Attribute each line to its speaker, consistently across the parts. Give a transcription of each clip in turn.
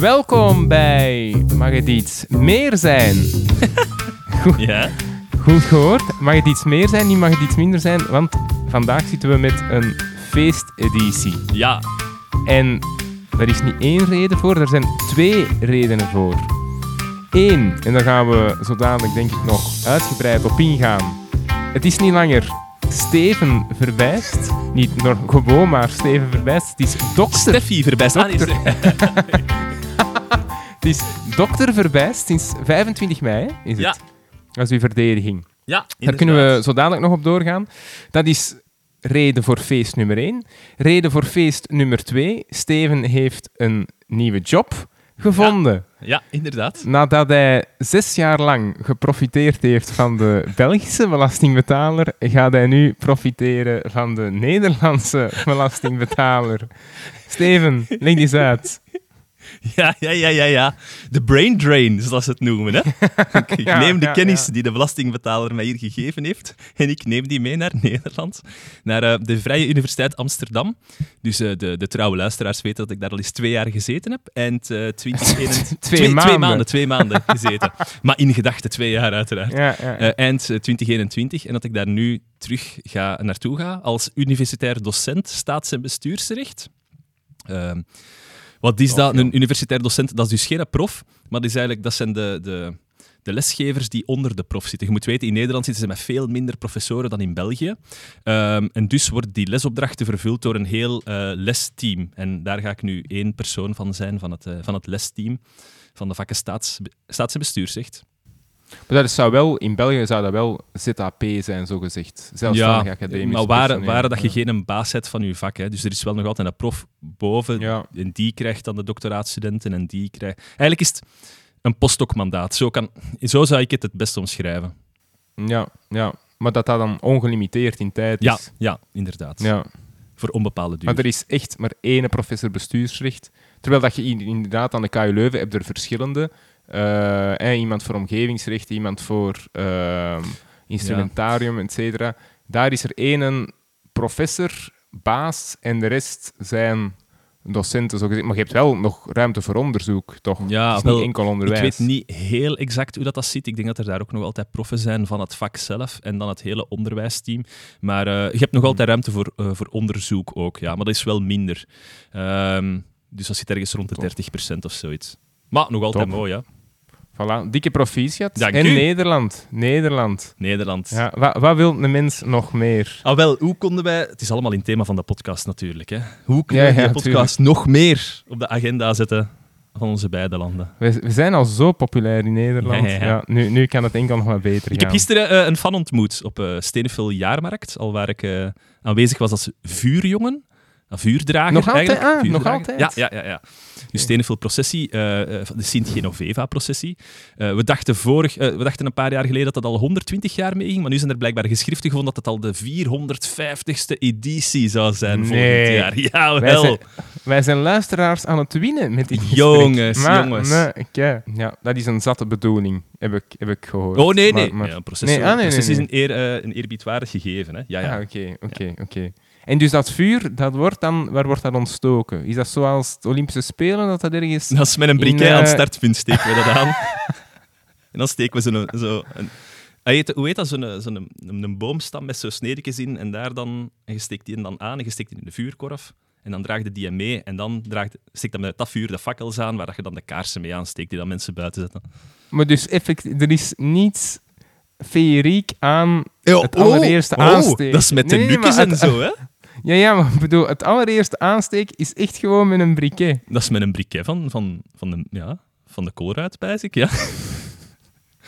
Speaker 1: Welkom bij Mag het iets meer zijn?
Speaker 2: Ja?
Speaker 1: Goed gehoord. Mag het iets meer zijn? Niet mag het iets minder zijn? Want vandaag zitten we met een feesteditie.
Speaker 2: Ja.
Speaker 1: En daar is niet één reden voor, er zijn twee redenen voor. Eén, en daar gaan we zo dadelijk denk ik nog uitgebreid op ingaan. Het is niet langer Steven Verwijst. Niet nog gewoon maar Steven Verwijst. Het is dokter.
Speaker 2: Steffi Verbijst. Ah, nee.
Speaker 1: Het is dokter Verwijst sinds 25 mei, is het?
Speaker 2: Ja.
Speaker 1: Dat is uw verdediging.
Speaker 2: Ja,
Speaker 1: Daar kunnen we zo dadelijk nog op doorgaan. Dat is reden voor feest nummer 1. Reden voor feest nummer 2. Steven heeft een nieuwe job gevonden.
Speaker 2: Ja, inderdaad.
Speaker 1: Nadat hij zes jaar lang geprofiteerd heeft van de Belgische belastingbetaler, gaat hij nu profiteren van de Nederlandse belastingbetaler. Steven, leg eens uit.
Speaker 2: Ja, ja, ja, ja, ja. De brain drain, zoals ze het noemen. Hè? Ik,
Speaker 1: Ja,
Speaker 2: neem de
Speaker 1: ja,
Speaker 2: kennis
Speaker 1: ja.
Speaker 2: die de belastingbetaler mij hier gegeven heeft en ik neem die mee naar Nederland, naar eh, de Vrije Universiteit Amsterdam. Dus eh, de, de trouwe luisteraars weten dat ik daar al eens twee jaar gezeten heb. En 2021
Speaker 1: Twee maanden.
Speaker 2: Twee maanden, twee maanden gezeten. maar in gedachten twee jaar uiteraard.
Speaker 1: Ja, ja.
Speaker 2: Eind eh, 2021 en dat ik daar nu terug ga, naartoe ga als universitair docent staats- en bestuursrecht. Wat is dat?
Speaker 1: ja.
Speaker 2: Een universitair docent, dat is dus geen prof, maar dat, is eigenlijk, dat zijn de, de, de lesgevers die onder de prof zitten. Je moet weten, in Nederland zitten ze met veel minder professoren dan in België. Ehm, en dus worden die lesopdrachten vervuld door een heel eh, lesteam. En daar ga ik nu één persoon van zijn, van het, eh, van het lesteam van de vakken staats, staats- en bestuursrecht.
Speaker 1: Maar dat zou wel, in België zou dat wel ZAP zijn, zogezegd. Zelfstandig academisch
Speaker 2: maar waar, waar dat je
Speaker 1: Ja.
Speaker 2: geen baas hebt van je vak. Hè. Dus er is wel nog altijd een prof boven.
Speaker 1: Ja.
Speaker 2: En die krijgt dan de doctoraatstudenten en die krijgt... Eigenlijk is het een postdoc-mandaat. Zo, kan, zo zou ik het het best omschrijven.
Speaker 1: Ja, ja. Maar dat dat dan ongelimiteerd in tijd
Speaker 2: Ja,
Speaker 1: is.
Speaker 2: ja inderdaad.
Speaker 1: Ja.
Speaker 2: Voor onbepaalde duur.
Speaker 1: Maar er is echt maar één professor bestuursrecht. Terwijl dat je in- inderdaad aan de KU Leuven hebt er verschillende. Eh, hè, iemand voor omgevingsrecht, iemand voor ehm, instrumentarium, et cetera. Daar is er één professor, baas, en de rest zijn docenten. Zo gezegd. Maar je hebt wel nog ruimte voor onderzoek, toch?
Speaker 2: Ja,
Speaker 1: het is
Speaker 2: wel,
Speaker 1: niet enkel onderwijs.
Speaker 2: Ik weet niet heel exact hoe dat, dat zit. Ik denk dat er daar ook nog altijd proffen zijn van het vak zelf en dan het hele onderwijsteam. Maar eh, je hebt nog altijd ruimte voor, eh, voor onderzoek ook, ja. Maar dat is wel minder. Ehm, dus dat zit ergens rond de
Speaker 1: Top.
Speaker 2: 30% of zoiets. Maar nog altijd
Speaker 1: Top.
Speaker 2: mooi, ja.
Speaker 1: Voilà, dikke proficiat.
Speaker 2: Dank
Speaker 1: en
Speaker 2: u.
Speaker 1: Nederland. Nederland.
Speaker 2: Nederland.
Speaker 1: Ja, wat, wat wil een mens nog meer?
Speaker 2: Ah, wel, hoe konden wij... Het is allemaal in het thema van de podcast natuurlijk, hè. Hoe kunnen
Speaker 1: Ja,
Speaker 2: we
Speaker 1: ja,
Speaker 2: die podcast nog meer op de agenda zetten van onze beide landen?
Speaker 1: We, we zijn al zo populair in Nederland.
Speaker 2: Ja,
Speaker 1: nu, nu kan het enkel nog maar beter
Speaker 2: Ik
Speaker 1: gaan.
Speaker 2: heb gisteren eh, een fan ontmoet op Steneville Jaarmarkt, al waar ik eh, aanwezig was als vuurjongen. Een vuurdrager
Speaker 1: Nog altijd?
Speaker 2: eigenlijk.
Speaker 1: Ah, nog altijd?
Speaker 2: Ja, ja, ja. ja. Dus Steneville processie, eh, eh, de Sint-Genoveva-processie. Eh, we, dachten vorig, we dachten een paar jaar geleden dat dat al 120 jaar meeging, maar nu zijn er blijkbaar geschriften gevonden dat het al de 450ste editie zou zijn volgend jaar.
Speaker 1: wij,
Speaker 2: Jawel.
Speaker 1: zijn, wij zijn luisteraars aan het winnen met dit gesprek.
Speaker 2: Jongens,
Speaker 1: Maar,
Speaker 2: jongens.
Speaker 1: ja, dat is een zatte bedoeling, heb ik, heb ik gehoord.
Speaker 2: Oh, nee, nee.
Speaker 1: maar-
Speaker 2: Ja, een processie,
Speaker 1: Nee, ah, nee,
Speaker 2: processie is een, eer, een eerbiedwaardig gegeven. Hè? Ja, ja.
Speaker 1: Ah, Oké, oké, oké. En dus dat vuur, dat wordt dan, waar wordt dat ontstoken? Is dat zoals de Olympische Spelen, dat dat ergens...
Speaker 2: Dat is met een
Speaker 1: In,
Speaker 2: briquet
Speaker 1: eh,
Speaker 2: aan het startpunt steken we dat aan. en dan steken we zo'n... Zo een, Ah, hoe heet dat? Zo'n zo'n een, een boomstam met zo'n snedekjes in. En daar dan... En je steekt die dan aan en je steekt die in de vuurkorf. En dan draagt die hem mee. En dan draagt, steekt dat met dat vuur de fakkels aan, waar je dan de kaarsen mee aansteekt, die dan mensen buiten zetten.
Speaker 1: Maar dus er is niets feeriek aan het allereerste aansteken.
Speaker 2: Dat is met de
Speaker 1: Nee,
Speaker 2: en
Speaker 1: het-
Speaker 2: zo, hè?
Speaker 1: Ja, ja, maar ik bedoel, het allereerste aansteek is echt gewoon met een briquet.
Speaker 2: Dat is met een briquet van, van, van, de, ja, van de koolruit, ik, ja.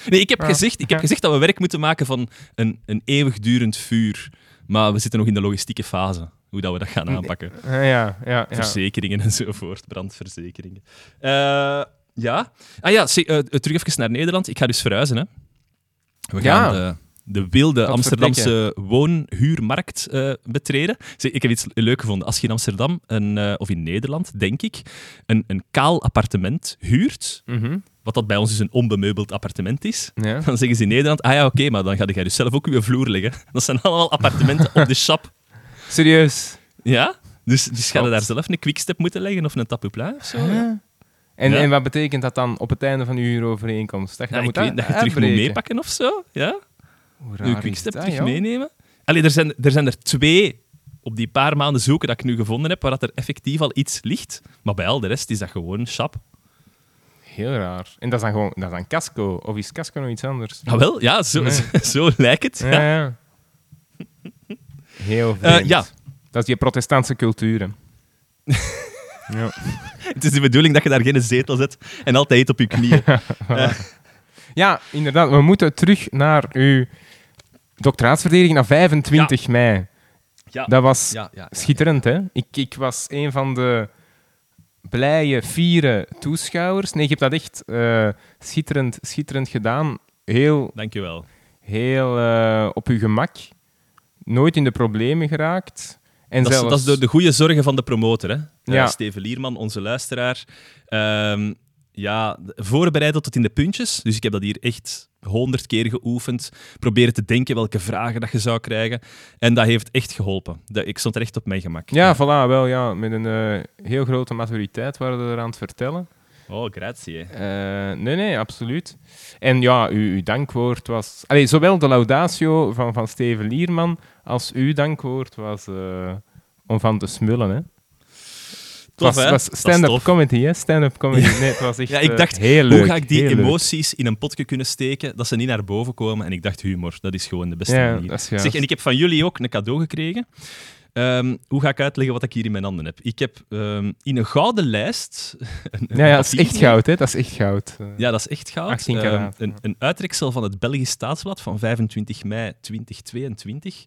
Speaker 2: Nee, ik heb, gezegd, ik heb gezegd dat we werk moeten maken van een, een eeuwigdurend vuur. Maar we zitten nog in de logistieke fase, hoe dat we dat gaan aanpakken.
Speaker 1: Ja, ja, ja.
Speaker 2: Verzekeringen enzovoort, brandverzekeringen. Eh, ja. Ah ja, se- eh, terug even naar Nederland. Ik ga dus verhuizen, hè. We
Speaker 1: Ja.
Speaker 2: gaan de, de wilde
Speaker 1: Wat
Speaker 2: Amsterdamse woonhuurmarkt eh, betreden. Zeg, ik heb iets leuk gevonden. Als je in Amsterdam, een, eh, of in Nederland, denk ik, een, een kaal appartement huurt,
Speaker 1: Mhm.
Speaker 2: wat dat bij ons dus een onbemeubeld appartement is,
Speaker 1: ja.
Speaker 2: dan zeggen ze in Nederland, ah ja, oké, maar dan ga jij dus zelf ook je vloer leggen. Dat zijn allemaal appartementen op de shop.
Speaker 1: Serieus.
Speaker 2: Ja? Dus, dus ga je daar zelf een quickstep moeten leggen of een tapupla of zo?
Speaker 1: En,
Speaker 2: Ja.
Speaker 1: en wat betekent dat dan op het einde van uw huurovereenkomst? Dat je dat
Speaker 2: ik
Speaker 1: moet
Speaker 2: weet dat je terug moet meepakken of zo. Ja?
Speaker 1: Hoe
Speaker 2: Uw
Speaker 1: raar is
Speaker 2: quickstep
Speaker 1: dat,
Speaker 2: terug
Speaker 1: joh?
Speaker 2: meenemen. Allee, er zijn, er zijn er twee op die paar maanden zoeken dat ik nu gevonden heb, waar dat er effectief al iets ligt. Maar bij al de rest is dat gewoon sap.
Speaker 1: Heel raar. En dat is dan gewoon dat is dan casco. Of is casco nog iets anders?
Speaker 2: Ah, wel, ja, zo,
Speaker 1: Nee.
Speaker 2: zo lijkt het.
Speaker 1: Ja, ja. Heel
Speaker 2: Eh, ja.
Speaker 1: Dat is die protestantse cultuur. ja.
Speaker 2: Het is de bedoeling dat je daar geen zetel zet en altijd op je knieën.
Speaker 1: ja, inderdaad. We moeten terug naar uw doctoraatsverdediging naar 25 mei.
Speaker 2: Ja.
Speaker 1: Dat was
Speaker 2: Ja, ja, ja.
Speaker 1: schitterend, hè? Ik, ik was een van de blije, fiere toeschouwers. Nee, je hebt dat echt eh, schitterend, schitterend gedaan. Heel,
Speaker 2: Dankjewel.
Speaker 1: heel eh, op uw gemak. Nooit in de problemen geraakt. En
Speaker 2: Dat is,
Speaker 1: zelfs...
Speaker 2: dat is door de goede zorgen van de promotor, hè? Eh,
Speaker 1: Ja.
Speaker 2: Steven Lierman, onze luisteraar. Ehm, ja, voorbereid tot in de puntjes. Dus ik heb dat hier echt honderd keer geoefend. Proberen te denken welke vragen dat je zou krijgen. En dat heeft echt geholpen. Dat, ik stond er echt op mijn gemak.
Speaker 1: Ja, voilà, wel ja. Met een eh, heel grote maturiteit waren we er aan het vertellen.
Speaker 2: Oh, grazie.
Speaker 1: Eh, nee, nee, absoluut. En ja, uw, uw dankwoord was... Allee, zowel de laudatio van, van Steven Lierman als uw dankwoord was eh, om van te smullen. Hè. Het
Speaker 2: Tof,
Speaker 1: was, was stand-up comedy, hè? Stand-up comedy. Nee, het was echt
Speaker 2: Ja, ik
Speaker 1: eh,
Speaker 2: dacht,
Speaker 1: heel leuk.
Speaker 2: Hoe ga ik die
Speaker 1: leuk.
Speaker 2: emoties in een potje kunnen steken dat ze niet naar boven komen? En ik dacht, humor, dat is gewoon de beste
Speaker 1: Ja,
Speaker 2: manier. Zeg, en ik heb van jullie ook een cadeau gekregen. Ehm, hoe ga ik uitleggen wat ik hier in mijn handen heb? Ik heb ehm, in een gouden lijst... een- een
Speaker 1: Ja, ja, dat is echt goud, hè? Dat is echt goud. Eh,
Speaker 2: Ja, dat is echt goud.
Speaker 1: 18 karaat,
Speaker 2: een, een uittreksel van het Belgisch Staatsblad van 25 mei 2022.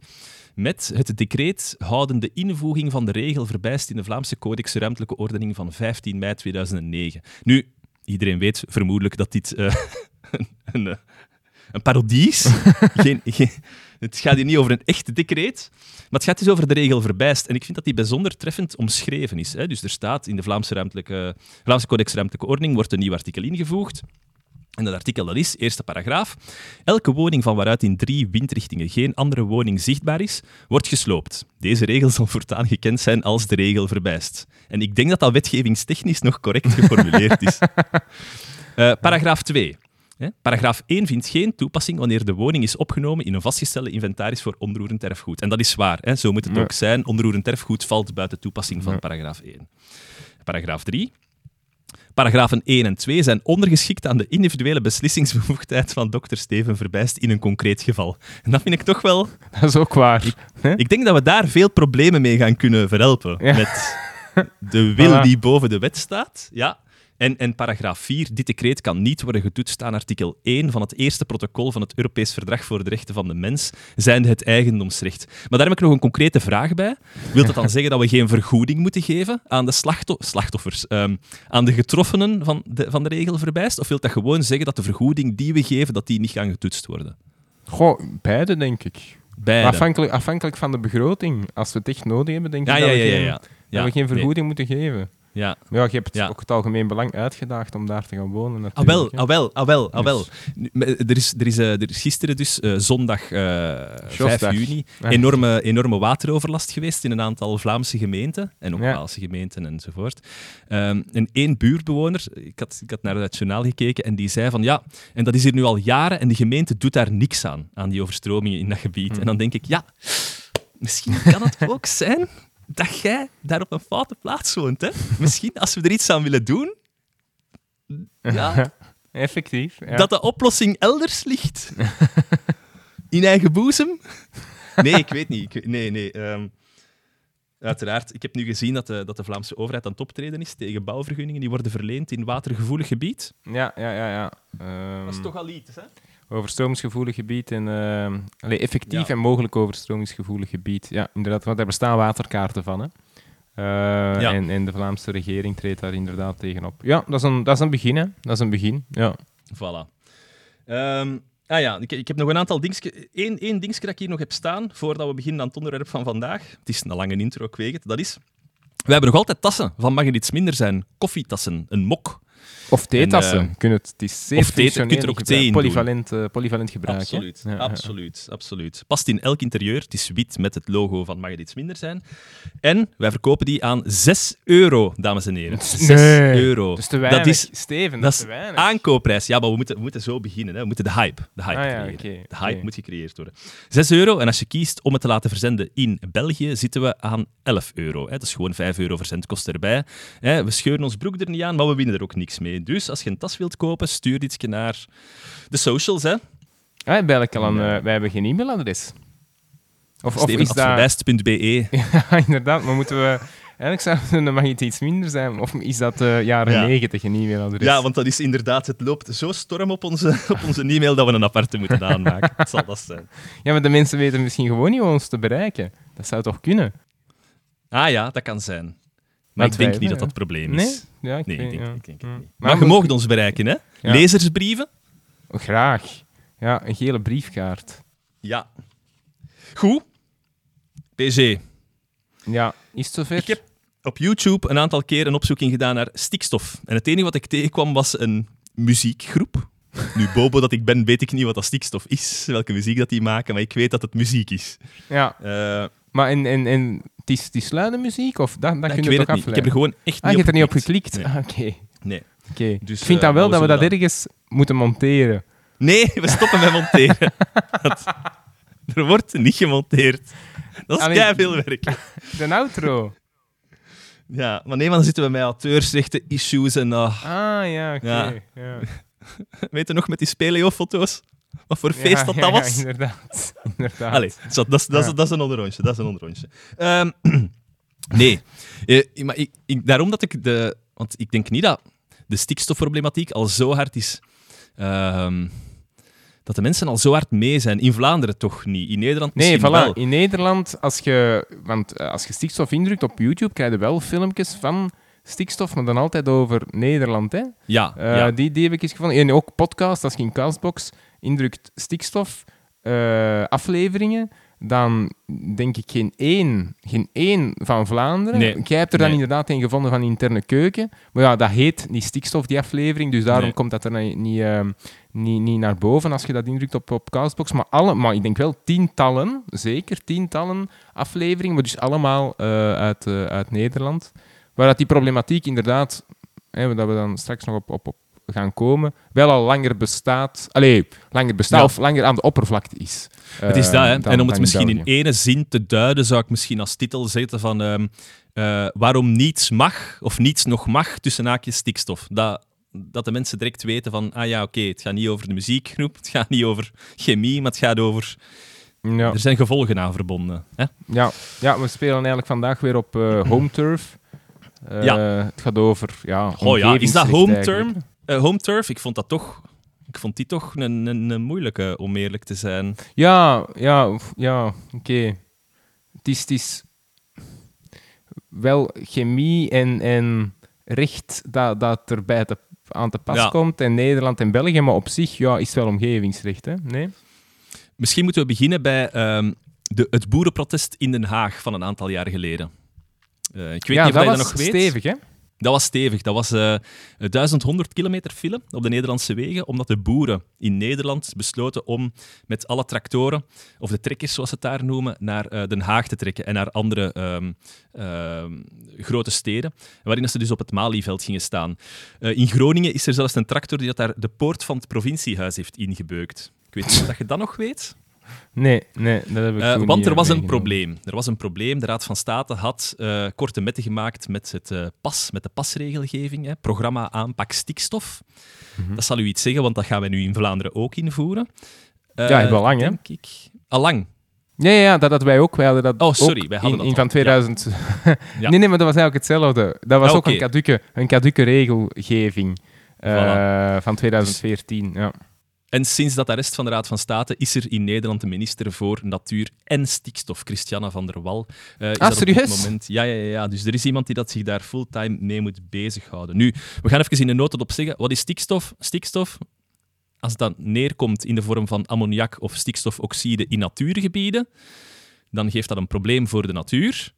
Speaker 2: Met het decreet houdende invoeging van de regel verbijst in de Vlaamse Codex Ruimtelijke Ordening van 15 mei 2009. Nu, iedereen weet vermoedelijk dat dit eh, een, een, eh, een parodie is. geen, geen, het gaat hier niet over een echt decreet, maar het gaat dus over de regel verbijst. En ik vind dat die bijzonder treffend omschreven is. Hè. Dus er staat in de Vlaamse, ruimtelijke, Vlaamse Codex Ruimtelijke Ordening wordt een nieuw artikel ingevoegd. En dat artikel dat is, eerste paragraaf. Elke woning van waaruit in drie windrichtingen geen andere woning zichtbaar is, wordt gesloopt. Deze regel zal voortaan gekend zijn als de regel verbijst. En ik denk dat dat wetgevingstechnisch nog correct geformuleerd is. Eh, paragraaf 2. Paragraaf 1 vindt geen toepassing wanneer de woning is opgenomen in een vastgestelde inventaris voor onroerend erfgoed. En dat is waar, hè? zo moet het
Speaker 1: Ja.
Speaker 2: ook zijn. Onroerend erfgoed valt buiten toepassing van
Speaker 1: Ja.
Speaker 2: paragraaf 1. Paragraaf 3. Paragrafen 1 en 2 zijn ondergeschikt aan de individuele beslissingsbevoegdheid van dokter Steven Verbijst in een concreet geval. En dat vind ik toch wel...
Speaker 1: Dat is ook waar. hè?
Speaker 2: Ik denk dat we daar veel problemen mee gaan kunnen verhelpen.
Speaker 1: Ja.
Speaker 2: Met de wil
Speaker 1: Voilà.
Speaker 2: die boven de wet staat. Ja. En, en paragraaf 4. Dit decreet kan niet worden getoetst aan artikel 1 van het eerste protocol van het Europees Verdrag voor de Rechten van de Mens, zijnde het eigendomsrecht. Maar daar heb ik nog een concrete vraag bij. Wil dat dan zeggen dat we geen vergoeding moeten geven aan de slachto- slachtoffers, ehm, aan de getroffenen van de, van de regel verbijst? Of wil dat gewoon zeggen dat de vergoeding die we geven, dat die niet gaan getoetst worden?
Speaker 1: Goh, beide, denk ik.
Speaker 2: Beide.
Speaker 1: Afhankelijk, afhankelijk van de begroting. Als we het echt nodig hebben, denk ik
Speaker 2: ja,
Speaker 1: dat,
Speaker 2: ja,
Speaker 1: we
Speaker 2: ja,
Speaker 1: geen,
Speaker 2: ja.
Speaker 1: dat we geen
Speaker 2: nee.
Speaker 1: vergoeding moeten geven.
Speaker 2: Ja.
Speaker 1: Maar ja, je hebt
Speaker 2: Ja.
Speaker 1: ook het algemeen belang uitgedaagd om daar te gaan wonen.
Speaker 2: Ah
Speaker 1: Natuurlijk,
Speaker 2: wel, ah wel, ah wel, ah wel.
Speaker 1: Dus-
Speaker 2: Nu, maar Er is, er is, eh, er is gisteren dus, eh, zondag eh 5
Speaker 1: Sjosdag.
Speaker 2: juni,
Speaker 1: Ja.
Speaker 2: enorme, enorme wateroverlast geweest in een aantal Vlaamse gemeenten en ook. Waalse gemeenten enzovoort. Ehm, en één buurtbewoner, ik had, ik had naar het journaal gekeken en die zei van ja, en dat is hier nu al jaren en de gemeente doet daar niks aan, aan die overstromingen in dat gebied. En dan denk ik, ja, misschien kan het ook zijn dat jij daar op een foute plaats woont. Hè? Misschien als we er iets aan willen doen, ja,
Speaker 1: Effectief. Ja.
Speaker 2: dat de oplossing elders ligt. In eigen boezem? Nee, ik weet niet. Ik weet- nee, nee. ehm, uiteraard, ik heb nu gezien dat de, dat de Vlaamse overheid aan het optreden is tegen bouwvergunningen die worden verleend in watergevoelig gebied.
Speaker 1: Ja, ja, ja. ja. Ehm,
Speaker 2: al iets, hè?
Speaker 1: Overstromingsgevoelig gebied en allee, effectief
Speaker 2: Ja.
Speaker 1: en mogelijk overstromingsgevoelig gebied. Ja, inderdaad, want daar bestaan waterkaarten van. Hè. Eh,
Speaker 2: Ja.
Speaker 1: en, en de Vlaamse regering treedt daar inderdaad tegenop. Ja, dat is een, dat is een begin. Hè. Dat is een begin. Ja.
Speaker 2: Voilà. Ehm, ah ja, ik, ik heb nog een aantal dingetjes. Eén, één dingetje dat ik hier nog heb staan, voordat we beginnen aan het onderwerp van vandaag. Het is een lange intro, ik weet het. Dat is... We hebben nog altijd tassen van mag er iets minder zijn. Koffietassen, een mok.
Speaker 1: Of theetassen.
Speaker 2: En, eh,
Speaker 1: Kun het, het is zeer
Speaker 2: of thee- je kunt er ook thee in
Speaker 1: polyvalent, eh, polyvalent gebruik. hè?
Speaker 2: Absoluut,
Speaker 1: Ja, ja.
Speaker 2: absoluut, absoluut. Past in elk interieur. Het is wit met het logo van mag het iets minder zijn. En wij verkopen die aan 6 euro, dames en heren. 6
Speaker 1: Nee,
Speaker 2: euro.
Speaker 1: Dat is te weinig.
Speaker 2: Dat is
Speaker 1: Steven, dat, is
Speaker 2: is
Speaker 1: te weinig.
Speaker 2: aankoopprijs. Ja, maar we moeten, we moeten zo beginnen. Hè. We moeten de hype, de hype
Speaker 1: Ah, ja,
Speaker 2: creëren. de hype moet gecreëerd worden. 6 euro. En als je kiest om het te laten verzenden in België, zitten we aan 11 euro. Hè. Dat is gewoon 5 euro verzendkosten erbij. Hè. We scheuren ons broek er niet aan, maar we winnen er ook niks mee. Dus als je een tas wilt kopen, stuur iets naar de socials. Hè.
Speaker 1: Ah, al
Speaker 2: Ja.
Speaker 1: eh, wij hebben geen e-mailadres. Of, of is
Speaker 2: at
Speaker 1: dat... Ja, inderdaad. Maar moeten we... Eigenlijk zou dan mag het iets minder zijn. Of is dat de jaren
Speaker 2: Ja.
Speaker 1: 90 een e-mailadres?
Speaker 2: Ja, want dat is inderdaad, het loopt zo storm op onze, op onze e-mail dat we een aparte moeten aanmaken. Zal dat zijn.
Speaker 1: Ja, maar de mensen weten misschien gewoon niet hoe ons te bereiken. Dat zou toch kunnen?
Speaker 2: Ah ja, dat kan zijn. Maar ik denk niet dat dat het probleem
Speaker 1: Nee?
Speaker 2: is.
Speaker 1: Ja, ik
Speaker 2: Nee,
Speaker 1: weet-
Speaker 2: ik denk, ik denk het niet.
Speaker 1: Maar
Speaker 2: Maar je mag ons bereiken, hè? Lezersbrieven?
Speaker 1: Graag. Ja, een gele briefkaart.
Speaker 2: Ja. Goed. PG.
Speaker 1: Ja, is het zover?
Speaker 2: Ik heb op YouTube een aantal keer een opzoeking gedaan naar stikstof. En het enige wat ik tegenkwam was een muziekgroep. Nu, Bobo dat ik ben, weet ik niet wat dat stikstof is, welke muziek dat die maken, maar ik weet dat het muziek is.
Speaker 1: Ja,
Speaker 2: Eh,
Speaker 1: maar en, en, en het is, het is luide muziek? Of dat, dat
Speaker 2: ik
Speaker 1: kun je toch
Speaker 2: niet. Ik heb er
Speaker 1: afleiden?
Speaker 2: gewoon echt
Speaker 1: Ah, je
Speaker 2: niet
Speaker 1: hebt er niet op
Speaker 2: geklikt. Nee.
Speaker 1: Ah, Oké.
Speaker 2: Nee.
Speaker 1: Oké.
Speaker 2: Dus,
Speaker 1: ik vind
Speaker 2: eh,
Speaker 1: dan wel dat we dat ergens moeten monteren.
Speaker 2: Nee, we stoppen met monteren. Dat- er wordt niet gemonteerd. Dat is kei veel werk.
Speaker 1: De outro.
Speaker 2: Ja, maar nee, maar dan zitten we met auteursrechten, issues en... ah,
Speaker 1: Ah, ja, oké.
Speaker 2: Ja.
Speaker 1: Ja.
Speaker 2: weet je nog met die Speleo-foto's? Wat voor feest dat
Speaker 1: ja,
Speaker 2: dat
Speaker 1: ja,
Speaker 2: was?
Speaker 1: inderdaad. inderdaad.
Speaker 2: Allee, zo, dat, is, dat, dat is een onderrondje. Dat is een onderrondje. Ehm, nee, Eh, maar ik, ik, daarom dat ik de... Want ik denk niet dat de stikstofproblematiek al zo hard is... ehm, dat de mensen al zo hard mee zijn. In Vlaanderen toch niet. In Nederland
Speaker 1: Nee,
Speaker 2: misschien
Speaker 1: voilà.
Speaker 2: wel.
Speaker 1: In Nederland, als je, want eh, als je stikstof indrukt op YouTube, krijg je wel filmpjes van stikstof, maar dan altijd over Nederland. Hè?
Speaker 2: Ja,
Speaker 1: Eh,
Speaker 2: ja.
Speaker 1: die, die heb ik eens gevonden. En ook podcast, als je in Castbox indrukt stikstof, eh, afleveringen, dan denk ik geen één, geen één van Vlaanderen.
Speaker 2: Nee.
Speaker 1: Jij hebt er dan
Speaker 2: Nee.
Speaker 1: inderdaad een gevonden van interne keuken. Maar ja, dat heet niet stikstof, die aflevering. Dus daarom
Speaker 2: Nee.
Speaker 1: komt dat er niet, niet, ehm, niet, niet naar boven als je dat indrukt op, op Castbox. Maar, alle, maar ik denk wel tientallen, zeker tientallen afleveringen, maar dus allemaal eh, uit, eh, uit Nederland. Waar dat die problematiek inderdaad, hè, dat we dan straks nog op, op, op gaan komen, wel al langer bestaat. Allee, langer bestaat
Speaker 2: Ja.
Speaker 1: of langer aan de oppervlakte is.
Speaker 2: Het is
Speaker 1: eh,
Speaker 2: dat, hè.
Speaker 1: dan-
Speaker 2: en om het misschien in ene zin te duiden, zou ik misschien als titel zetten van ehm, eh, waarom niets mag, of niets nog mag, tussen haakjes stikstof. Dat, dat de mensen direct weten van, ah ja, oké, het gaat niet over de muziekgroep, het gaat niet over chemie, maar het gaat over...
Speaker 1: Ja.
Speaker 2: Er zijn gevolgen aan verbonden. Hè?
Speaker 1: Ja, ja, we spelen eigenlijk vandaag weer op eh, home turf. Eh,
Speaker 2: Ja.
Speaker 1: Het gaat over ja,
Speaker 2: Oh ja, is dat home
Speaker 1: eigenlijk.
Speaker 2: Eh, home turf, ik vond dat toch... Ik vond die toch een, een, een moeilijke, om eerlijk te zijn.
Speaker 1: Ja, ja, ja oké. Het, is, het is wel chemie en, en recht dat, dat erbij te, aan te pas
Speaker 2: Ja.
Speaker 1: komt. En Nederland en België, maar op zich ja, is het wel omgevingsrecht. Hè? Nee?
Speaker 2: Misschien moeten we beginnen bij ehm, de, het boerenprotest in Den Haag van een aantal jaar geleden. Eh, ik weet
Speaker 1: ja,
Speaker 2: niet of
Speaker 1: dat
Speaker 2: je
Speaker 1: was
Speaker 2: dat nog weet.
Speaker 1: stevig, hè?
Speaker 2: Dat was stevig. Dat was eh 1100 kilometer file op de Nederlandse wegen, omdat de boeren in Nederland besloten om met alle tractoren, of de trekkers zoals ze het daar noemen, naar eh, Den Haag te trekken en naar andere ehm, ehm, grote steden, waarin ze dus op het Malieveld gingen staan. Eh, in Groningen is er zelfs een tractor die dat daar de poort van het provinciehuis heeft ingebeukt. Ik weet niet of je dat nog weet.
Speaker 1: Nee, nee, dat heb ik toen
Speaker 2: want
Speaker 1: niet,
Speaker 2: er was een probleem. Er was een probleem. De Raad van State had eh, korte metten gemaakt met, het, eh, pas, met de pasregelgeving, hè, programma aanpak stikstof.
Speaker 1: Mhm.
Speaker 2: Dat zal u iets zeggen, want dat gaan wij nu in Vlaanderen ook invoeren.
Speaker 1: Ja, heel lang, hè?
Speaker 2: Denk ik. Allang.
Speaker 1: Ja, ja, dat hadden wij ook. Wij hadden dat
Speaker 2: Oh, sorry,
Speaker 1: ook
Speaker 2: wij hadden
Speaker 1: in,
Speaker 2: dat
Speaker 1: in van 2000.
Speaker 2: Ja.
Speaker 1: Nee, nee, maar dat was eigenlijk hetzelfde. Dat was
Speaker 2: Ah,
Speaker 1: ook een caduce, een regelgeving
Speaker 2: Voilà.
Speaker 1: van 2014. Ja.
Speaker 2: En sinds dat arrest van de Raad van State is er in Nederland een minister voor Natuur en Stikstof, Christiana van der Wal. Eh, is
Speaker 1: Ah,
Speaker 2: dat op dit moment, ja, ja, ja, ja. Dus er is iemand die dat zich daar fulltime mee moet bezighouden. Nu, we gaan even in de noten op zeggen, wat is stikstof? Stikstof, als dat neerkomt in de vorm van ammoniak of stikstofoxide in natuurgebieden, dan geeft dat een probleem voor de natuur.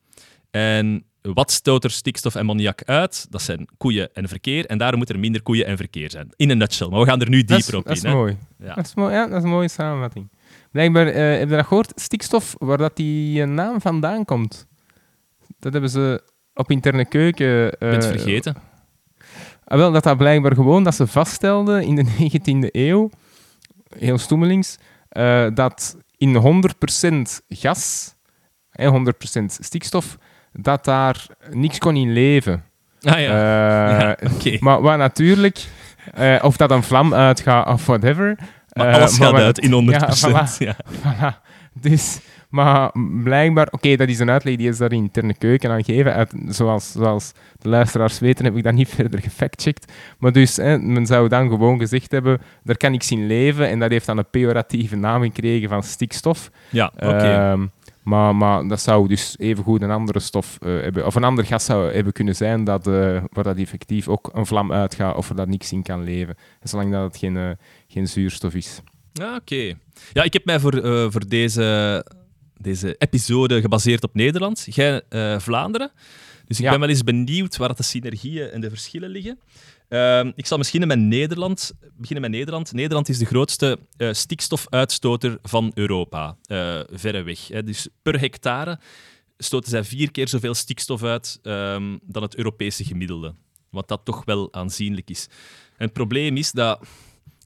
Speaker 2: En wat stoot er stikstof en ammoniak uit? Dat zijn koeien en verkeer. En daarom moet er minder koeien en verkeer zijn. In een nutshell. Maar we gaan er nu dieper op
Speaker 1: dat is
Speaker 2: in.
Speaker 1: mooi.
Speaker 2: Ja.
Speaker 1: Dat is mooi. Ja, dat is een mooie samenvatting. Blijkbaar, eh heb je dat gehoord? Stikstof, waar dat die eh, naam vandaan komt. Dat hebben ze op interne keuken...
Speaker 2: Ik ben het vergeten.
Speaker 1: Ah, wel, dat dat blijkbaar gewoon, dat ze vaststelden in de 19e eeuw, heel stoemelings, dat in 100% gas en 100% stikstof, dat daar niks kon in leven.
Speaker 2: Ah ja.
Speaker 1: Eh,
Speaker 2: Ja.
Speaker 1: Maar wat natuurlijk, eh, of dat een vlam uitgaat of whatever.
Speaker 2: Maar
Speaker 1: eh,
Speaker 2: alles gaat uit in 100%.
Speaker 1: Ja,
Speaker 2: Ja,
Speaker 1: voilà. Dus, maar blijkbaar, oké, dat is een uitleg die is daar in interne keuken aan gegeven. Uit, zoals, zoals de luisteraars weten, heb ik dat niet verder gefactcheckt. Maar dus, hè, men zou dan gewoon gezegd hebben, daar kan niks in leven. En dat heeft dan een pejoratieve naam gekregen van stikstof.
Speaker 2: Ja, oké.
Speaker 1: Ehm, maar, maar dat zou dus evengoed een andere stof eh, hebben, of een ander gas zou hebben kunnen zijn, dat, eh, waar dat effectief ook een vlam uitgaat of er dat niks in kan leven. Zolang dat het geen, eh, geen zuurstof is.
Speaker 2: Ah, Oké. Ja, ik heb mij voor, voor deze, deze episode gebaseerd op Nederland. Jij Vlaanderen. Dus ik
Speaker 1: Ja.
Speaker 2: ben wel eens benieuwd waar de synergieën en de verschillen liggen. Ehm, ik zal misschien Nederland beginnen met Nederland. Nederland is de grootste eh, stikstofuitstoter van Europa, eh verreweg. Dus per hectare stoten zij vier keer zoveel stikstof uit ehm, dan het Europese gemiddelde. Wat dat toch wel aanzienlijk is. Het probleem is dat,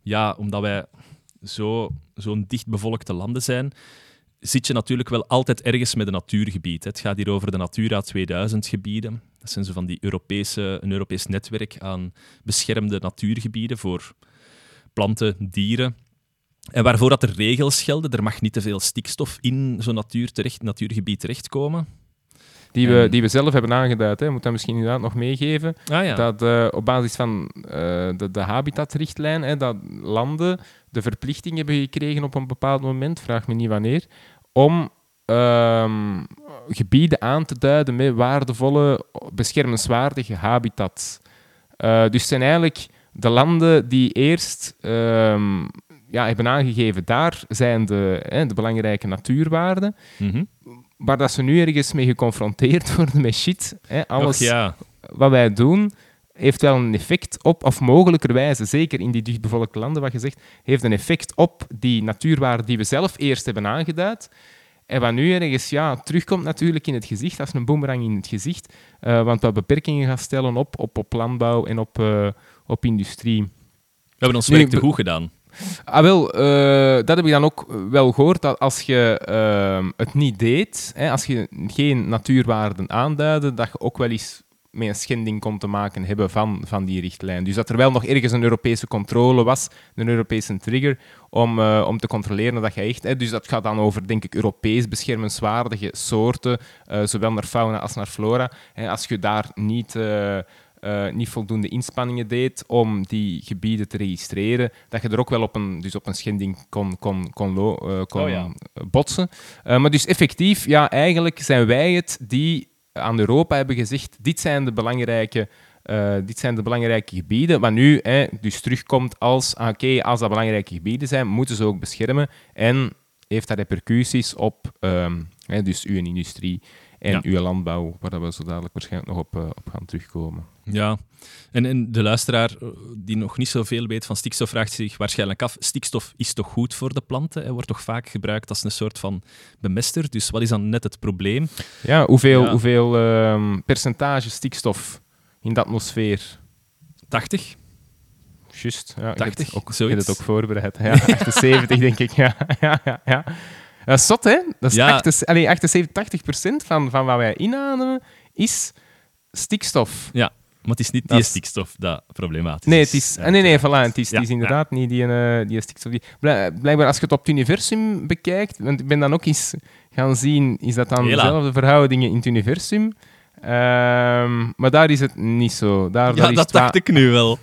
Speaker 2: ja, omdat wij zo- zo'n dichtbevolkte landen zijn, zit je natuurlijk wel altijd ergens met een natuurgebied. hè. Het gaat hier over de Natura 2000 gebieden. Dat zijn zo van die Europese, een Europees netwerk aan beschermde natuurgebieden voor planten, dieren. En waarvoor dat er regels gelden, er mag niet te veel stikstof in zo'n natuur terecht, natuurgebied terechtkomen.
Speaker 1: Die we, die we zelf hebben aangeduid. Hè. Moet dat misschien inderdaad nog meegeven.
Speaker 2: Ah ja.
Speaker 1: Dat eh, op basis van eh, de, de habitatrichtlijn, hè, dat landen de verplichting hebben gekregen op een bepaald moment, vraag me niet wanneer, om ehm, gebieden aan te duiden met waardevolle, beschermenswaardige habitats. Eh, dus zijn eigenlijk de landen die eerst ehm, ja, hebben aangegeven, daar zijn de, hè, de belangrijke natuurwaarden,
Speaker 2: Mhm.
Speaker 1: waar dat ze nu ergens mee geconfronteerd worden met shit. Hè, alles
Speaker 2: Och, ja.
Speaker 1: wat wij doen heeft wel een effect op, of mogelijkerwijze, zeker in die dichtbevolkte landen, wat je zegt, heeft een effect op die natuurwaarden die we zelf eerst hebben aangeduid. En wat nu ergens ja, terugkomt natuurlijk in het gezicht, als een boemerang in het gezicht, eh, want we beperkingen gaan stellen op, op, op landbouw en op, eh, op industrie.
Speaker 2: We hebben ons werk te goed gedaan.
Speaker 1: Ah, wel, eh, dat heb ik dan ook wel gehoord, dat als je het niet deed, hè, als je geen natuurwaarden aanduidde, dat je ook wel eens met een schending kon te maken hebben van, van die richtlijn. Dus dat er wel nog ergens een Europese controle was, een Europese trigger, om, eh, om te controleren dat je echt... Hè, dus dat gaat dan over, denk ik, Europees beschermenswaardige soorten, eh, zowel naar fauna als naar flora. Hè, als je daar niet... eh, niet voldoende inspanningen deed om die gebieden te registreren, dat je er ook wel op een, dus op een schending kon, kon, kon, lo- kon
Speaker 2: Oh ja.
Speaker 1: botsen. Maar dus effectief, ja, eigenlijk zijn wij het die aan Europa hebben gezegd, dit zijn de belangrijke, eh, dit zijn de belangrijke gebieden, wat nu hè, dus terugkomt als, ah, oké, als dat belangrijke gebieden zijn, moeten ze ook beschermen en heeft dat repercussies op ehm, hè, dus uw industrie en
Speaker 2: Ja.
Speaker 1: uw landbouw, waar dat we zo dadelijk waarschijnlijk nog op, eh, op gaan terugkomen.
Speaker 2: Ja, en, en de luisteraar eh, die nog niet zoveel weet van stikstof vraagt zich waarschijnlijk af: stikstof is toch goed voor de planten? Wordt toch vaak gebruikt als een soort van bemester. Dus wat is dan net het probleem?
Speaker 1: Ja, hoeveel,
Speaker 2: Ja.
Speaker 1: hoeveel ehm, percentage stikstof in de atmosfeer?
Speaker 2: 80?
Speaker 1: Juist, ja. ik heb
Speaker 2: 80,
Speaker 1: het ook,
Speaker 2: zoiets.
Speaker 1: het ook voorbereid. Ja, 78 denk ik, ja. ja, ja, ja. Dat is zot, hè? Dat is
Speaker 2: Ja.
Speaker 1: 78, allee, 78, 80 procent van, van wat wij inademen is stikstof.
Speaker 2: Ja, maar het is niet
Speaker 1: Dat
Speaker 2: die stikstof dat problematisch
Speaker 1: Nee,
Speaker 2: is.
Speaker 1: het is, nee, nee, voilà, het is,
Speaker 2: Ja,
Speaker 1: het is inderdaad niet die, eh, die stikstof. Die, Blijk- blijkbaar, als je het op het universum bekijkt, want ik ben dan ook eens gaan zien, is dat dan
Speaker 2: Hela.
Speaker 1: dezelfde verhoudingen in het universum? Ehm, maar daar is het niet zo. Daar,
Speaker 2: Ja,
Speaker 1: daar is
Speaker 2: dat dacht ik nu wel.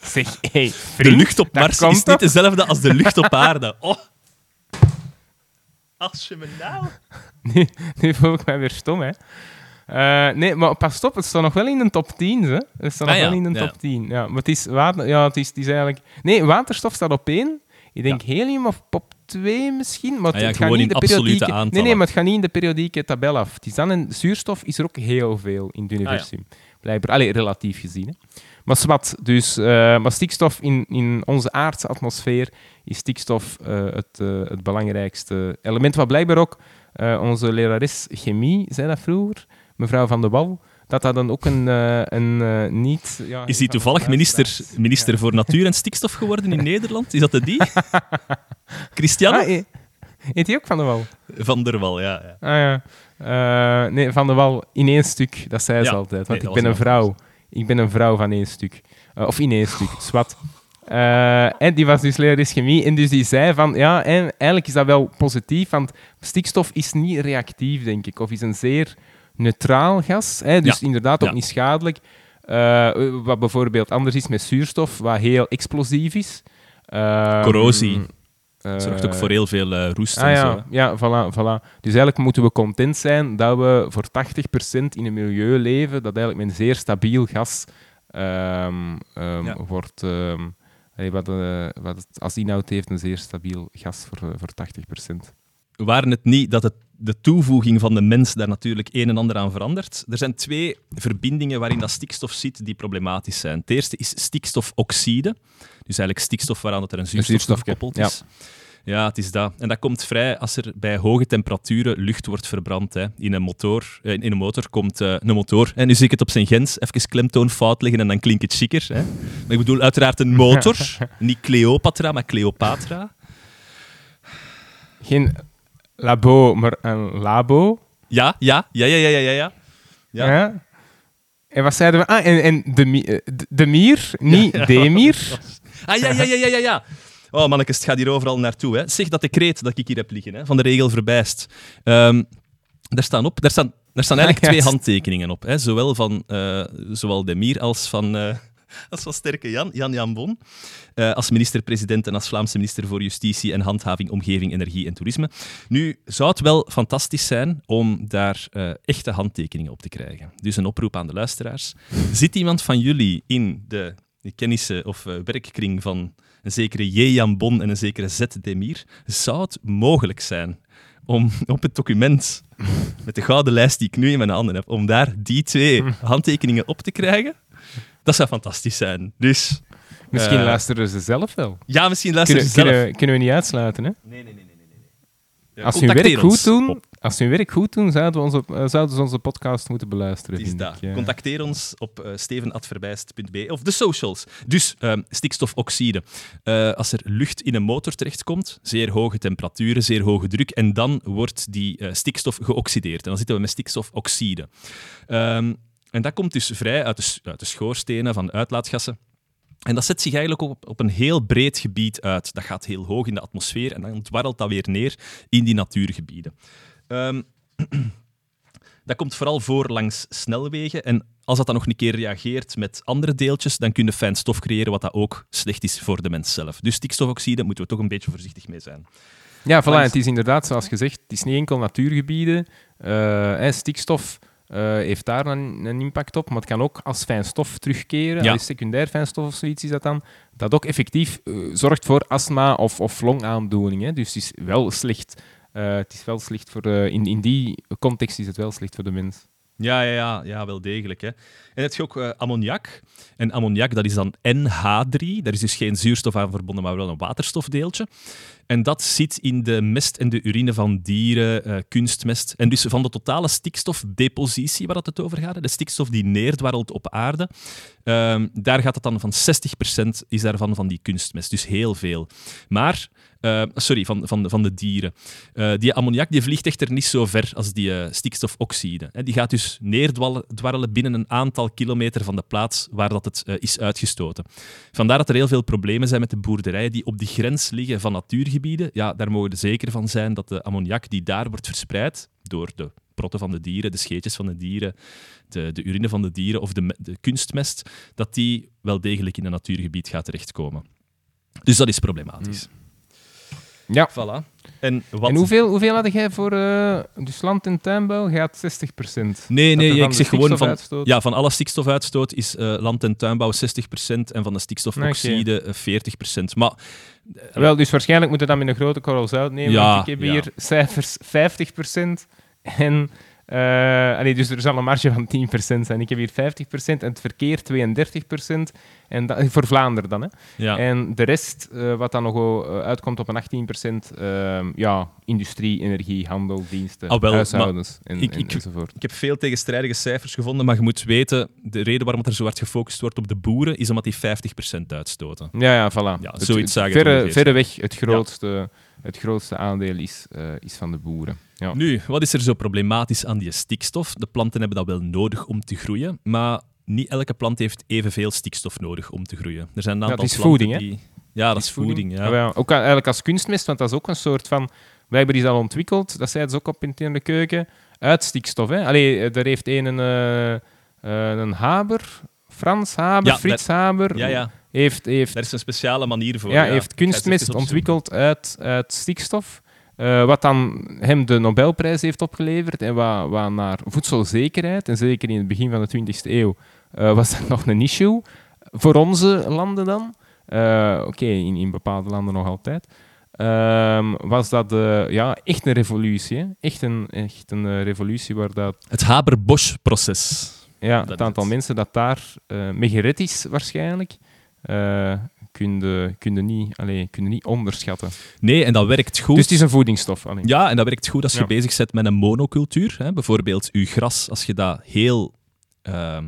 Speaker 1: Zeg, hey,
Speaker 2: De lucht op Mars is niet dezelfde als de lucht op aarde. Oh. Als je me nou...
Speaker 1: Nu, nu voel ik mij weer stom, hè. Eh, nee, maar pas op, het staat nog wel in de top 10, hè. Het staat
Speaker 2: Ah,
Speaker 1: nog
Speaker 2: ja,
Speaker 1: wel in de
Speaker 2: ja.
Speaker 1: top 10. Ja, maar het is, water, ja, het is, het is eigenlijk... Nee, waterstof staat op 1. Ik denk helium op, op 2 misschien, maar het,
Speaker 2: Ah
Speaker 1: het gaat niet
Speaker 2: in
Speaker 1: de periodieke... Nee,
Speaker 2: aantallen.
Speaker 1: nee, maar het gaat niet in de periodieke tabel af. Het is dan een zuurstof is er ook heel veel in het
Speaker 2: Ah
Speaker 1: universum. Blijkbaar. Allee, relatief gezien. Hè. Maar zwart, dus, eh, maar stikstof in, in onze aardse atmosfeer is stikstof eh, het, het belangrijkste element. Wat blijkbaar ook onze lerares chemie zei dat vroeger, mevrouw Van de Wal, dat dat dan ook een, eh, een eh, niet... Ja,
Speaker 2: Is die toevallig minister, minister voor Natuur en Stikstof geworden in Nederland? Is dat de die? Christiane
Speaker 1: Ah, hij ook Van de Wal?
Speaker 2: van der Wal, ja. ja.
Speaker 1: Ah ja. Eh, nee, Van de Wal in één stuk, dat zei ze
Speaker 2: Ja.
Speaker 1: altijd. Want ik ben een vrouw. Ik ben een vrouw van één stuk. Eh, of in één stuk, zwart. Eh, en die was dus lerares chemie. En dus die zei van, ja, en eigenlijk is dat wel positief, want stikstof is niet reactief, denk ik. Of is een zeer neutraal gas. Hè, dus inderdaad ook
Speaker 2: Ja.
Speaker 1: niet schadelijk. Eh, wat bijvoorbeeld anders is met zuurstof, wat heel explosief is. Ehm,
Speaker 2: Corrosie.
Speaker 1: eh,
Speaker 2: Zorgt ook voor heel veel eh, roest
Speaker 1: Ah
Speaker 2: en zo.
Speaker 1: ja, voilà, voilà. Dus eigenlijk moeten we content zijn dat we voor 80% in een milieu leven dat eigenlijk met een zeer stabiel gas ehm, ehm,
Speaker 2: Ja.
Speaker 1: wordt... wat, wat het als inhoud heeft, een zeer stabiel gas voor, voor 80%.
Speaker 2: Waren het niet dat het, de toevoeging van de mens daar natuurlijk een en ander aan verandert? Er zijn twee verbindingen waarin dat stikstof zit die problematisch zijn. Het eerste is stikstofoxide. Dus eigenlijk stikstof waaraan dat er een zuurstof gekoppeld is. Ja, het is dat. En dat komt vrij als er bij hoge temperaturen lucht wordt verbrand. Hè. In, een motor, eh, in een motor komt eh, een motor. En nu zie ik het op zijn gens. Even klemtoon fout leggen en dan klinkt het chiquer. Hè. Maar ik bedoel uiteraard een motor. Niet Cleopatra, maar Cleopatra.
Speaker 1: Geen labo, maar een labo.
Speaker 2: Ja, ja, ja, ja, ja, ja, ja. Ja.
Speaker 1: Ja. En wat zeiden we? Ah, en, en de, eh, de, de mier, niet Demir.
Speaker 2: Ah, ja, ja, ja, ja, ja, ja. Oh, mannetjes, het gaat hier overal naartoe. Hè. Zeg dat decreet dat ik hier heb liggen, hè, van de regel verbijst. Ehm, daar, staan op, daar, staan, daar staan eigenlijk
Speaker 1: Ah,
Speaker 2: twee handtekeningen op. Hè. Zowel van eh, zowel Demir als van, eh, als van Sterke Jan, Jan Jan Bon. eh, als minister-president en als Vlaamse minister voor Justitie en Handhaving, Omgeving, Energie en Toerisme. Nu, zou het wel fantastisch zijn om daar eh, echte handtekeningen op te krijgen. Dus een oproep aan de luisteraars. Zit iemand van jullie in de, de kennissen of eh, werkkring van een zekere J. Jan Bon en een zekere Z. Demir? Zou het mogelijk zijn om op het document met de gouden lijst die ik nu in mijn handen heb, om daar die twee handtekeningen op te krijgen? Dat zou fantastisch zijn. Dus
Speaker 1: Misschien
Speaker 2: Eh,
Speaker 1: luisteren ze zelf wel.
Speaker 2: ja, misschien luister
Speaker 1: Kunnen,
Speaker 2: je zelf.
Speaker 1: kunnen, kunnen we niet uitsluiten, hè?
Speaker 2: Nee, nee, nee. nee, nee. Ja,
Speaker 1: Als ze hun werk
Speaker 2: ons
Speaker 1: goed doen, als ze hun werk goed doen, zouden, we onze, eh, zouden ze onze podcast moeten beluisteren.
Speaker 2: Is dat.
Speaker 1: ik, ja.
Speaker 2: Contacteer ons op uh, stevenadverbijst.be of de socials. Dus ehm, stikstofoxide. Eh, als er lucht in een motor terechtkomt, zeer hoge temperaturen, zeer hoge druk, en dan wordt die eh, stikstof geoxideerd. En dan zitten we met stikstofoxide. Ehm, en dat komt dus vrij uit de, uit de schoorstenen van uitlaatgassen. En dat zet zich eigenlijk op, op een heel breed gebied uit. Dat gaat heel hoog in de atmosfeer en dan dwarrelt dat weer neer in die natuurgebieden. Ehm, dat komt vooral voor langs snelwegen. En als dat dan nog een keer reageert met andere deeltjes, dan kun je fijn stof creëren, wat dat ook slecht is voor de mens zelf. Dus stikstofoxide moeten we toch een beetje voorzichtig mee zijn.
Speaker 1: Ja, voilà,
Speaker 2: Langs-
Speaker 1: het is inderdaad, zoals gezegd, het is niet enkel natuurgebieden. Hè, stikstof eh, heeft daar een, een impact op, maar het kan ook als fijnstof terugkeren.
Speaker 2: Ja.
Speaker 1: Als secundair fijnstof of zoiets is dat dan. Dat ook effectief eh, zorgt voor astma of, of longaandoeningen. Dus het is wel slecht. Eh, het is wel slecht voor... in, in die context is het wel slecht voor de mens.
Speaker 2: Ja, ja, ja, ja wel degelijk. Hè. En het is ook eh, ammoniak. En ammoniak, dat is dan NH3. Daar is dus geen zuurstof aan verbonden, maar wel een waterstofdeeltje. En dat zit in de mest en de urine van dieren, eh, kunstmest. En dus van de totale stikstofdepositie waar dat het over gaat, de stikstof die neerdwarrelt op aarde, ehm, daar gaat het dan van 60% is daarvan van die kunstmest. Dus heel veel. Maar, eh, sorry, van, van, van de dieren. Eh, die ammoniak die vliegt echter niet zo ver als die stikstofoxide. Die gaat dus neerdwarrelen binnen een aantal kilometer van de plaats waar dat het is uitgestoten. Vandaar dat er heel veel problemen zijn met de boerderijen die op de grens liggen van natuurgebieden. Ja, daar mogen we er zeker van zijn dat de ammoniak die daar wordt verspreid door de protten van de dieren, de scheetjes van de dieren, de, de urine van de dieren of de, de kunstmest, dat die wel degelijk in een natuurgebied gaat terechtkomen. Dus dat is problematisch.
Speaker 1: Ja.
Speaker 2: Voilà. En, wat...
Speaker 1: En hoeveel, hoeveel had jij voor uh, dus land- en tuinbouw? Gaat 60%?
Speaker 2: Nee, nee, ik zeg gewoon van, ja, van alle stikstofuitstoot is eh, land- en tuinbouw 60% en van de stikstofoxide eh, 40%. Maar
Speaker 1: Wel, dus waarschijnlijk moeten we dat met een grote korrel zout nemen.
Speaker 2: Ja,
Speaker 1: ik heb
Speaker 2: ja.
Speaker 1: hier cijfers 50% en... allee, dus er zal een marge van 10% zijn. Ik heb hier 50% en het verkeer 32%. En dat, voor Vlaanderen dan. Hè.
Speaker 2: ja,
Speaker 1: En de rest, eh, wat dan nog eh, uitkomt op een 18%, ehm, ja, industrie, energie, handel, diensten,
Speaker 2: Ah, wel,
Speaker 1: huishoudens en,
Speaker 2: ik-
Speaker 1: en-
Speaker 2: ik-
Speaker 1: enzovoort.
Speaker 2: Ik heb veel tegenstrijdige cijfers gevonden, maar je moet weten, de reden waarom er zo hard gefocust wordt op de boeren, is omdat die 50% uitstoten.
Speaker 1: Ja, ja, voilà.
Speaker 2: Ja,
Speaker 1: Het-
Speaker 2: zoiets zagen het
Speaker 1: verre, verreweg het grootste, het grootste aandeel is, is van de boeren. Ja.
Speaker 2: Nu, wat is er zo problematisch aan die stikstof? De planten hebben dat wel nodig om te groeien, maar niet elke plant heeft evenveel stikstof nodig om te groeien. Er zijn een
Speaker 1: Ja,
Speaker 2: aantal
Speaker 1: het is
Speaker 2: planten
Speaker 1: voeding,
Speaker 2: die... Ja, dat is voeding, ja.
Speaker 1: Ah, wel, ook eigenlijk als kunstmest, want dat is ook een soort van... Blijkbaar is al ontwikkeld, dat zeiden ze ook op in de keuken, uit stikstof. Hè? Allee, eh, er heeft een, eh, eh, een Haber, Frans Haber,
Speaker 2: Ja,
Speaker 1: Frits Haber,
Speaker 2: Ja, ja.
Speaker 1: heeft, heeft
Speaker 2: Daar is een speciale manier voor.
Speaker 1: ja,
Speaker 2: ja.
Speaker 1: heeft kunstmest ontwikkeld uit, uit stikstof. Eh, wat dan hem de Nobelprijs heeft opgeleverd en wat, wat naar voedselzekerheid, en zeker in het begin van de 20e eeuw, eh, was dat nog een issue. Voor onze landen dan. Eh, Oké, in, in bepaalde landen nog altijd. Ehm, was dat ja, echt een revolutie. hè. Echt een, echt een revolutie waar dat,
Speaker 2: Het Haber-Bosch-proces.
Speaker 1: ja,
Speaker 2: Dat
Speaker 1: het aantal mensen dat daar eh mee gered is, waarschijnlijk, kun je, kun je niet, allee, kun je niet onderschatten.
Speaker 2: Nee, en dat werkt goed.
Speaker 1: Dus het is een voedingsstof. allee.
Speaker 2: Ja, en dat werkt goed als je
Speaker 1: Ja.
Speaker 2: bezig bent met een monocultuur. Hè. Bijvoorbeeld je gras, als je dat heel, ehm,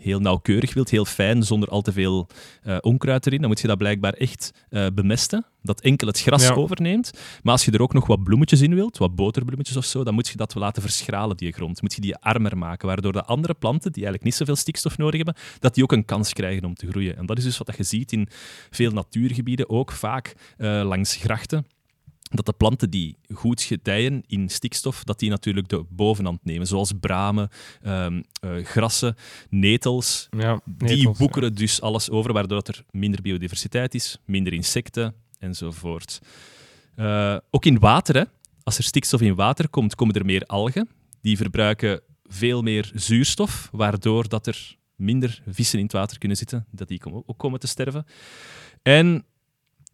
Speaker 2: heel nauwkeurig wilt, heel fijn, zonder al te veel eh, onkruid erin, dan moet je dat blijkbaar echt eh, bemesten. Dat enkel het gras
Speaker 1: Ja.
Speaker 2: overneemt. Maar als je er ook nog wat bloemetjes in wilt, wat boterbloemetjes of zo, dan moet je dat laten verschralen, die grond. Moet je die armer maken, waardoor de andere planten, die eigenlijk niet zoveel stikstof nodig hebben, dat die ook een kans krijgen om te groeien. En dat is dus wat je ziet in veel natuurgebieden, ook vaak eh, langs grachten dat de planten die goed gedijen in stikstof, dat die natuurlijk de bovenhand nemen. Zoals bramen, eh, grassen, netels.
Speaker 1: Ja,
Speaker 2: die boekeren dus alles over, waardoor dat er minder biodiversiteit is, minder insecten enzovoort. Eh, ook in water, hè. als er stikstof in water komt, komen er meer algen. Die verbruiken veel meer zuurstof, waardoor dat er minder vissen in het water kunnen zitten, dat die ook komen te sterven. En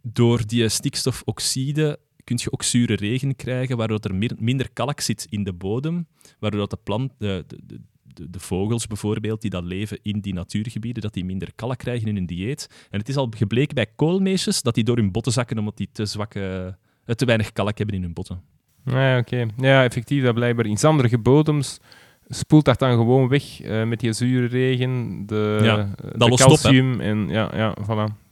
Speaker 2: door die stikstofoxide kun je ook zure regen krijgen, waardoor er meer- minder kalk zit in de bodem, waardoor dat de, plant, de, de, de, de- vogels bijvoorbeeld, die dat leven in die natuurgebieden, dat die minder kalk krijgen in hun dieet. En het is al gebleken bij koolmeesjes dat die door hun botten zakken omdat die te, zwakke, eh, te weinig kalk hebben in hun botten.
Speaker 1: Ja, oké. Ja, effectief, dat blijkbaar in zanderige bodems spoelt dat dan gewoon weg eh, met die zure regen, de,
Speaker 2: Ja,
Speaker 1: eh,
Speaker 2: dat
Speaker 1: de
Speaker 2: op,
Speaker 1: calcium en ja, ja, voilà.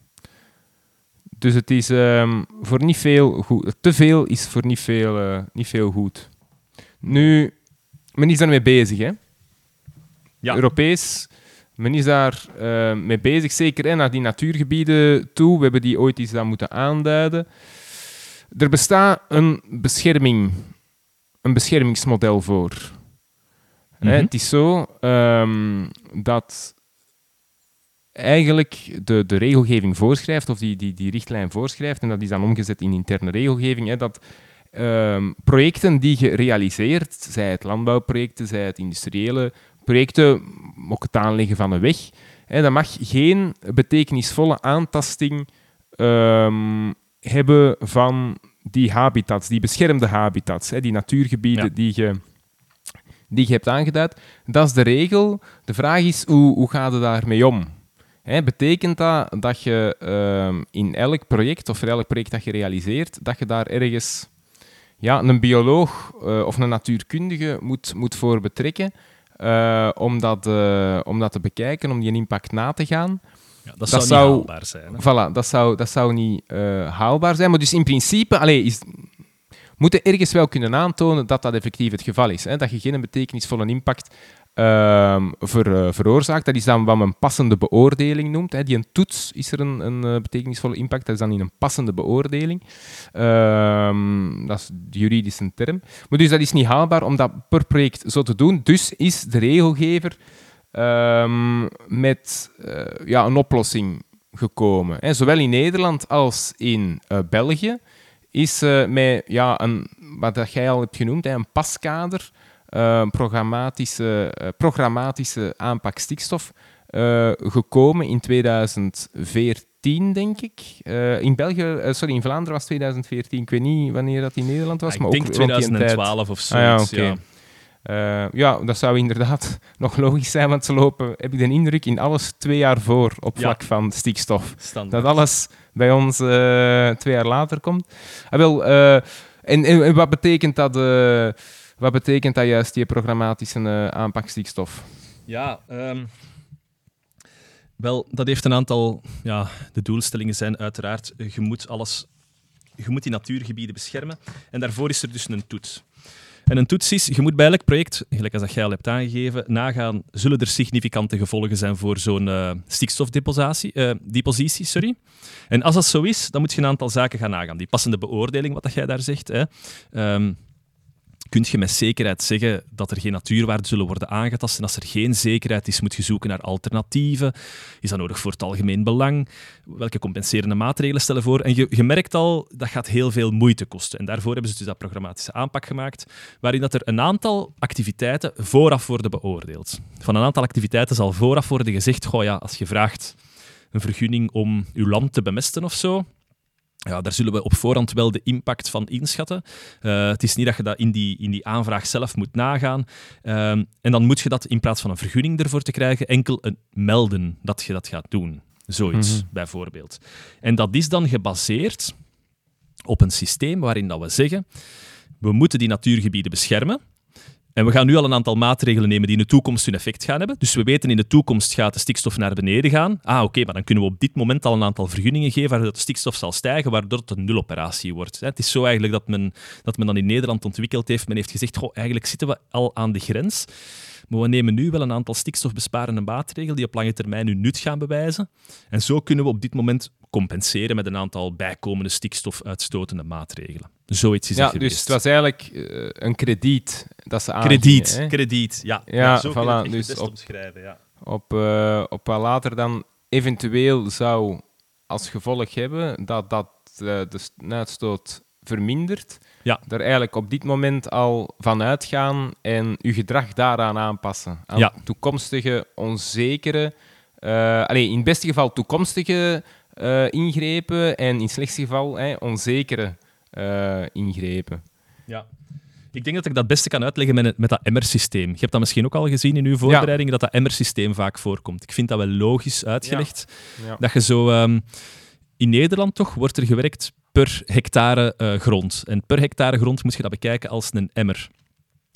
Speaker 1: Dus het is ehm, voor niet veel goed. Te veel is voor niet veel, eh, niet veel goed. Nu, men is daarmee bezig, hè?
Speaker 2: Ja.
Speaker 1: Europees. Men is daar eh, mee bezig, zeker hè, naar die natuurgebieden toe. We hebben die ooit eens aan moeten aanduiden. Er bestaat een bescherming, een beschermingsmodel voor. Hè,
Speaker 2: Mhm.
Speaker 1: het is zo ehm, dat eigenlijk de, de regelgeving voorschrijft, of die, die, die richtlijn voorschrijft, en dat is dan omgezet in interne regelgeving, hè, dat ehm, projecten die je realiseert, zij het landbouwprojecten, zij het industriële projecten, ook het aanleggen van een weg, hè, dat mag geen betekenisvolle aantasting ehm, hebben van die habitats, die beschermde habitats, hè, die natuurgebieden
Speaker 2: Ja.
Speaker 1: die, je, die je hebt aangeduid. Dat is de regel. De vraag is, hoe, hoe ga je daarmee om? Hè, betekent dat dat je ehm, in elk project, of voor elk project dat je realiseert, dat je daar ergens ja, een bioloog eh, of een natuurkundige moet, moet voor betrekken eh, om, dat, eh, om dat te bekijken, om die impact na te gaan?
Speaker 2: Ja, dat,
Speaker 1: Dat
Speaker 2: zou niet haalbaar zijn. Hè?
Speaker 1: Voilà, dat zou, dat zou niet haalbaar zijn. Maar dus in principe, allee, is, moeten ergens wel kunnen aantonen dat dat effectief het geval is. Hè? Dat je geen betekenisvolle impact ehm, eh, veroorzaakt. Dat is dan wat men passende beoordeling noemt. Hè? Die een toets is er een, een eh, betekenisvolle impact. Dat is dan in een passende beoordeling. Ehm, dat is de juridische term. Maar dus dat is niet haalbaar om dat per project zo te doen. Dus is de regelgever ehm, met eh, ja, een oplossing gekomen. Hè. Zowel in Nederland als in België is met ja, een, wat dat jij al hebt genoemd, een paskader, programmatische, uh, programmatische aanpak stikstof, gekomen in 2014, denk ik. in België, sorry, in Vlaanderen was 2014. Ik weet niet wanneer dat in Nederland was,
Speaker 2: ja,
Speaker 1: maar
Speaker 2: ik denk 2012 of zo.
Speaker 1: Ah, ja, okay. ja. Uh, ja, dat zou inderdaad nog logisch zijn, want ze lopen, heb ik de indruk, in alles twee jaar voor op vlak ja. van stikstof.
Speaker 2: Standaard.
Speaker 1: Dat alles bij ons twee jaar later komt. Ah, wel, en, en, wat, betekent dat, wat betekent dat juist, die programmatische aanpak stikstof?
Speaker 2: Ja, um, wel, dat heeft een aantal... Ja, de doelstellingen zijn uiteraard, je moet alles... Je moet die natuurgebieden beschermen. En daarvoor is er dus een toets. En een toets is, je moet bij elk project, gelijk als dat jij al hebt aangegeven, nagaan, zullen er significante gevolgen zijn voor zo'n uh, stikstofdepositie? Uh, sorry. En als dat zo is, dan moet je een aantal zaken gaan nagaan. Die passende beoordeling, wat dat jij daar zegt. Hè. Um, kun je met zekerheid zeggen dat er geen natuurwaarden zullen worden aangetast. En als er geen zekerheid is, moet je zoeken naar alternatieven. Is dat nodig voor het algemeen belang? Welke compenserende maatregelen stellen voor? En je, merkt al, dat gaat heel veel moeite kosten. En daarvoor hebben ze dus dat programmatische aanpak gemaakt, waarin dat er een aantal activiteiten vooraf worden beoordeeld. Van een aantal activiteiten zal vooraf worden gezegd, goh ja, als je vraagt een vergunning om je land te bemesten of zo, ja, daar zullen we op voorhand wel de impact van inschatten. Uh, het is niet dat je dat in die, in die aanvraag zelf moet nagaan. Uh, en dan moet je dat in plaats van een vergunning ervoor te krijgen, enkel een melden dat je dat gaat doen. Zoiets, mm -hmm. bijvoorbeeld. En dat is dan gebaseerd op een systeem waarin dat we zeggen, we moeten die natuurgebieden beschermen. En we gaan nu al een aantal maatregelen nemen die in de toekomst hun effect gaan hebben. Dus we weten in de toekomst gaat de stikstof naar beneden gaan. Ah, oké, maar dan kunnen we op dit moment al een aantal vergunningen geven waardoor de stikstof zal stijgen, waardoor het een nuloperatie wordt. Het is zo eigenlijk dat men, dat men dan in Nederland ontwikkeld heeft. Men heeft gezegd, goh, eigenlijk zitten we al aan de grens. Maar we nemen nu wel een aantal stikstofbesparende maatregelen die op lange termijn hun nut gaan bewijzen. En zo kunnen we op dit moment compenseren met een aantal bijkomende stikstofuitstotende maatregelen. Zoiets is
Speaker 1: ja,
Speaker 2: het
Speaker 1: dus het was eigenlijk uh, een krediet dat ze
Speaker 2: Krediet,
Speaker 1: hè?
Speaker 2: krediet, ja.
Speaker 1: Ja, ja
Speaker 2: zo
Speaker 1: voilà,
Speaker 2: je
Speaker 1: dus
Speaker 2: best
Speaker 1: op,
Speaker 2: omschrijven, ja.
Speaker 1: Op, uh, op wat later dan eventueel zou als gevolg hebben dat, dat uh, de uitstoot vermindert,
Speaker 2: ja.
Speaker 1: er eigenlijk op dit moment al van uitgaan en uw gedrag daaraan aanpassen. Aan
Speaker 2: ja.
Speaker 1: toekomstige onzekere, uh, allez, in het beste geval toekomstige uh, ingrepen en in het slechtste geval hey, onzekere uh, ingrepen.
Speaker 2: Ja. Ik denk dat ik dat het beste kan uitleggen met, met dat emmersysteem. Je hebt dat misschien ook al gezien in uw voorbereiding, ja. dat dat emmersysteem vaak voorkomt. Ik vind dat wel logisch uitgelegd.
Speaker 1: Ja. Ja.
Speaker 2: Dat je zo... Um, in Nederland toch wordt er gewerkt per hectare uh, grond. En per hectare grond moet je dat bekijken als een emmer.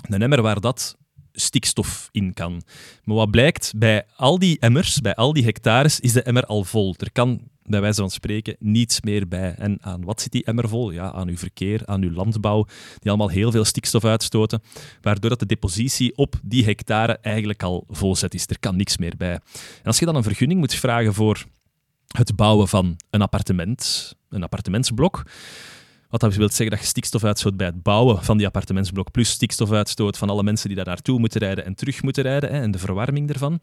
Speaker 2: Een emmer waar dat stikstof in kan. Maar wat blijkt, bij al die emmers, bij al die hectares, is de emmer al vol. Er kan bij wijze van spreken niets meer bij. En aan wat zit die emmer vol? Ja, aan uw verkeer, aan uw landbouw, die allemaal heel veel stikstof uitstoten, waardoor dat de depositie op die hectare eigenlijk al volzet is. Er kan niks meer bij. En als je dan een vergunning moet vragen voor het bouwen van een appartement, een appartementsblok, wat dat wil zeggen dat je stikstof uitstoot bij het bouwen van die appartementsblok, plus stikstof uitstoot van alle mensen die daar naartoe moeten rijden en terug moeten rijden, hè, en de verwarming ervan,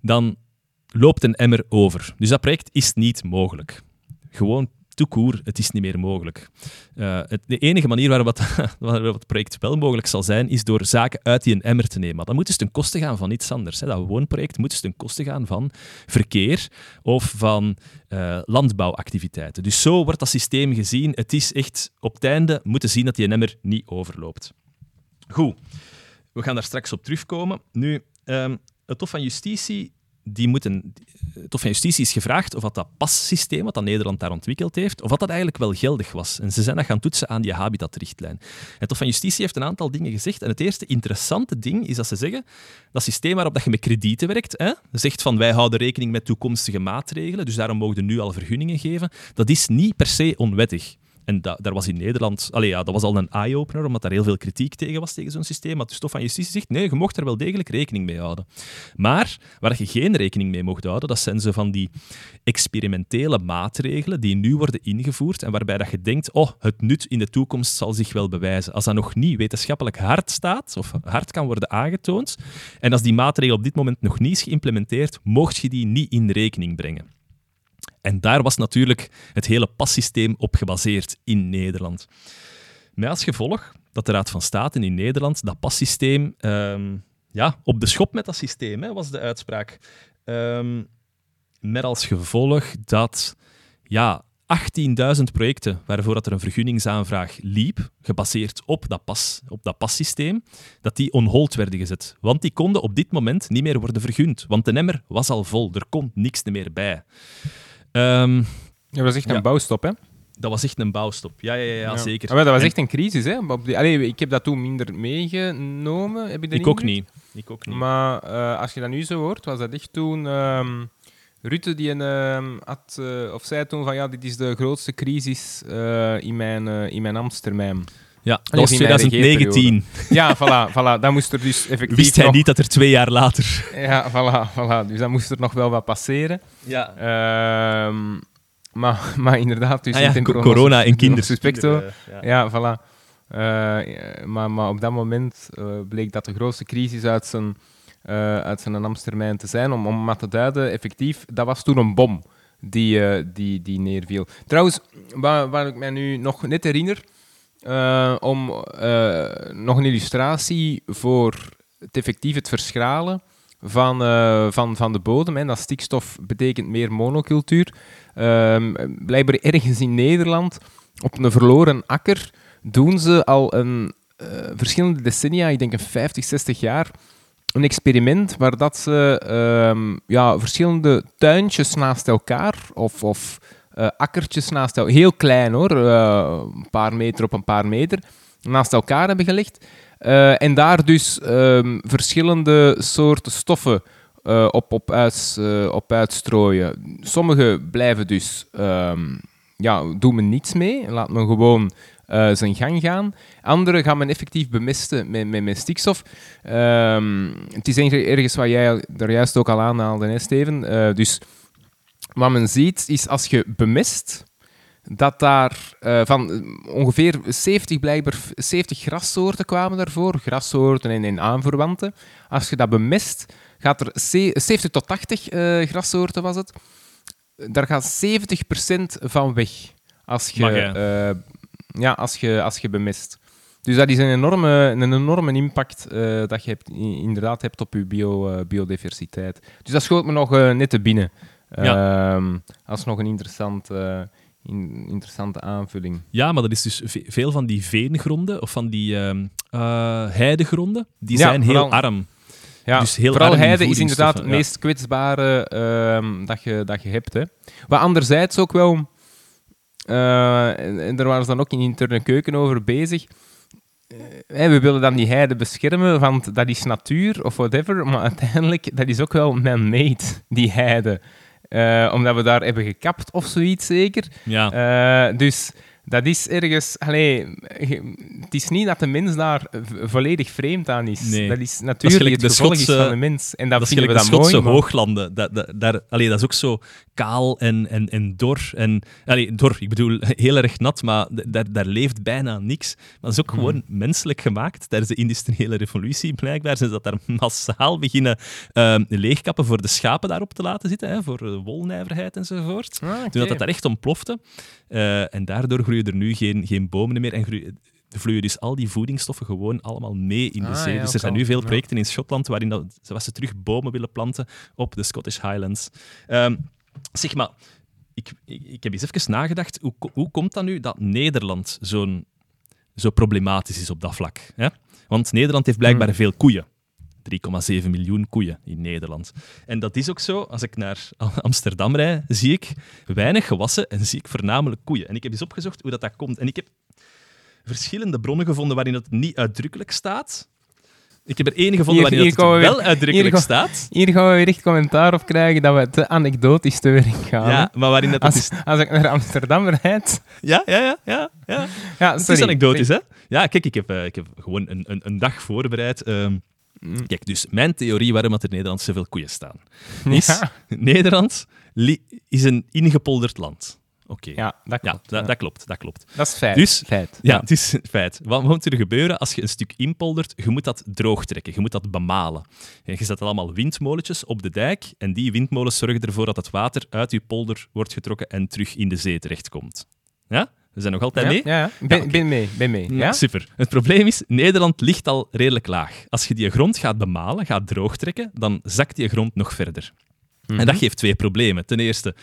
Speaker 2: dan loopt een emmer over. Dus dat project is niet mogelijk. Gewoon toekoer, het is niet meer mogelijk. Uh, het, de enige manier waarop het, waarop project wel mogelijk zal zijn, is door zaken uit die een emmer te nemen. Maar dan moet dus ten koste gaan van iets anders. Hè. Dat woonproject moet dus ten koste gaan van verkeer of van uh, landbouwactiviteiten. Dus zo wordt dat systeem gezien. Het is echt op het einde moeten zien dat die emmer niet overloopt. Goed, we gaan daar straks op terugkomen. Nu, um, het Hof van Justitie die moeten, het Hof van Justitie is gevraagd of dat, passysteem wat dat Nederland daar ontwikkeld heeft, of dat, dat eigenlijk wel geldig was. En ze zijn dat gaan toetsen aan die habitatrichtlijn. Het Hof van Justitie heeft een aantal dingen gezegd. En het eerste interessante ding is dat ze zeggen, dat systeem waarop dat je met kredieten werkt, hè, zegt van wij houden rekening met toekomstige maatregelen, dus daarom mogen we nu al vergunningen geven, dat is niet per se onwettig. En da, daar was in Nederland, allee, ja, dat was al een eye-opener, omdat daar heel veel kritiek tegen was tegen zo'n systeem. Maar de Stof van Justitie zegt, nee, je mocht er wel degelijk rekening mee houden. Maar waar je geen rekening mee mocht houden, dat zijn zo van die experimentele maatregelen die nu worden ingevoerd en waarbij dat je denkt, oh, het nut in de toekomst zal zich wel bewijzen. Als dat nog niet wetenschappelijk hard staat, of hard kan worden aangetoond, en als die maatregel op dit moment nog niet is geïmplementeerd, mocht je die niet in rekening brengen. En daar was natuurlijk het hele passysteem op gebaseerd in Nederland. Met als gevolg dat de Raad van State in Nederland dat passysteem ehm, ja, op de schop met dat systeem, hè, was de uitspraak. Ehm, met als gevolg dat ja, 18.000 projecten waarvoor dat er een vergunningsaanvraag liep, gebaseerd op dat, pas, op dat passysteem, dat die on hold werden gezet. Want die konden op dit moment niet meer worden vergund. Want de emmer was al vol, er kon niks meer bij. Um,
Speaker 1: ja, dat was echt een bouwstop, hè?
Speaker 2: Dat was echt een bouwstop. Ja, ja, ja, zeker.
Speaker 1: Maar dat was echt een crisis, hè? Allee, ik heb dat toen minder meegenomen. Heb
Speaker 2: ik, ik ook niet. Ik ook niet.
Speaker 1: Maar uh, als je dat nu zo hoort, was dat echt toen... Um, Rutte die een, uh, had, uh, of zei toen van ja, dit is de grootste crisis uh, in, mijn, in mijn ambtstermijn.
Speaker 2: Ja, dat was 2019.
Speaker 1: Ja, voilà, voilà. Dat moest er dus effectief
Speaker 2: Wist hij
Speaker 1: nog...
Speaker 2: niet dat er twee jaar later...
Speaker 1: Ja, voilà, voilà. Dus dat moest er nog wel wat passeren.
Speaker 2: Ja.
Speaker 1: Ehm, maar, maar inderdaad, dus
Speaker 2: ah, ja, corona en kinderen.
Speaker 1: Suspecto. Ja. ja, voilà. maar, maar op dat moment bleek dat de grootste crisis uit zijn uh, uit zijn Amstermijn te zijn. Om, om maar te duiden, effectief, dat was toen een bom die, uh, die, die neerviel. Trouwens, waar, waar ik mij nu nog net herinner, uh, om nog een illustratie voor het effectief het verschralen van, van, van de bodem. En dat stikstof betekent meer monocultuur. Ehm, blijkbaar ergens in Nederland, op een verloren akker, doen ze al een verschillende decennia, ik denk een 50, 60 jaar, een experiment waar dat ze ehm, ja, verschillende tuintjes naast elkaar of, of uh, akkertjes naast elkaar, heel klein hoor, uh, een paar meter op een paar meter, naast elkaar hebben gelegd. Uh, en daar dus um, verschillende soorten stoffen op, op, uit, op uitstrooien. Sommige blijven dus, um, ja, doen men niets mee, laat men gewoon zijn gang gaan. Andere gaan men effectief bemesten met, met, met stikstof. Um, het is ergens wat jij er juist ook al aanhaalde, hè, Steven. Dus wat men ziet is als je bemest, dat daar uh, van ongeveer 70, blijkbaar 70 grassoorten kwamen daarvoor, grassoorten en, en aanverwanten. Als je dat bemest, gaat er 70 tot 80 uh, grassoorten was het. Daar gaat 70% van weg. Als je ja, als je, als je bemest. Dus dat is een enorme, een enorme impact uh, dat je hebt, inderdaad hebt op je bio, uh, biodiversiteit. Dus dat schoot me nog uh, net te binnen. Ja. Ehm, als nog een interessant, in, interessante aanvulling.
Speaker 2: Ja, maar dat is dus veel van die veengronden of van die ehm, heidegronden, die zijn heel arm.
Speaker 1: Ja, dus heel vooral heide is inderdaad het meest kwetsbare ehm, dat, je, dat je hebt. Hè. Maar anderzijds ook wel uh, en, daar waren ze dan ook in interne keuken over bezig. Uh, we willen dan die heide beschermen, want dat is natuur of whatever. Maar uiteindelijk, dat is ook wel man-made, die heide. Uh, omdat we daar hebben gekapt of zoiets zeker.
Speaker 2: Ja.
Speaker 1: dus dat is ergens... Allee, het is niet dat de mens daar volledig vreemd aan is.
Speaker 2: Nee.
Speaker 1: Dat is natuurlijk het gevolg Schotse, van de mens. En dat,
Speaker 2: dat
Speaker 1: vinden we
Speaker 2: de
Speaker 1: Schotse
Speaker 2: mooi, hooglanden. Dat, dat, daar, allee, dat is ook zo kaal en, en, en dor. En, allee, dor, ik bedoel, heel erg nat, maar daar, daar leeft bijna niks. Maar dat is ook gewoon hmm. menselijk gemaakt. Tijdens de industriële revolutie blijkbaar zijn ze dat daar massaal beginnen uh, leegkappen voor de schapen daarop te laten zitten, hè, voor wolnijverheid enzovoort.
Speaker 1: Ah, okay.
Speaker 2: Toen dat, dat daar echt ontplofte. Uh, en daardoor groeien er nu geen, geen bomen meer en groeien, vloeien dus al die voedingsstoffen gewoon allemaal mee in de
Speaker 1: ah,
Speaker 2: zee.
Speaker 1: Ja,
Speaker 2: dus er zijn nu veel projecten in Schotland waarin dat, ze terug bomen willen planten op de Scottish Highlands. Um, zeg maar, ik, ik, ik, heb eens even nagedacht, hoe, hoe komt dat nu dat Nederland zo'n zo problematisch is op dat vlak? Hè? Want Nederland heeft blijkbaar hmm. veel koeien. 3,7 miljoen koeien in Nederland. En dat is ook zo. Als ik naar Amsterdam rijd, zie ik weinig gewassen en zie ik voornamelijk koeien. En ik heb eens opgezocht hoe dat, dat komt. En ik heb verschillende bronnen gevonden waarin het niet uitdrukkelijk staat. Ik heb er één gevonden waarin het wel uitdrukkelijk
Speaker 1: hier
Speaker 2: staat.
Speaker 1: Hier gaan we weer echt commentaar op krijgen dat we te anekdotisch te werk gaan.
Speaker 2: Ja, maar waarin het
Speaker 1: als,
Speaker 2: is...
Speaker 1: als ik naar Amsterdam rijd...
Speaker 2: Ja, ja, ja. ja, ja.
Speaker 1: ja
Speaker 2: het is anekdotisch, hè? Ja, kijk, ik heb, uh, ik heb gewoon een, een, een dag voorbereid... Uh, Mm. Kijk, dus mijn theorie waarom er in Nederland zoveel koeien staan, is Nederland is een ingepolderd land. Oké.
Speaker 1: Ja, dat
Speaker 2: Ja,
Speaker 1: klopt.
Speaker 2: dat,
Speaker 1: ja.
Speaker 2: dat klopt, dat klopt.
Speaker 1: Dat is feit.
Speaker 2: Dus-
Speaker 1: feit.
Speaker 2: Ja, het is feit. Wat moet er gebeuren als je een stuk inpoldert? Je moet dat droog trekken, je moet dat bemalen. En je zet allemaal windmolentjes op de dijk en die windmolens zorgen ervoor dat het water uit je polder wordt getrokken en terug in de zee terechtkomt. Ja? We zijn nog altijd mee?
Speaker 1: Ja, ja. Ben, ben mee. Ben mee.
Speaker 2: Ja,
Speaker 1: Ja?
Speaker 2: Super. Het probleem is, Nederland ligt al redelijk laag. Als je die grond gaat bemalen, gaat droog trekken, dan zakt die grond nog verder.
Speaker 1: Mhm.
Speaker 2: En dat geeft twee problemen. Ten eerste,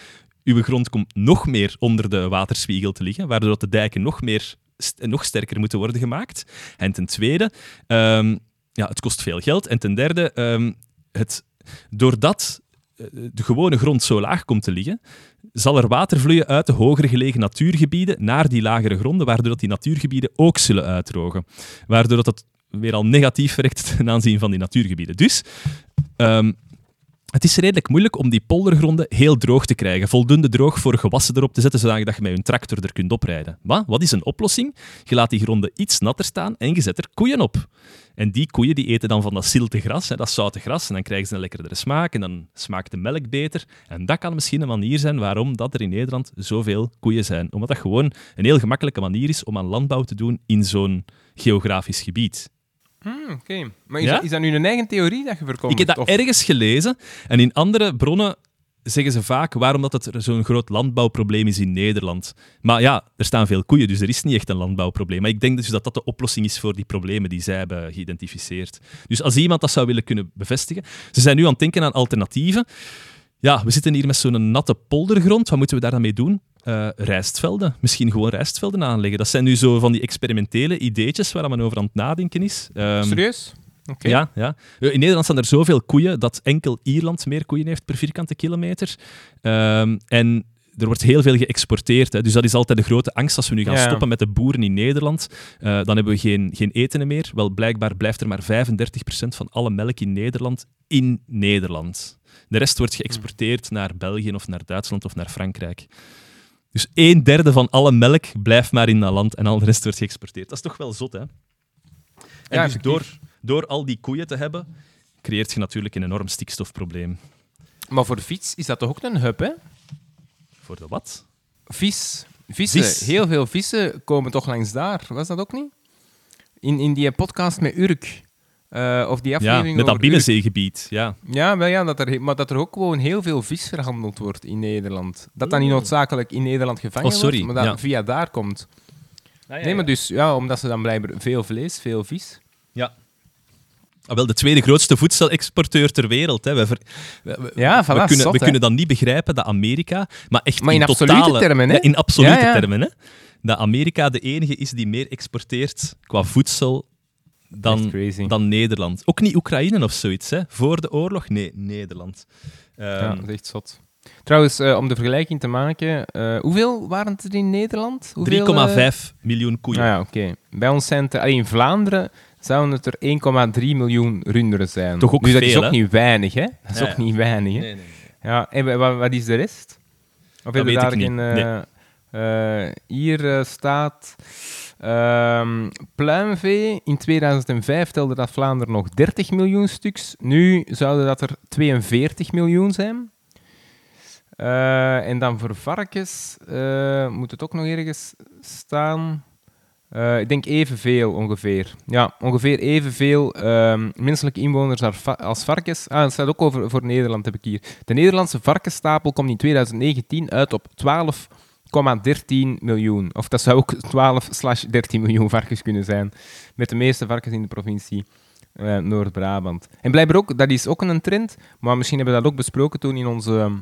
Speaker 2: uw grond komt nog meer onder de waterspiegel te liggen, waardoor de dijken nog, meer, st- nog sterker moeten worden gemaakt. En ten tweede, ehm, ja, het kost veel geld. En ten derde, ehm, het, doordat de gewone grond zo laag komt te liggen, zal er water vloeien uit de hoger gelegen natuurgebieden naar die lagere gronden, waardoor dat die natuurgebieden ook zullen uitdrogen. Waardoor dat het weer al negatief werkt ten aanzien van die natuurgebieden. Dus ehm, het is redelijk moeilijk om die poldergronden heel droog te krijgen. Voldoende droog voor gewassen erop te zetten, zodat je met je tractor er kunt oprijden. Maar wat is een oplossing? Je laat die gronden iets natter staan en je zet er koeien op. En die koeien die eten dan van dat zilte gras, hè, dat zoute gras, en dan krijgen ze een lekkerdere smaak en dan smaakt de melk beter. En dat kan misschien een manier zijn waarom dat er in Nederland zoveel koeien zijn. Omdat dat gewoon een heel gemakkelijke manier is om aan landbouw te doen in zo'n geografisch gebied.
Speaker 1: Hmm, Oké. Maar is,
Speaker 2: Ja?
Speaker 1: dat, is dat nu een eigen theorie dat je voorkomt?
Speaker 2: Ik heb dat
Speaker 1: of-
Speaker 2: ergens gelezen en in andere bronnen zeggen ze vaak waarom dat het zo'n groot landbouwprobleem is in Nederland. Maar ja, er staan veel koeien, dus er is niet echt een landbouwprobleem. Maar ik denk dus dat dat de oplossing is voor die problemen die zij hebben geïdentificeerd. Dus als iemand dat zou willen kunnen bevestigen. Ze zijn nu aan het denken aan alternatieven. Ja, we zitten hier met zo'n natte poldergrond. Wat moeten we daar dan mee doen? Eh, rijstvelden. Misschien gewoon rijstvelden aanleggen. Dat zijn nu zo van die experimentele ideetjes waar men over aan het nadenken is. Ehm,
Speaker 1: Serieus?
Speaker 2: Ja, ja. Eh, In Nederland staan er zoveel koeien dat enkel Ierland meer koeien heeft per vierkante kilometer. Ehm, en er wordt heel veel geëxporteerd. Hè. Dus dat is altijd de grote angst als we nu gaan
Speaker 1: Ja.
Speaker 2: stoppen met de boeren in Nederland. eh, dan hebben we geen, geen eten meer. Wel, blijkbaar blijft er maar 35% van alle melk in Nederland in Nederland. De rest wordt geëxporteerd naar België of naar Duitsland of naar Frankrijk. Dus een derde van alle melk blijft maar in dat land en al de rest wordt geëxporteerd. Dat is toch wel zot, hè? En
Speaker 1: Ja,
Speaker 2: dus door, door al die koeien te hebben, creëert je natuurlijk een enorm stikstofprobleem.
Speaker 1: Maar voor de fiets is dat toch ook een hub, hè?
Speaker 2: Voor de wat?
Speaker 1: Vis. Vissen.
Speaker 2: Vis.
Speaker 1: Heel veel vissen komen toch langs daar. Was dat ook niet? In, in die podcast met Urk. Eh, of die
Speaker 2: Ja, met dat binnenzeegebied. Ja.
Speaker 1: Ja, wel ja dat er, maar dat er ook gewoon heel veel vis verhandeld wordt in Nederland. Dat dat niet noodzakelijk in Nederland gevangen
Speaker 2: Oh, sorry,
Speaker 1: wordt, maar dat
Speaker 2: ja.
Speaker 1: via daar komt. nee, maar dus, ja, omdat ze dan blijven veel vlees, veel vis.
Speaker 2: Ja. Ah, wel, de tweede grootste voedselexporteur ter wereld. Hè. We, ver-
Speaker 1: Ja, voilà,
Speaker 2: we, kunnen,
Speaker 1: zot,
Speaker 2: we kunnen dan niet begrijpen dat Amerika, maar echt
Speaker 1: Maar in absolute
Speaker 2: totale-
Speaker 1: termen, hè?
Speaker 2: Ja, in absolute
Speaker 1: Ja, ja.
Speaker 2: termen, hè? Dat Amerika de enige is die meer exporteert qua voedsel dan, dan Nederland. Ook niet Oekraïne of zoiets, hè? Voor de oorlog? Nee, Nederland. Ehm,
Speaker 1: ja, dat is echt zot. Trouwens, eh, om de vergelijking te maken, eh, hoeveel waren het er in Nederland? Hoeveel,
Speaker 2: 3,5
Speaker 1: eh,
Speaker 2: miljoen koeien.
Speaker 1: Ah ja, oké. Bij ons zijn het in Vlaanderen zouden het er 1,3 miljoen runderen zijn.
Speaker 2: Toch ook
Speaker 1: dat is ook
Speaker 2: hè?
Speaker 1: niet weinig, hè? Dat is
Speaker 2: Ja,
Speaker 1: ook
Speaker 2: ja.
Speaker 1: niet weinig, hè?
Speaker 2: Nee, nee, nee.
Speaker 1: Ja, en wa- wa- wat is de rest? Of hebben we
Speaker 2: weet
Speaker 1: daar
Speaker 2: ik niet.
Speaker 1: geen... hier staat... ehm, pluimvee. In 2005 telde dat Vlaanderen nog 30 miljoen stuks. Nu zouden dat er 42 miljoen zijn. Eh, en dan voor varkens eh, moet het ook nog ergens staan. Eh, ik denk evenveel ongeveer. Ja, ongeveer evenveel ehm menselijke inwoners als va- als varkens. Ah, het staat ook over voor Nederland, heb ik hier. De Nederlandse varkensstapel komt in 2019 uit op 12,13 miljoen. Of dat zou ook 12 slash 13 miljoen varkens kunnen zijn. Met de meeste varkens in de provincie eh, Noord-Brabant. En blijkbaar ook, dat is ook een trend, maar misschien hebben we dat ook besproken toen in onze ehm,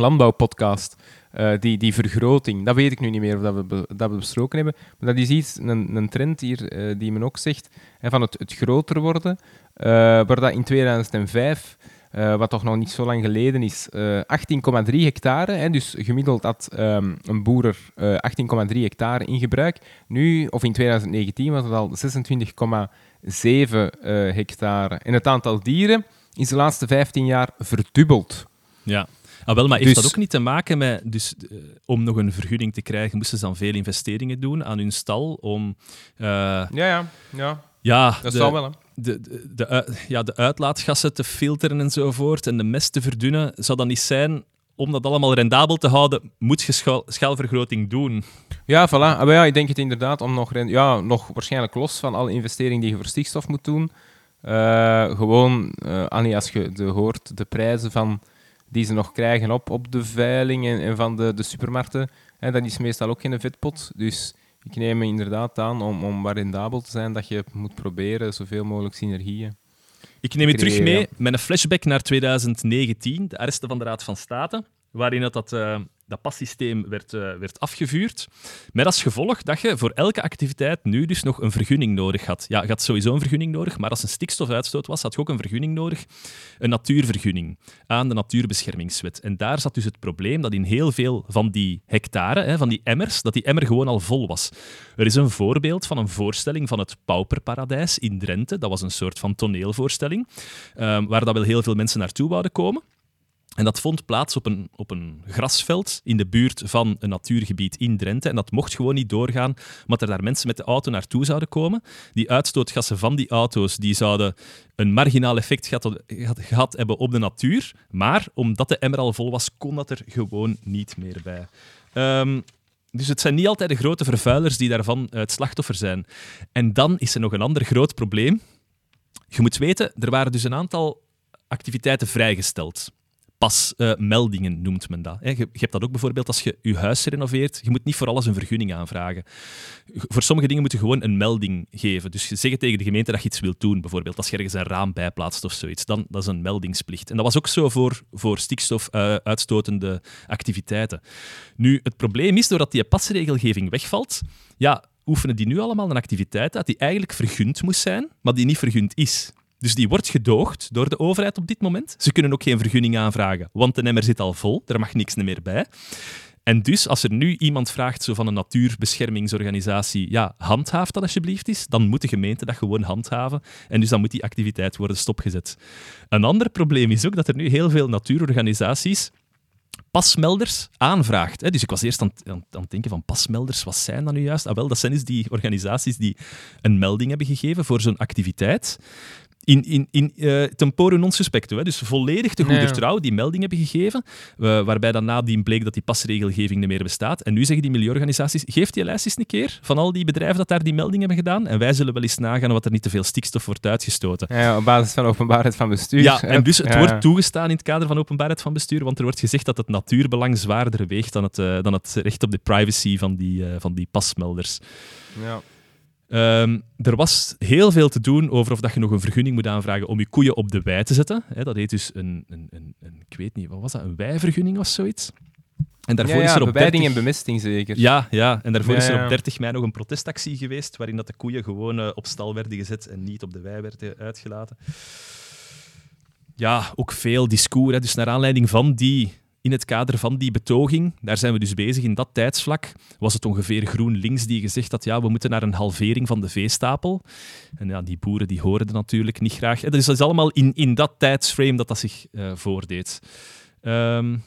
Speaker 1: landbouwpodcast. Eh, die, die vergroting, dat weet ik nu niet meer of dat we, dat we besproken hebben. Maar dat is iets, een, een trend hier eh, die men ook zegt, van het, het groter worden. waar dat in 2005, eh, wat toch nog niet zo lang geleden is, eh 18,3 hectare. Hè, dus gemiddeld had ehm, een boer er eh 18,3 hectare in gebruik. Nu, of in 2019, was het al 26,7 eh, hectare. En het aantal dieren is de laatste 15 jaar verdubbeld.
Speaker 2: Ja. Ah, wel, maar heeft
Speaker 1: Dus-
Speaker 2: dat ook niet te maken met... Dus, eh, om nog een vergunning te krijgen, moesten ze dan veel investeringen doen aan hun stal om... eh,
Speaker 1: Ja, ja, ja.
Speaker 2: ja,
Speaker 1: Dat
Speaker 2: de,
Speaker 1: zal wel, hè.
Speaker 2: De, de, ui- ja, de uitlaatgassen te filteren enzovoort en de mest te verdunnen, zou dat niet zijn om dat allemaal rendabel te houden, moet je schaal, schaalvergroting doen.
Speaker 1: Ja, voilà. Maar ja, ik denk het inderdaad om nog, ja, nog waarschijnlijk los van alle investeringen die je voor stikstof moet doen. Uh, gewoon, uh, Annie, als je hoort de prijzen van, die ze nog krijgen op, op de veiling en, en van de, de supermarkten, hè, dat is meestal ook geen vetpot. Dus ik neem me inderdaad aan om, om rendabel te zijn dat je moet proberen zoveel mogelijk synergieën.
Speaker 2: Ik neem je terug mee met een flashback naar 2019, de arresten van de Raad van State, waarin dat, dat uh, dat passysteem werd, uh, werd afgevuurd. Met als gevolg dat je voor elke activiteit nu dus nog een vergunning nodig had. Ja, je had sowieso een vergunning nodig, maar als een stikstofuitstoot was, had je ook een vergunning nodig. Een natuurvergunning aan de Natuurbeschermingswet. En daar zat dus het probleem dat in heel veel van die hectare, hè, van die emmers, dat die emmer gewoon al vol was. Er is een voorbeeld van een voorstelling van het Pauperparadijs in Drenthe. Dat was een soort van toneelvoorstelling, um, waar dat wel heel veel mensen naartoe wouden komen. En dat vond plaats op een, op een grasveld in de buurt van een natuurgebied in Drenthe. En dat mocht gewoon niet doorgaan, omdat er daar mensen met de auto naartoe zouden komen. Die uitstootgassen van die auto's die zouden een marginaal effect gehad, gehad hebben op de natuur. Maar omdat de emmer al vol was, kon dat er gewoon niet meer bij. Um, dus het zijn niet altijd de grote vervuilers die daarvan het slachtoffer zijn. En dan is er nog een ander groot probleem. Je moet weten, er waren dus een aantal activiteiten vrijgesteld pasmeldingen uh, noemt men dat. Je, hebt dat ook bijvoorbeeld als je je huis renoveert. Je moet niet voor alles een vergunning aanvragen. Voor sommige dingen moet je gewoon een melding geven. Dus je zegt tegen de gemeente dat je iets wilt doen, bijvoorbeeld als je ergens een raam bijplaatst of zoiets. Dan, dat is een meldingsplicht. En dat was ook zo voor, voor stikstof uh, activiteiten. Nu, het probleem is, doordat die pasregelgeving wegvalt, ja, oefenen die nu allemaal een activiteit uit die eigenlijk vergund moest zijn, maar die niet vergund is. Dus die wordt gedoogd door de overheid op dit moment. Ze kunnen ook geen vergunning aanvragen, want de emmer zit al vol, er mag niks meer bij. En dus, als er nu iemand vraagt zo van een natuurbeschermingsorganisatie, ja, handhaaf dat alsjeblieft is, dan moet de gemeente dat gewoon handhaven. En dus dan moet die activiteit worden stopgezet. Een ander probleem is ook dat er nu heel veel natuurorganisaties pasmelders aanvraagt. Dus ik was eerst aan, het denken van pasmelders, wat zijn dat nu juist? Ah, wel, dat zijn dus die organisaties die een melding hebben gegeven voor zo'n activiteit in, in, in uh, tempore non suspecto, hè, dus volledig te goeder trouw, die melding hebben gegeven, uh, waarbij dan nadien bleek dat die pasregelgeving niet meer bestaat. En nu zeggen die milieuorganisaties, geef die lijst eens een keer van al die bedrijven dat daar die melding hebben gedaan en wij zullen wel eens nagaan wat er niet te veel stikstof wordt uitgestoten.
Speaker 1: Ja, op basis van openbaarheid van bestuur.
Speaker 2: Ja, en dus het wordt toegestaan in het kader van openbaarheid van bestuur, want er wordt gezegd dat het natuurbelang zwaarder weegt dan het, uh, dan het recht op de privacy van die, van die pasmelders.
Speaker 1: Ja.
Speaker 2: Um, er was heel veel te doen over of dat je nog een vergunning moet aanvragen om je koeien op de wei te zetten. He, dat heet dus een, een, een, een, ik weet niet, wat was dat, een weivergunning of zoiets?
Speaker 1: En daarvoor ja, ja, is er op 30... en bemesting zeker.
Speaker 2: Ja, ja. en daarvoor ja, is er op 30 mei nog een protestactie geweest, waarin dat de koeien gewoon uh, op stal werden gezet en niet op de wei werden uitgelaten. Ja, ook veel discours. Hè. Dus naar aanleiding van die in het kader van die betoging, daar zijn we dus bezig in dat tijdsvlak, was het ongeveer GroenLinks die gezegd had ja, we moeten naar een halvering van de veestapel. En ja, die boeren die horen dat natuurlijk niet graag. Dus dat is allemaal in, in dat tijdsframe dat dat zich uh, voordeed. Um,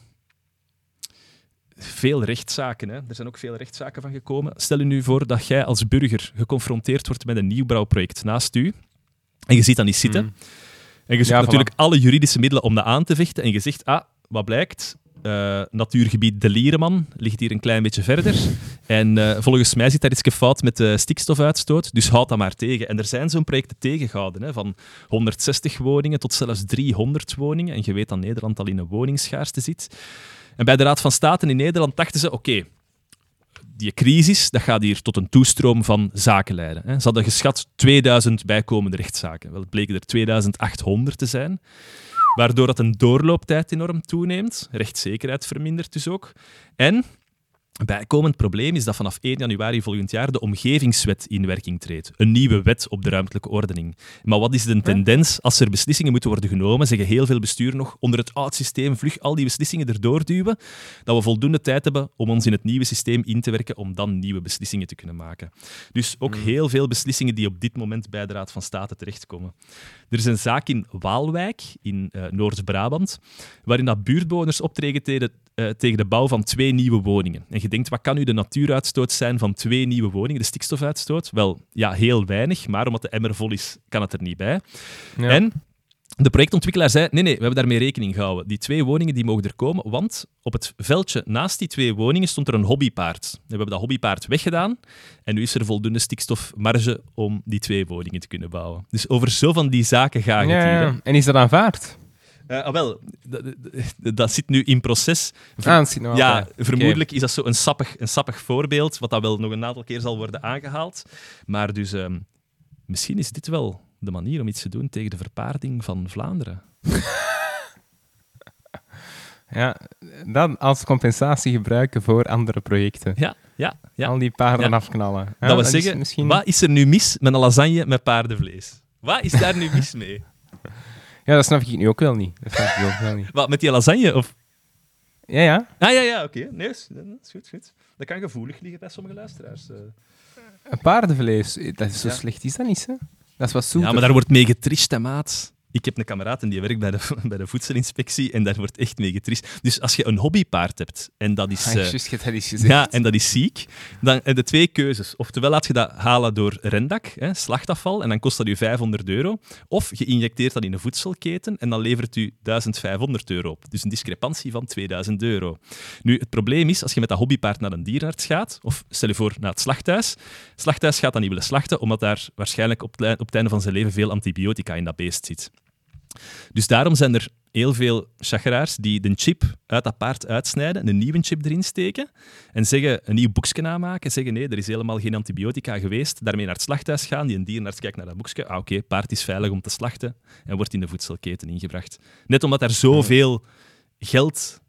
Speaker 2: veel rechtszaken. Hè. Er zijn ook veel rechtszaken van gekomen. Stel je nu voor dat jij als burger geconfronteerd wordt met een nieuwbouwproject naast u. En je ziet dat niet zitten. Mm. En je zoekt natuurlijk alle juridische middelen om dat aan te vechten. En je zegt, ah, wat blijkt? Uh, natuurgebied De Liereman ligt hier een klein beetje verder. En uh, volgens mij zit daar iets fout met de stikstofuitstoot, dus houd dat maar tegen. En er zijn zo'n projecten tegengehouden, hè, van 160 woningen tot zelfs 300 woningen. En je weet dat Nederland al in een woningsschaarste zit. En bij de Raad van State in Nederland dachten ze, oké, die crisis dat gaat hier tot een toestroom van zaken leiden. Hè. Ze hadden geschat 2000 bijkomende rechtszaken. Wel, het bleken er 2800 te zijn waardoor dat een doorlooptijd enorm toeneemt. Rechtszekerheid vermindert dus ook. En bijkomend probleem is dat vanaf 1 januari volgend jaar de omgevingswet in werking treedt. Een nieuwe wet op de ruimtelijke ordening. Maar wat is de tendens als er beslissingen moeten worden genomen? Zeggen heel veel bestuur nog onder het oud systeem vlug al die beslissingen erdoor duwen, dat we voldoende tijd hebben om ons in het nieuwe systeem in te werken om dan nieuwe beslissingen te kunnen maken. Dus ook hmm. heel veel beslissingen die op dit moment bij de Raad van State terechtkomen. Er is een zaak in Waalwijk, in uh, Noord-Brabant, waarin dat buurtbewoners optreden tegen, uh, tegen de bouw van twee nieuwe woningen. En je denkt, wat kan nu de natuuruitstoot zijn van twee nieuwe woningen, de stikstofuitstoot? Wel, ja, heel weinig, maar omdat de emmer vol is, kan het er niet bij. Ja. En de projectontwikkelaar zei, nee, nee, we hebben daarmee rekening gehouden. Die twee woningen die mogen er komen, want op het veldje naast die twee woningen stond er een hobbypaard. We hebben dat hobbypaard weggedaan en nu is er voldoende stikstofmarge om die twee woningen te kunnen bouwen. Dus over zo van die zaken gaat het
Speaker 1: Ja,
Speaker 2: hier. hè.
Speaker 1: En is dat aanvaard?
Speaker 2: Ah, wel, dat, zit nu in proces. Ver-
Speaker 1: Ah,
Speaker 2: ja, vermoedelijk is dat zo een sappig, een sappig voorbeeld, wat dat wel nog een aantal keer zal worden aangehaald. Maar dus, ehm, misschien is dit wel de manier om iets te doen tegen de verpaarding van Vlaanderen.
Speaker 1: Ja, dat als compensatie gebruiken voor andere projecten.
Speaker 2: Ja, ja, ja.
Speaker 1: Al die paarden
Speaker 2: Ja.
Speaker 1: afknallen. Ja,
Speaker 2: dat we
Speaker 1: is
Speaker 2: zeggen,
Speaker 1: misschien...
Speaker 2: wat is er nu mis met een lasagne met paardenvlees? Wat is daar nu mis mee?
Speaker 1: Ja, dat snap ik nu ook wel niet. Dat snap ik ook wel niet.
Speaker 2: Wat, met die lasagne? Of...
Speaker 1: Ja, ja.
Speaker 2: Ah ja, ja, oké. Nee, is, dat is goed, goed. Dat kan gevoelig liggen bij sommige luisteraars. eh.
Speaker 1: Een paardenvlees, eh, dat is zo
Speaker 2: Ja.
Speaker 1: slecht is dat niet, hè? Dat is wat zoeter.
Speaker 2: Ja, maar daar wordt mee getrist, hè, maat. Ik heb een kameraad en die werkt bij de, bij de voedselinspectie en daar wordt echt mee getrist. Dus als je een hobbypaard hebt en dat is...
Speaker 1: Ah,
Speaker 2: eh,
Speaker 1: dat gezegd.
Speaker 2: ja, en dat is ziek. Dan heb je twee keuzes. Oftewel laat je dat halen door rendak, hè, slachtafval, en dan kost dat je 500 euro. Of je injecteert dat in een voedselketen en dan levert u 1500 euro op. Dus een discrepantie van 2000 euro. Nu, het probleem is, als je met dat hobbypaard naar een dierenarts gaat, of stel je voor naar het slachthuis, het slachthuis gaat dan niet willen slachten, omdat daar waarschijnlijk op, op het einde van zijn leven veel antibiotica in dat beest zit. Dus daarom zijn er heel veel chageraars die de chip uit dat paard uitsnijden, een nieuwe chip erin steken en zeggen, een nieuw boekje namaken, zeggen nee, er is helemaal geen antibiotica geweest, daarmee naar het slachthuis gaan, die een dierenarts kijkt naar dat boekje, ah oké, paard is veilig om te slachten en wordt in de voedselketen ingebracht. Net omdat er zoveel geld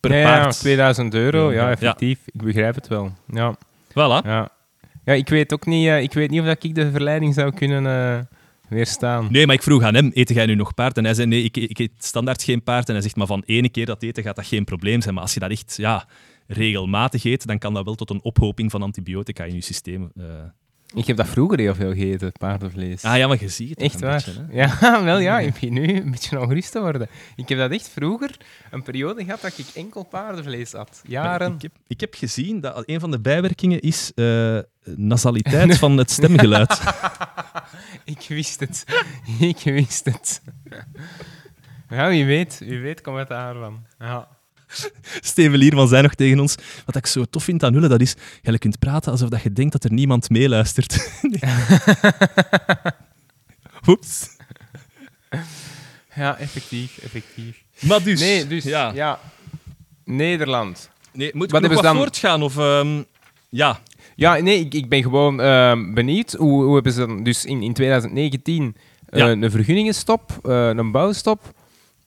Speaker 2: per
Speaker 1: ja, ja,
Speaker 2: paard...
Speaker 1: 2000 euro, ja,
Speaker 2: Ja.
Speaker 1: effectief. Ik begrijp het wel. Ja,
Speaker 2: Voilà.
Speaker 1: ja. ja ik weet ook niet, eh, ik weet niet of dat ik de verleiding zou kunnen eh,
Speaker 2: Nee, maar ik vroeg aan hem, eet jij nu nog paard? En hij zei, nee, ik, ik eet standaard geen paard. En hij zegt, maar van ene keer dat eten gaat dat geen probleem zijn. Maar als je dat echt ja, regelmatig eet, dan kan dat wel tot een ophoping van antibiotica in je systeem. eh.
Speaker 1: Ik heb dat vroeger heel veel gegeten, paardenvlees.
Speaker 2: Ah ja, maar je ziet het
Speaker 1: Echt waar?
Speaker 2: beetje,
Speaker 1: ja, wel ja, ik begin nu een beetje ongerust te worden. Ik heb dat echt vroeger een periode gehad dat ik enkel paardenvlees at.
Speaker 2: Maar
Speaker 1: Jaren.
Speaker 2: Ik heb, ik heb gezien dat een van de bijwerkingen is eh, nasaliteit van het stemgeluid.
Speaker 1: Ik wist het. ik wist het. Ja, wie weet. Wie weet komt het daarvan. Ja.
Speaker 2: Steven Lierman zei nog tegen ons, wat ik zo tof vind aan Hulle, dat is, je kunt praten alsof dat je denkt dat er niemand meeluistert. Oeps.
Speaker 1: ja, effectief, effectief.
Speaker 2: Maar dus,
Speaker 1: Nee, dus
Speaker 2: ja.
Speaker 1: ja. Nederland.
Speaker 2: Nee, moet ik nog wat
Speaker 1: dan-
Speaker 2: voortgaan? Of, ehm, ja,
Speaker 1: Ja, nee, ik, ik ben gewoon ehm, benieuwd. Hoe, hoe hebben ze dan dus in, in 2019 eh,
Speaker 2: Ja.
Speaker 1: een vergunningenstop, eh, een bouwstop.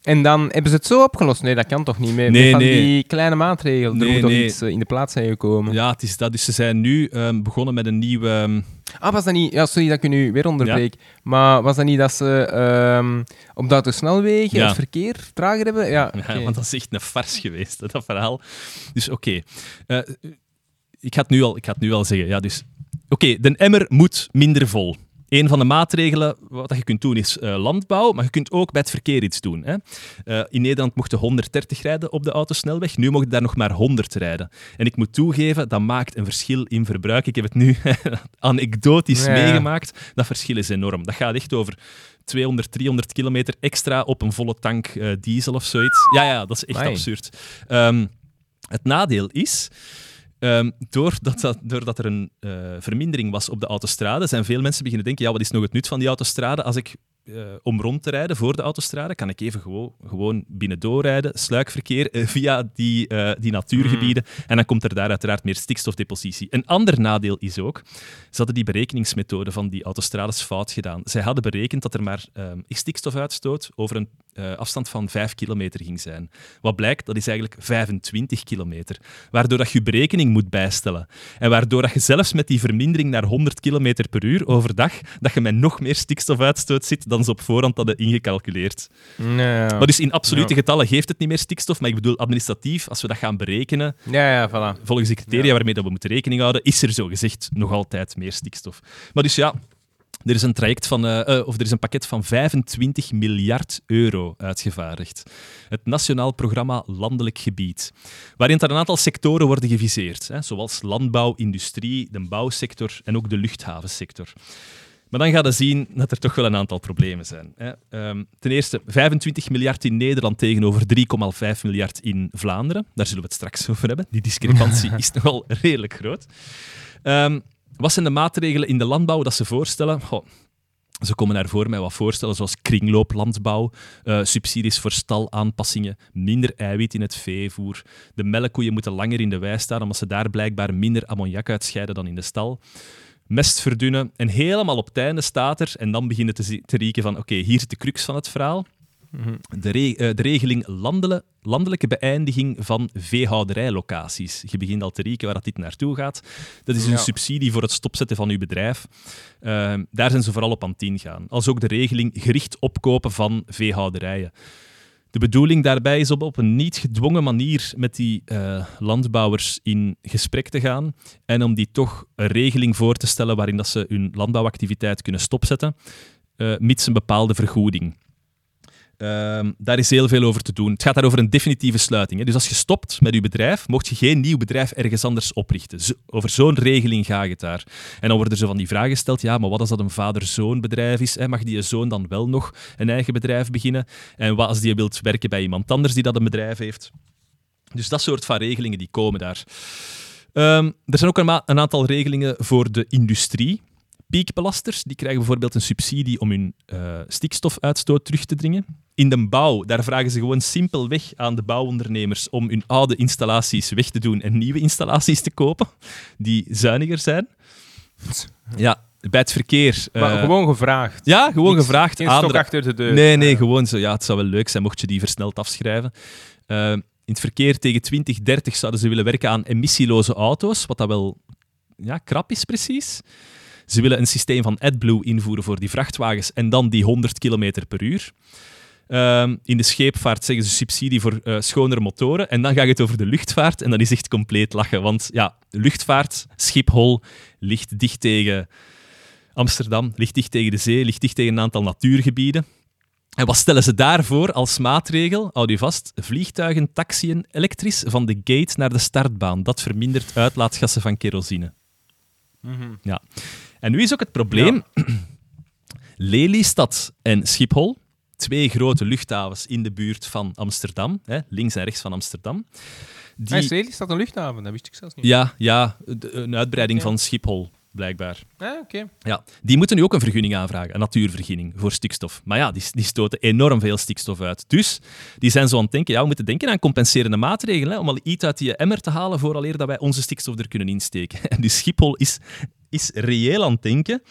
Speaker 1: En dan hebben ze het zo opgelost. Nee, dat kan toch niet meer.
Speaker 2: Nee,
Speaker 1: van
Speaker 2: nee.
Speaker 1: die kleine maatregelen.
Speaker 2: Nee,
Speaker 1: er moet toch iets eh, in de plaats zijn gekomen.
Speaker 2: ja, het is dat. Dus ze zijn nu ehm, begonnen met een nieuwe... ehm,
Speaker 1: Ah, was dat niet... Ja, sorry dat ik u nu weer onderbreek. Maar was dat niet dat ze ehm, op de autosnelwegen
Speaker 2: Ja.
Speaker 1: het verkeer trager hebben? Ja,
Speaker 2: Ja, want dat is echt een fars geweest, dat verhaal. Dus oké. Eh, ik, ga het nu al, ik ga het nu al zeggen. Ja, dus, oké, de emmer moet minder vol. Een van de maatregelen wat je kunt doen is eh, landbouw, maar je kunt ook bij het verkeer iets doen. Hè. Eh, in Nederland mochten 130 rijden op de autosnelweg, nu mogen daar nog maar 100 rijden. En ik moet toegeven, dat maakt een verschil in verbruik. Ik heb het nu anekdotisch
Speaker 1: Ja.
Speaker 2: meegemaakt. Dat verschil is enorm. Dat gaat echt over 200, 300 kilometer extra op een volle tank eh, diesel of zoiets. Ja, ja, dat is echt
Speaker 1: Amai.
Speaker 2: absurd. Ehm, het nadeel is, ehm, doordat, dat, er een eh, vermindering was op de autostrade, zijn veel mensen beginnen denken, ja, wat is nog het nut van die autostrade? Als ik eh, om rond te rijden voor de autostrade, kan ik even gewoon, gewoon binnen doorrijden, sluikverkeer eh, via die, eh, die natuurgebieden. En dan komt er daar uiteraard meer stikstofdepositie. Een ander nadeel is ook, ze hadden die berekeningsmethode van die autostrades fout gedaan. Zij hadden berekend dat er maar stikstofuitstoot over een afstand van 5 kilometer ging zijn. Wat blijkt, dat is eigenlijk 25 kilometer. Waardoor dat je je berekening moet bijstellen. En waardoor dat je zelfs met die vermindering naar 100 kilometer per uur overdag, dat je met nog meer stikstofuitstoot zit dan ze op voorhand hadden ingecalculeerd.
Speaker 1: Nee.
Speaker 2: Maar dus in absolute
Speaker 1: Ja.
Speaker 2: getallen geeft het niet meer stikstof, maar ik bedoel administratief, als we dat gaan berekenen,
Speaker 1: Ja, ja, voilà.
Speaker 2: volgens de criteria
Speaker 1: Ja.
Speaker 2: waarmee dat we moeten rekening houden, is er zogezegd nog altijd meer stikstof. Maar dus ja, er is een traject van, eh, eh, of er is een pakket van 25 miljard euro uitgevaardigd. Het Nationaal Programma Landelijk Gebied, waarin er een aantal sectoren worden geviseerd, hè, zoals landbouw, industrie, de bouwsector en ook de luchthavensector. Maar dan gaat je zien dat er toch wel een aantal problemen zijn. Hè. Ehm, ten eerste, 25 miljard in Nederland tegenover 3,5 miljard in Vlaanderen. Daar zullen we het straks over hebben. Die discrepantie is nogal redelijk groot. Ehm, wat zijn de maatregelen in de landbouw dat ze voorstellen? Goh, ze komen daarvoor met wat voorstellen zoals kringlooplandbouw, uh, subsidies voor stalaanpassingen, minder eiwit in het veevoer. De melkkoeien moeten langer in de wei staan omdat ze daar blijkbaar minder ammoniak uitscheiden dan in de stal. Mest verdunnen en helemaal op het einde staat er, en dan beginnen te, te rieken van oké, hier is de crux van het verhaal. De, uh, de, regeling landelijke beëindiging van veehouderijlocaties. Je begint al te rieken waar dat dit naartoe gaat. Dat is een subsidie voor het stopzetten van uw bedrijf. Uh, daar zijn ze vooral op aan het gaan. Als ook de regeling gericht opkopen van veehouderijen. De bedoeling daarbij is om op een niet gedwongen manier met die uh, landbouwers in gesprek te gaan en om die toch een regeling voor te stellen waarin dat ze hun landbouwactiviteit kunnen stopzetten, uh, mits een bepaalde vergoeding. Um, daar is heel veel over te doen. Het gaat daar over een definitieve sluiting. Hè. Dus als je stopt met je bedrijf, mocht je geen nieuw bedrijf ergens anders oprichten. Over zo'n regeling gaat het daar. En dan worden er zo van die vragen gesteld. Ja, maar wat als dat een vader-zoon bedrijf is? Mag die zoon dan wel nog een eigen bedrijf beginnen? En wat als die wilt werken bij iemand anders die dat een bedrijf heeft? Dus dat soort van regelingen die komen daar. Um, er zijn ook een aantal regelingen voor de industrie piekbelasters die krijgen bijvoorbeeld een subsidie om hun uh, stikstofuitstoot terug te dringen. In de bouw, daar vragen ze gewoon simpelweg aan de bouwondernemers om hun oude installaties weg te doen en nieuwe installaties te kopen die zuiniger zijn. Ja, bij het verkeer.
Speaker 1: Maar uh, gewoon gevraagd.
Speaker 2: Ja, gewoon Niks, gevraagd.
Speaker 1: Geen stok achter de deur.
Speaker 2: Nee, nee, gewoon zo. Ja, het zou wel leuk zijn mocht je die versneld afschrijven. Uh, in het verkeer tegen 2030 zouden ze willen werken aan emissieloze auto's, wat dat wel ja, krap is precies. Ze willen een systeem van AdBlue invoeren voor die vrachtwagens en dan die 100 km per uur. Um, in de scheepvaart zeggen ze subsidie voor uh, schonere motoren. En dan gaat het over de luchtvaart. En dat is echt compleet lachen. Want ja, luchtvaart, Schiphol, ligt dicht tegen Amsterdam, ligt dicht tegen de zee, ligt dicht tegen een aantal natuurgebieden. En wat stellen ze daarvoor als maatregel? Houd je vast, vliegtuigen taxiën elektrisch van de gate naar de startbaan. Dat vermindert uitlaatgassen van kerosine. Mm -hmm. Ja. En nu is ook het probleem... Ja. Lelystad en Schiphol, twee grote luchthavens in de buurt van Amsterdam, hè, links en rechts van Amsterdam.
Speaker 1: Die... Ah, is Lelystad een luchthaven? Dat wist ik zelfs niet.
Speaker 2: Ja, ja een uitbreiding okay. van Schiphol blijkbaar.
Speaker 1: Ah, oké.
Speaker 2: Ja, die moeten nu ook een vergunning aanvragen, een natuurvergunning voor stikstof. Maar ja, die, die stoten enorm veel stikstof uit. Dus die zijn zo aan het denken, ja, we moeten denken aan compenserende maatregelen, hè, om al iets uit die emmer te halen vooraleer dat wij onze stikstof er kunnen insteken. En dus Schiphol is, is reëel aan het denken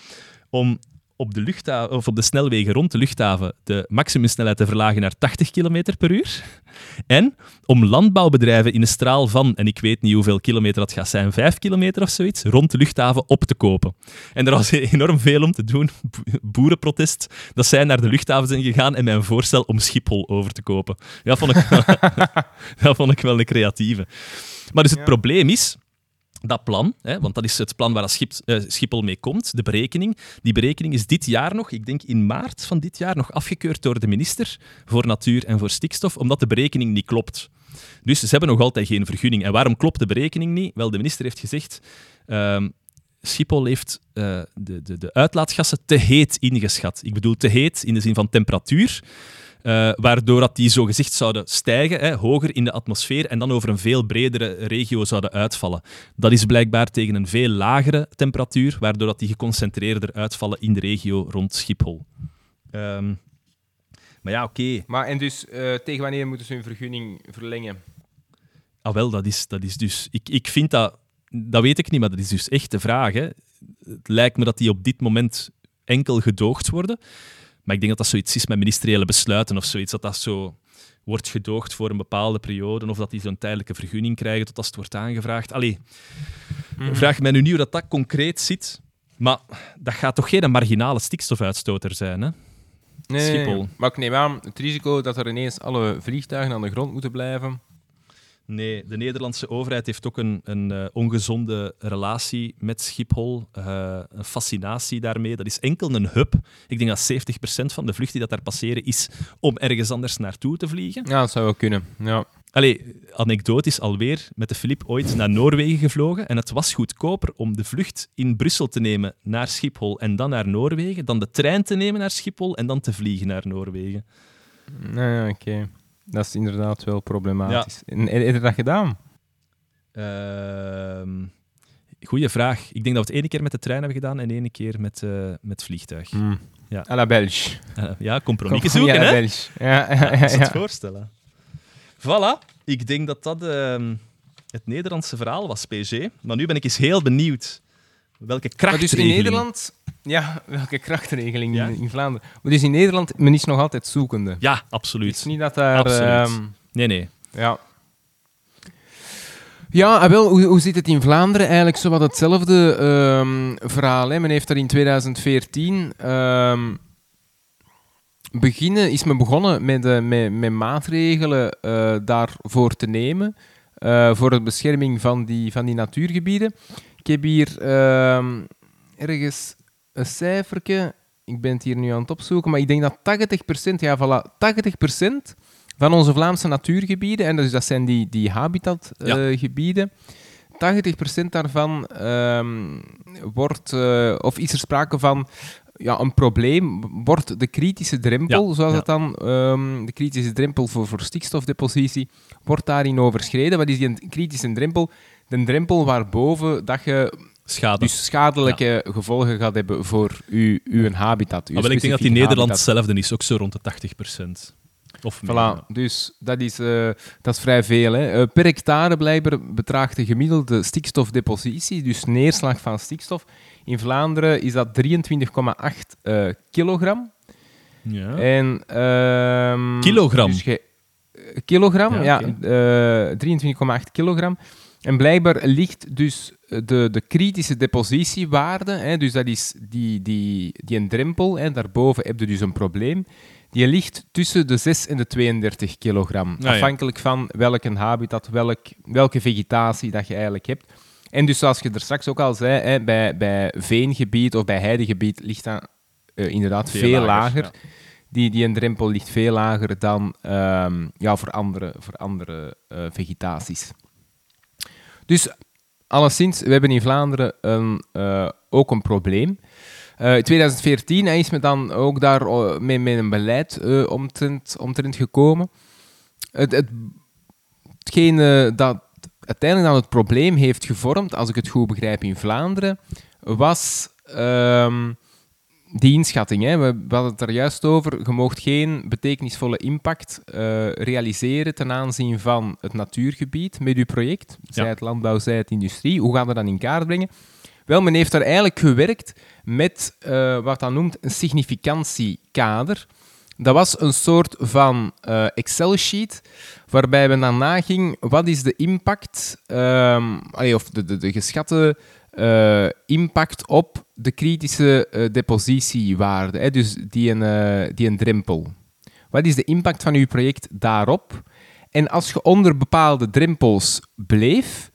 Speaker 2: om op de, luchthaven, of op de snelwegen rond de luchthaven de maximumsnelheid te verlagen naar 80 km per uur. En om landbouwbedrijven in een straal van, en ik weet niet hoeveel kilometer dat gaat zijn, 5 kilometer of zoiets, rond de luchthaven op te kopen. En er was enorm veel om te doen. Boerenprotest, dat zij naar de luchthaven zijn gegaan en mijn voorstel om Schiphol over te kopen. Dat vond ik wel, dat vond ik wel een creatieve. Maar dus het probleem is, dat plan, hè, want dat is het plan waar Schip, uh, Schiphol mee komt, de berekening. Die berekening is dit jaar nog, ik denk in maart van dit jaar, nog afgekeurd door de minister voor Natuur en voor Stikstof, omdat de berekening niet klopt. Dus ze hebben nog altijd geen vergunning. En waarom klopt de berekening niet? Wel, de minister heeft gezegd. Uh, Schiphol heeft uh, de, de, de uitlaatgassen te heet ingeschat. Ik bedoel te heet in de zin van temperatuur. Uh, waardoor dat die zo gezegd zouden stijgen, hè, hoger in de atmosfeer en dan over een veel bredere regio zouden uitvallen. Dat is blijkbaar tegen een veel lagere temperatuur, waardoor dat die geconcentreerder uitvallen in de regio rond Schiphol. Um, maar ja, oké.
Speaker 1: Maar en dus uh, tegen wanneer moeten ze hun vergunning verlengen?
Speaker 2: Ah, wel, dat is, dat is dus. Ik, ik vind dat. Dat weet ik niet, maar dat is dus echt de vraag. Hè. Het lijkt me dat die op dit moment enkel gedoogd worden. Maar ik denk dat dat zoiets is met ministeriële besluiten of zoiets. Dat dat zo wordt gedoogd voor een bepaalde periode. Of dat die zo'n tijdelijke vergunning krijgen tot als het wordt aangevraagd. Allee, mm. vraag mij nu niet hoe dat, dat concreet zit. Maar dat gaat toch geen marginale stikstofuitstoter zijn, hè?
Speaker 1: Nee, Schiphol. maar ik neem aan, het risico dat er ineens alle vliegtuigen aan de grond moeten blijven,
Speaker 2: Nee, de Nederlandse overheid heeft ook een, een uh, ongezonde relatie met Schiphol. Uh, een fascinatie daarmee. Dat is enkel een hub. Ik denk dat 70% van de vluchten die dat daar passeren is om ergens anders naartoe te vliegen.
Speaker 1: Ja, dat zou wel kunnen. Ja.
Speaker 2: Allee, anekdotisch alweer met de Filip ooit naar Noorwegen gevlogen. En het was goedkoper om de vlucht in Brussel te nemen naar Schiphol en dan naar Noorwegen, dan de trein te nemen naar Schiphol en dan te vliegen naar Noorwegen.
Speaker 1: Nou ja, oké. Dat is inderdaad wel problematisch. En heb je dat gedaan?
Speaker 2: Ehm goeie vraag. Ik denk dat we het ene keer met de trein hebben gedaan en ene keer met, eh met vliegtuig.
Speaker 1: Mm.
Speaker 2: Ja.
Speaker 1: À la Belge.
Speaker 2: Eh, ja, compromis zoeken, hè?
Speaker 1: Belge. Ja, ja,
Speaker 2: Ja,
Speaker 1: ja,
Speaker 2: het
Speaker 1: ja.
Speaker 2: voorstellen. Voilà. Ik denk dat dat ehm, het Nederlandse verhaal was, PG. Maar nu ben ik eens heel benieuwd. Welke
Speaker 1: Maar dus
Speaker 2: krachtregeling...
Speaker 1: in Nederland... Ja, welke krachtregeling
Speaker 2: Ja?
Speaker 1: in, Vlaanderen. Maar dus in Nederland, men is nog altijd zoekende.
Speaker 2: Ja,
Speaker 1: Het is
Speaker 2: absoluut.
Speaker 1: niet dat daar...
Speaker 2: Absoluut.
Speaker 1: ehm,
Speaker 2: Nee, nee.
Speaker 1: Ja. Ja, ah, wel, hoe, hoe zit het in Vlaanderen? Eigenlijk zo wat hetzelfde ehm, verhaal. Hè. Men heeft er in 2014 ehm, beginnen, is men begonnen met, eh, met, met maatregelen eh, daarvoor te nemen. eh, voor de bescherming van die, van die natuurgebieden. Ik heb hier ehm, ergens een cijfertje. Ik ben het hier nu aan het opzoeken, maar ik denk dat 80%, ja voilà, 80% van onze Vlaamse natuurgebieden, en dus dat zijn die, die habitatgebieden, 80% daarvan ehm, wordt, eh, of is er sprake van ja, een probleem, wordt de kritische drempel,
Speaker 2: Ja,
Speaker 1: zoals
Speaker 2: ja.
Speaker 1: het dan, ehm, de kritische drempel voor, voor stikstofdepositie, wordt daarin overschreden. Wat is die kritische drempel? De drempel waarboven dat je
Speaker 2: Schade.
Speaker 1: dus schadelijke gevolgen gaat hebben voor uw, uw habitat. Uw
Speaker 2: maar wel, ik denk dat in Nederland
Speaker 1: habitat.
Speaker 2: hetzelfde is, ook zo rond de 80%. Of meer.
Speaker 1: Voilà, dus dat is, eh, dat is vrij veel. Hè. Eh, per hectare blijkbaar bedraagt de gemiddelde stikstofdepositie, dus neerslag van stikstof. In Vlaanderen is dat 23,8 eh, kilogram.
Speaker 2: Ja.
Speaker 1: En, ehm,
Speaker 2: Kilogram?
Speaker 1: dus kilogram,
Speaker 2: Ja,
Speaker 1: ja.
Speaker 2: oké.
Speaker 1: eh, 23,8 kilogram. En blijkbaar ligt dus de, de kritische depositiewaarde, hè, dus dat is die, die, die een drempel, hè, daarboven heb je dus een probleem, die ligt tussen de 6 en de 32 kilogram.
Speaker 2: ja.
Speaker 1: Afhankelijk van welke habitat, welk, welke vegetatie dat je eigenlijk hebt. En dus zoals je er straks ook al zei, hè, bij, bij veengebied of bij heidegebied ligt dat eh, inderdaad veel, lager.
Speaker 2: ja.
Speaker 1: Die, die een drempel ligt veel lager dan ehm, ja, voor andere, voor andere eh, vegetaties. Dus alleszins, we hebben in Vlaanderen eh, ook een probleem. Eh, in 2014 hè, is men dan ook daar eh, met, een beleid eh, omtrent, omtrent gekomen. Het, het, hetgene dat uiteindelijk dan het probleem heeft gevormd, als ik het goed begrijp in Vlaanderen, was ehm, die inschatting. Hè. We, we hadden het er juist over. Je moogt geen betekenisvolle impact eh, realiseren ten aanzien van het natuurgebied met uw project. Zij het landbouw, zij het industrie. Hoe gaan we dat in kaart brengen? Wel, men heeft daar eigenlijk gewerkt met eh, wat dat noemt een significantiekader. Dat was een soort van eh, Excel-sheet waarbij men dan naging wat is de impact, ehm, of de, de, geschatte eh, impact op de kritische eh, depositiewaarde, hè, dus die een, eh, die een drempel. Wat is de impact van uw project daarop? En als je onder bepaalde drempels bleef,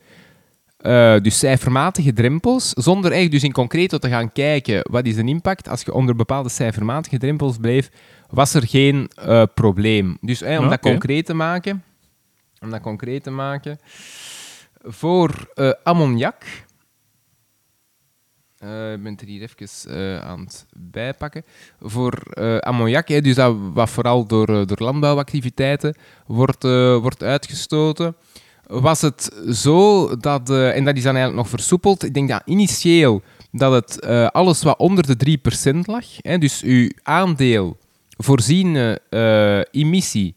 Speaker 1: dus cijfermatige drempels, zonder echt dus in concreto te gaan kijken wat is de impact, als je onder bepaalde cijfermatige drempels bleef, was er geen eh, probleem. Dus eh, om dat concreet te maken, om dat concreet te maken, voor eh, ammoniak, ik ben het er hier even aan het bijpakken. Voor ammoniak, hè, dus dat wat vooral door, door landbouwactiviteiten wordt, wordt uitgestoten, was het zo dat, en dat is dan eigenlijk nog versoepeld, ik denk dat initieel dat het alles wat onder de 3% lag, hè, dus uw aandeel voorziene eh, emissie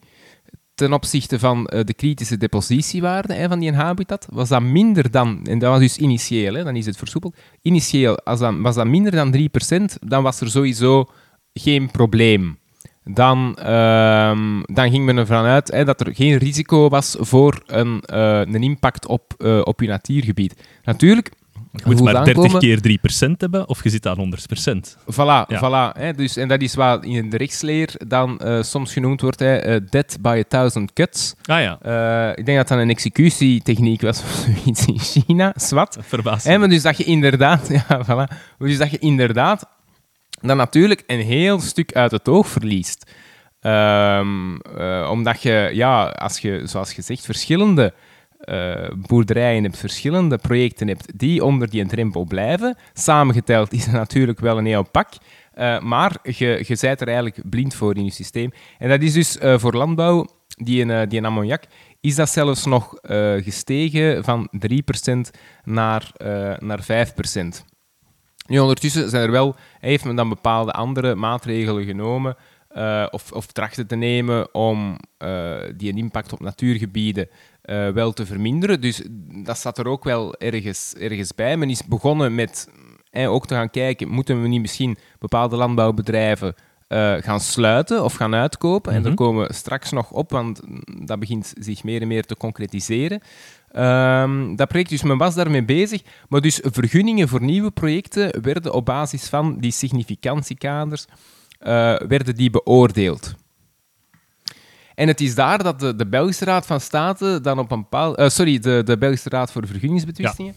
Speaker 1: ten opzichte van eh, de kritische depositiewaarde van die habitat, was dat minder dan, en dat was dus initieel, hè, dan is het versoepeld, initieel als dat, was dat minder dan 3%, dan was er sowieso geen probleem. Dan, ehm, dan ging men ervan uit hè, dat er geen risico was voor een, eh, een impact op, op je natuurgebied. Natuurlijk,
Speaker 2: Je moet maar 30
Speaker 1: aankomen.
Speaker 2: keer 3% hebben of je zit aan 100%.
Speaker 1: Voilà,
Speaker 2: Ja.
Speaker 1: voilà hè, dus, en dat is wat in de rechtsleer dan eh, soms genoemd wordt, hè, eh, death by a thousand cuts.
Speaker 2: Ah ja,
Speaker 1: Eh, ik denk dat dat een executietechniek was of zoiets in China, zwart.
Speaker 2: verbaasd.
Speaker 1: Hè, maar dus dat je inderdaad, ja, voilà. Dus dat je inderdaad dan natuurlijk een heel stuk uit het oog verliest. Ehm, eh, omdat je, ja, als je, zoals gezegd, verschillende uh, boerderijen hebt, verschillende projecten hebt die onder die drempel blijven. Samengeteld is het natuurlijk wel een heel pak. Uh, maar je, je bent er eigenlijk blind voor in je systeem. En dat is dus uh, voor landbouw, die een, die een ammoniak, is dat zelfs nog gestegen van 3% naar, naar 5%. Nu, ondertussen zijn er wel, heeft men dan bepaalde andere maatregelen genomen of, of trachten te nemen om die impact op natuurgebieden uh, wel te verminderen. Dus dat staat er ook wel ergens, ergens bij. Men is begonnen met ook te gaan kijken, moeten we niet misschien bepaalde landbouwbedrijven gaan sluiten of gaan uitkopen? En daar mhm. komen we straks nog op, want dat begint zich meer en meer te concretiseren. Um, dat project, dus men was daarmee bezig, maar dus vergunningen voor nieuwe projecten werden op basis van die significantiekaders uh, werden die beoordeeld. En het is daar dat de, de Belgische Raad van State dan op een bepaald... Uh, sorry, de, de Belgische Raad voor Vergunningsbetwistingen.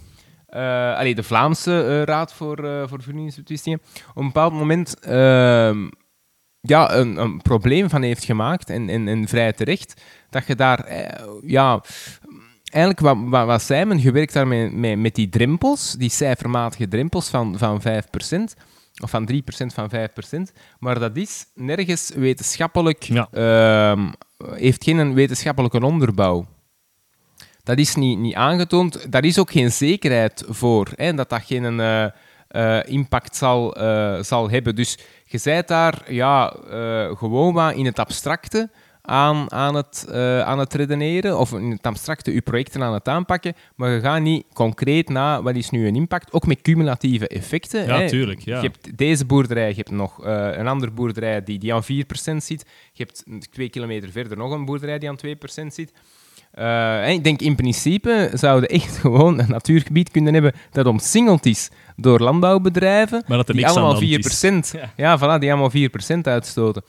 Speaker 1: Ja. Uh, allee, de Vlaamse Raad voor, voor Vergunningsbetwistingen. Op een bepaald moment ehm, ja, een, een, probleem van heeft gemaakt. En, en, en vrij terecht. Dat je daar... ja, eigenlijk, wat, wat, wat zei men? Je werkt daar met, met, met die drempels, die cijfermatige drempels van, van 5% of van 3% van 5%. Maar dat is nergens wetenschappelijk, ehm, heeft geen wetenschappelijke onderbouw. Dat is niet, niet aangetoond. Daar is ook geen zekerheid voor hè, dat dat geen uh, uh, impact zal, uh, zal hebben. Dus je zijt daar ja, gewoon maar in het abstracte aan, aan, het, uh, aan het redeneren of in het abstracte je projecten aan het aanpakken, maar je gaat niet concreet na wat is nu een impact, ook met cumulatieve effecten.
Speaker 2: Ja, tuurlijk. Ja.
Speaker 1: Je hebt deze boerderij, je hebt nog uh, een andere boerderij die, die aan 4% zit, je hebt twee kilometer verder nog een boerderij die aan 2% zit. Uh, ik denk in principe zouden echt gewoon een natuurgebied kunnen hebben dat omsingeld is door landbouwbedrijven,
Speaker 2: maar dat
Speaker 1: die allemaal 4%, ja. ja, voilà, die allemaal 4% uitstoten.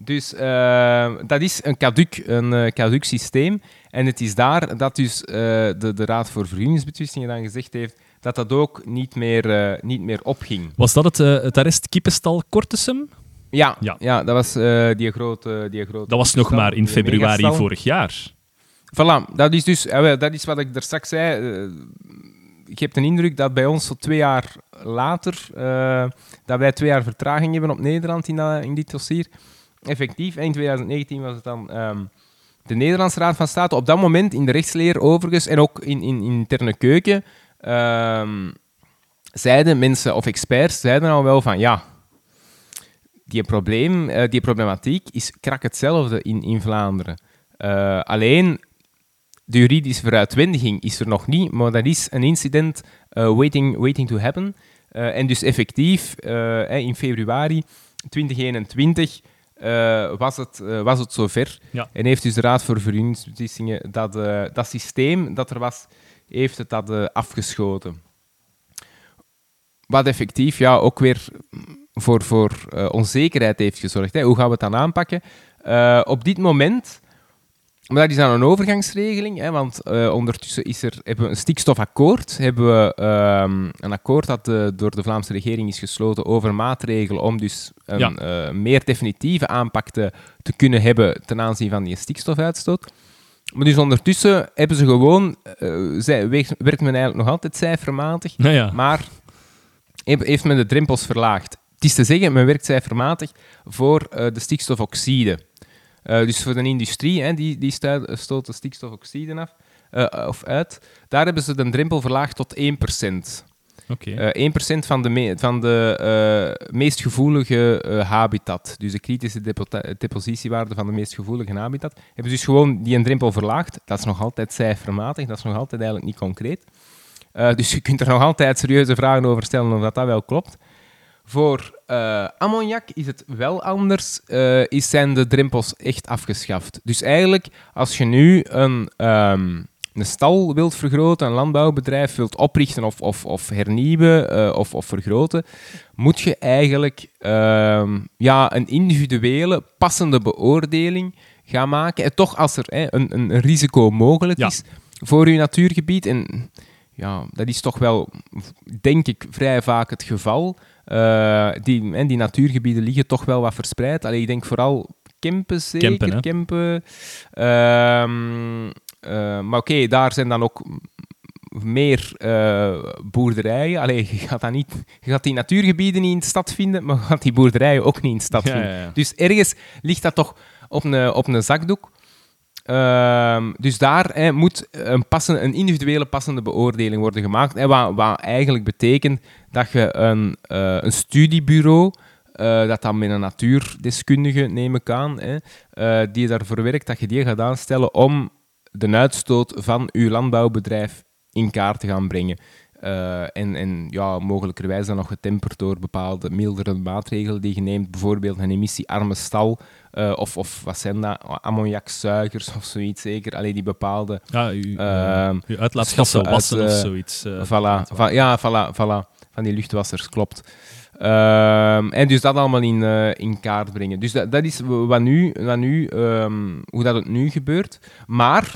Speaker 1: Dus uh, dat is een caduc, een uh, caduc systeem. En het is daar dat dus uh, de, de Raad voor Vergunningsbetwistingen dan gezegd heeft dat dat ook niet meer, niet meer opging.
Speaker 2: Was dat het, het arrest Kippenstal Kortesum?
Speaker 1: Ja, ja. ja dat was die, grote, die grote...
Speaker 2: Dat was nog maar in februari vorig jaar.
Speaker 1: Voilà, dat is dus dat is wat ik er straks zei. ik heb de indruk dat bij ons zo twee jaar later, dat wij twee jaar vertraging hebben op Nederland in, in dit dossier effectief, eind 2019 was het dan ehm, de Nederlandse Raad van State. Op dat moment in de rechtsleer overigens en ook in, in, in interne keuken um, zeiden mensen of experts zeiden al wel van ja, die, probleem, uh, die problematiek is krak hetzelfde in, in Vlaanderen. Uh, alleen de juridische veruitwendiging is er nog niet, maar dat is een incident uh, waiting, waiting to happen. en dus effectief in februari 2021 uh, was, het, uh, was het zover. Ja. En heeft dus de Raad voor Vergunningsbeslissingen dat, uh, dat systeem dat er was, heeft het dat afgeschoten. Wat effectief ja, ook weer voor, voor onzekerheid heeft gezorgd. Hè. Hoe gaan we het dan aanpakken? op dit moment maar dat is dan een overgangsregeling, hè, want uh, ondertussen is er, hebben we een stikstofakkoord. Hebben we um, een akkoord dat uh, door de Vlaamse regering is gesloten over maatregelen om dus een ja. uh, meer definitieve aanpak te, te, kunnen hebben ten aanzien van die stikstofuitstoot. Maar dus ondertussen hebben ze gewoon, zij, werkt men eigenlijk nog altijd cijfermatig,
Speaker 2: ja,
Speaker 1: maar heeft men de drempels verlaagd. Het is te zeggen, men werkt cijfermatig voor de stikstofoxide. Uh, dus voor de industrie, hè, die, die stoten stikstofoxide af, uh, of uit. Daar hebben ze de drempel verlaagd tot 1%.
Speaker 2: Okay.
Speaker 1: Uh, 1% van de, van de uh, meest gevoelige uh, habitat, dus de kritische depo depositiewaarde van de meest gevoelige habitat, hebben ze dus gewoon die een drempel verlaagd. Dat is nog altijd cijfermatig, dat is nog altijd eigenlijk niet concreet. dus je kunt er nog altijd serieuze vragen over stellen of dat, dat wel klopt. Voor uh, ammoniak is het wel anders, uh, is zijn de drempels echt afgeschaft. Dus eigenlijk, als je nu een, um, een stal wilt vergroten, een landbouwbedrijf wilt oprichten of, of, of hernieuwen uh, of, of vergroten, moet je eigenlijk um, ja, een individuele, passende beoordeling gaan maken. En toch als er hè, een, een risico mogelijk is voor je natuurgebied, en ja, dat is toch wel, denk ik, vrij vaak het geval. Uh, die, en die natuurgebieden liggen toch wel wat verspreid. Allee, ik denk vooral Kempen zeker.
Speaker 2: Kempen.
Speaker 1: Ehm, eh, maar oké, daar zijn dan ook meer eh, boerderijen. Allee, je gaat, dat niet, je gaat die natuurgebieden niet in de stad vinden, maar je gaat die boerderijen ook niet in de stad
Speaker 2: Ja,
Speaker 1: vinden.
Speaker 2: ja, ja.
Speaker 1: Dus ergens ligt dat toch op een, op een zakdoek. Ehm, dus daar moet een, een individuele passende beoordeling worden gemaakt. Hè, wat, wat eigenlijk betekent dat je een, eh, een studiebureau, eh, dat dan met een natuurdeskundige, neem ik aan, hè, eh, die daarvoor werkt, dat je die gaat aanstellen om de uitstoot van je landbouwbedrijf in kaart te gaan brengen. Eh, en, en ja, mogelijkerwijs dan nog getemperd door bepaalde mildere maatregelen die je neemt. Bijvoorbeeld een emissiearme stal. eh, of, of wat zijn dat? Ammoniakzuigers of zoiets zeker. Alleen die bepaalde.
Speaker 2: Ja, uw,
Speaker 1: Ehm,
Speaker 2: uw uitlaatgassen
Speaker 1: stoffen
Speaker 2: wassen
Speaker 1: uit,
Speaker 2: of
Speaker 1: eh,
Speaker 2: zoiets.
Speaker 1: voilà, va- ja, voilà, voilà. Van die luchtwassers, klopt. Ehm, en dus dat allemaal in, in kaart brengen. Dus dat, dat is wat nu, wat nu, ehm, hoe dat het nu gebeurt. Maar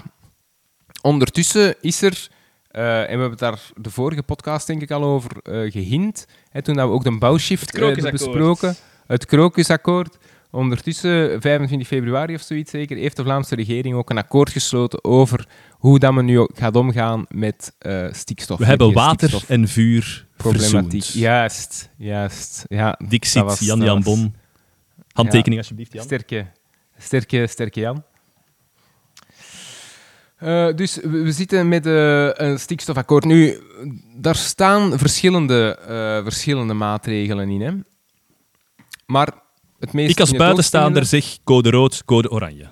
Speaker 1: ondertussen is er, eh, en we hebben het daar de vorige podcast denk ik al over eh gehint, hè, toen dat we ook de bouwshift hebben
Speaker 2: Krokusakkoord.
Speaker 1: besproken, het Krokusakkoord. Ondertussen, 25 februari of zoiets zeker, heeft de Vlaamse regering ook een akkoord gesloten over hoe dat men nu gaat omgaan met eh, stikstof.
Speaker 2: We hebben water
Speaker 1: stikstof-
Speaker 2: en vuur
Speaker 1: problematiek.
Speaker 2: verzoend.
Speaker 1: Juist, juist. Ja,
Speaker 2: Dixit, Jan Jan Bon. Handtekening alsjeblieft, Jan.
Speaker 1: sterke, sterke, sterke Jan. Eh, dus we, zitten met eh, een stikstofakkoord. Nu, daar staan verschillende, eh, verschillende maatregelen in. Hè. Maar het meest
Speaker 2: Ik als buitenstaander zeg code rood, code oranje.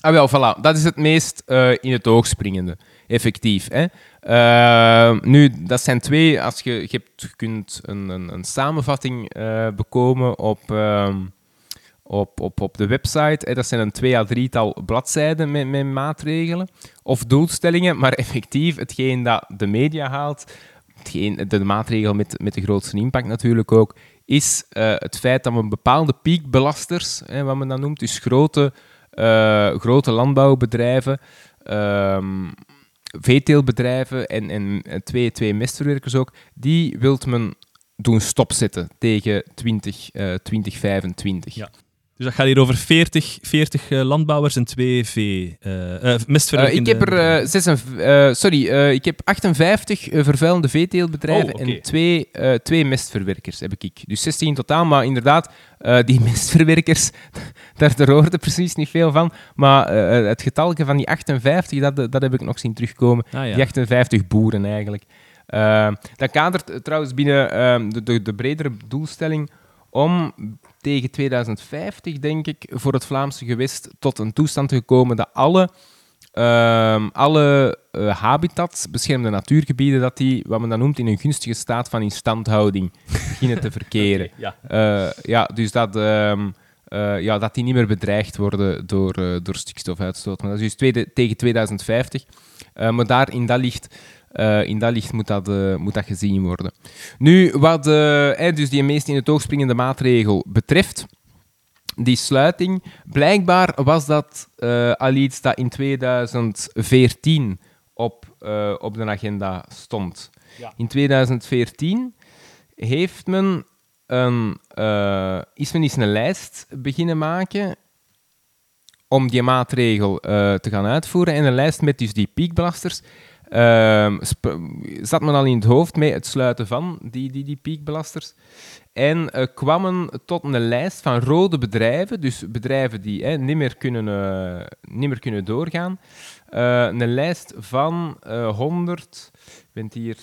Speaker 1: Ah, wel, voilà. Dat is het meest in het oog springende, effectief. Hè. Nu, dat zijn twee. Als je, je, hebt, je kunt een, een, een samenvatting bekomen op, ehm, op, op, op de website. Hè. Dat zijn een twee à drietal bladzijden met, met maatregelen of doelstellingen. Maar effectief, hetgeen dat de media haalt, hetgeen, de maatregel met, met de grootste impact natuurlijk ook, is eh, het feit dat we bepaalde piekbelasters, hè, wat men dat noemt, dus grote eh, grote landbouwbedrijven, ehm, veeteelbedrijven en, en twee, twee mestverwerkers ook, die wilt men doen stopzetten tegen 20, eh, 2025.
Speaker 2: Ja. Dus dat gaat hier over 40, 40 eh, landbouwers en twee vee, mestverwerkende...
Speaker 1: ik heb er eh, eh, sorry, ik heb 58 eh, vervuilende veeteelbedrijven
Speaker 2: Oh,
Speaker 1: en twee, eh, twee mestverwerkers heb ik. Dus 16 in totaal, maar inderdaad, die mestverwerkers, daar, daar hoorde precies niet veel van. Maar het getalje van die 58, dat, dat heb ik nog zien terugkomen.
Speaker 2: Ah, ja.
Speaker 1: Die 58 boeren eigenlijk. Eh, dat kadert trouwens binnen eh, de, de, de bredere doelstelling om tegen 2050, denk ik, voor het Vlaamse gewest tot een toestand te komen dat alle, ehm, alle eh, habitats, beschermde natuurgebieden, dat die, wat men dan noemt, in een gunstige staat van instandhouding beginnen te verkeren.
Speaker 2: Ja.
Speaker 1: Eh, ja, dus dat, ehm, eh, ja, dat die niet meer bedreigd worden door, door stikstofuitstoot. Maar dat is dus tweede, tegen 2050. Eh, maar daar in dat licht, eh, in dat licht moet, dat, eh, moet dat gezien worden. Nu, wat eh, dus die meest in het oog springende maatregel betreft, die sluiting, blijkbaar was dat al iets dat in 2014 op, op de agenda stond.
Speaker 2: Ja.
Speaker 1: In 2014 heeft men een, is men eens een lijst beginnen maken om die maatregel te gaan uitvoeren. En een lijst met dus die piekbelasters. Ehm, zat men al in het hoofd met het sluiten van die, die, die piekbelasters. En eh, kwamen tot een lijst van rode bedrijven, dus bedrijven die hè, niet, meer kunnen, eh, niet meer kunnen doorgaan. Eh, een lijst van eh 100, ik ben het hier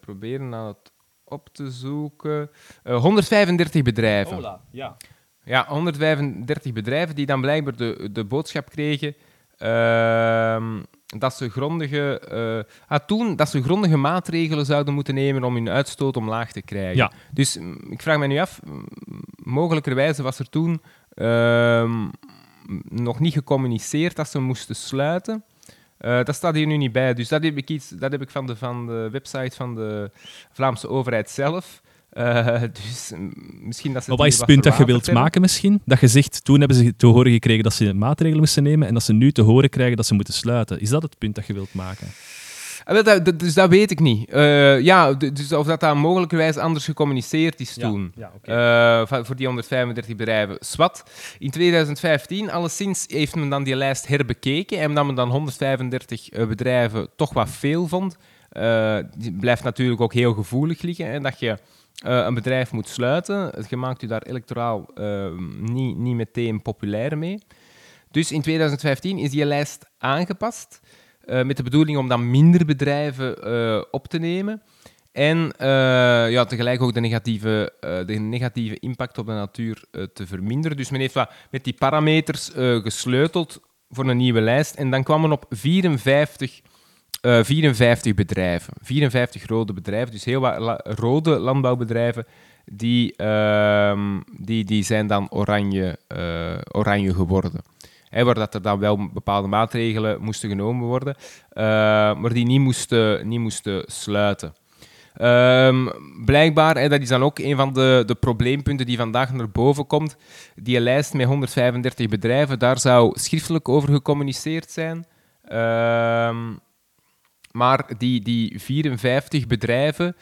Speaker 1: proberen aan het op te zoeken, Eh 135 bedrijven.
Speaker 2: Hola, ja.
Speaker 1: Ja, 135 bedrijven die dan blijkbaar de, de boodschap kregen ehm, dat, ze grondige, eh, ah, toen, dat ze grondige maatregelen zouden moeten nemen om hun uitstoot omlaag te krijgen.
Speaker 2: Ja.
Speaker 1: Dus mm, ik vraag me nu af, mm, mogelijkerwijze was er toen ehm, nog niet gecommuniceerd dat ze moesten sluiten. Eh, dat staat hier nu niet bij. Dus dat heb ik, iets, dat heb ik van, de, van de website van de Vlaamse overheid zelf. Eh, dus misschien dat ze
Speaker 2: Maar wat is het punt dat je wilt
Speaker 1: hebben.
Speaker 2: maken misschien? Dat je zegt, toen hebben ze te horen gekregen dat ze maatregelen moesten nemen en dat ze nu te horen krijgen dat ze moeten sluiten. Is dat het punt dat je wilt maken?
Speaker 1: Ah, dat- dat- dus dat weet ik niet. Eh, ja, dus of dat daar mogelijkerwijs anders gecommuniceerd is toen.
Speaker 2: Ja.
Speaker 1: Eh, voor die 135 bedrijven. Swat. In 2015, alleszins, heeft men dan die lijst herbekeken en dat men dan 135 eh, bedrijven toch wat veel vond. Eh, die blijft natuurlijk ook heel gevoelig liggen, hè, dat je eh, een bedrijf moet sluiten. Je maakt je daar electoraal eh, niet, niet meteen populair mee. Dus in 2015 is die lijst aangepast eh, met de bedoeling om dan minder bedrijven eh, op te nemen. En ja, tegelijk ook de negatieve, de negatieve impact op de natuur te verminderen. Dus men heeft wat met die parameters gesleuteld voor een nieuwe lijst. En dan kwam men op 54, eh, 54 bedrijven. 54 rode bedrijven, dus heel wat rode landbouwbedrijven. Die, ehm, die, die zijn dan oranje, eh, oranje geworden. Waar dat er dan wel bepaalde maatregelen moesten genomen worden, eh, maar die niet moesten, niet moesten sluiten. Ehm, blijkbaar, hè, dat is dan ook een van de, de probleempunten die vandaag naar boven komt. Die lijst met 135 bedrijven, daar zou schriftelijk over gecommuniceerd zijn. Ehm, maar die, die 54 bedrijven,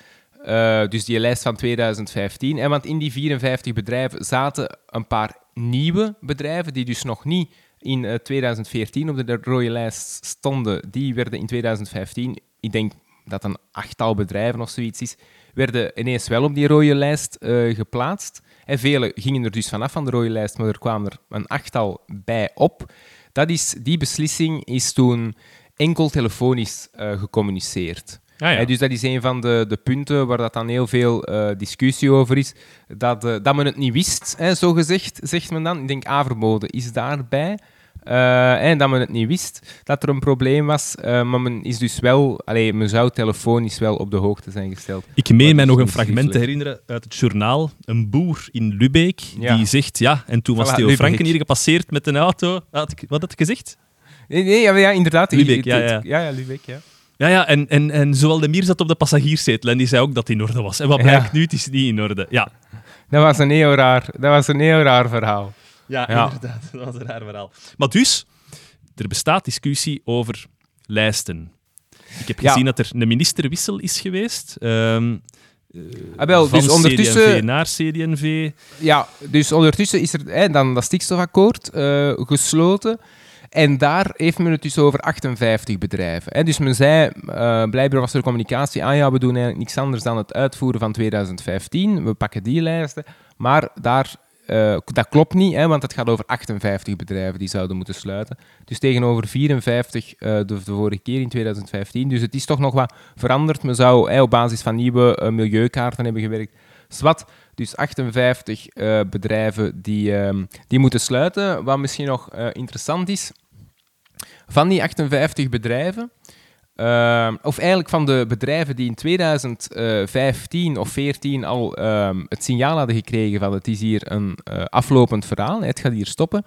Speaker 1: eh, dus die lijst van 2015, en want in die 54 bedrijven zaten een paar nieuwe bedrijven die dus nog niet in eh, 2014 op de rode lijst stonden. Die werden in 2015, ik denk dat een achttal bedrijven of zoiets is, werden ineens wel op die rode lijst eh, geplaatst. En vele gingen er dus vanaf van de rode lijst, maar er kwamen er een achttal bij op. Dat is, die beslissing is toen enkel telefonisch eh, gecommuniceerd.
Speaker 2: Ah, ja.
Speaker 1: Dus dat is een van de, de punten waar dat dan heel veel eh, discussie over is. Dat, eh, dat men het niet wist, hè, zo gezegd, zegt men dan. Ik denk, Averboden is daarbij. Eh, en dat men het niet wist dat er een probleem was. eh, maar men is dus wel... Allee, men zou telefonisch wel op de hoogte zijn gesteld.
Speaker 2: Ik meen mij nog een fragment te herinneren uit het journaal. Een boer in Lubeek
Speaker 1: Ja.
Speaker 2: die zegt, ja, en toen was
Speaker 1: Voilà,
Speaker 2: Theo
Speaker 1: Lubeek.
Speaker 2: Franken hier gepasseerd met een auto. Had ik, wat had ik gezegd?
Speaker 1: Nee, nee ja, ja, inderdaad.
Speaker 2: Lubeck, ja, ja.
Speaker 1: Ja, ja, Lubeck, ja.
Speaker 2: Ja, ja, en, en, en zowel de Mier zat op de passagierszetel en die zei ook dat het in orde was. En wat
Speaker 1: Ja.
Speaker 2: blijkt nu, het is niet in orde. Ja,
Speaker 1: Dat was een heel raar, dat was een heel raar verhaal.
Speaker 2: ja,
Speaker 1: Ja.
Speaker 2: inderdaad. Dat was een raar verhaal. Maar dus, er bestaat discussie over lijsten. Ik heb
Speaker 1: Ja.
Speaker 2: gezien dat er een ministerwissel is geweest. ehm,
Speaker 1: Ah, wel,
Speaker 2: van
Speaker 1: dus ondertussen...
Speaker 2: CD&V naar CD&V.
Speaker 1: Ja, dus ondertussen is er hè, dan dat stikstofakkoord eh, gesloten. En daar heeft men het dus over 58 bedrijven. Hè. Dus men zei, eh, blijkbaar was er communicatie aan, ja, we doen eigenlijk niks anders dan het uitvoeren van 2015. We pakken die lijsten. Maar daar, eh, dat klopt niet, hè, want het gaat over 58 bedrijven die zouden moeten sluiten. Dus tegenover 54 eh, de, vorige keer in 2015. Dus het is toch nog wat veranderd. Men zou op basis van nieuwe milieukaarten hebben gewerkt. Zwat, dus 58 eh, bedrijven die, ehm, die moeten sluiten. Wat misschien nog interessant is, van die 58 bedrijven, ehm, of eigenlijk van de bedrijven die in 2015 of 14 al ehm, het signaal hadden gekregen van het is hier een eh, aflopend verhaal, het gaat hier stoppen.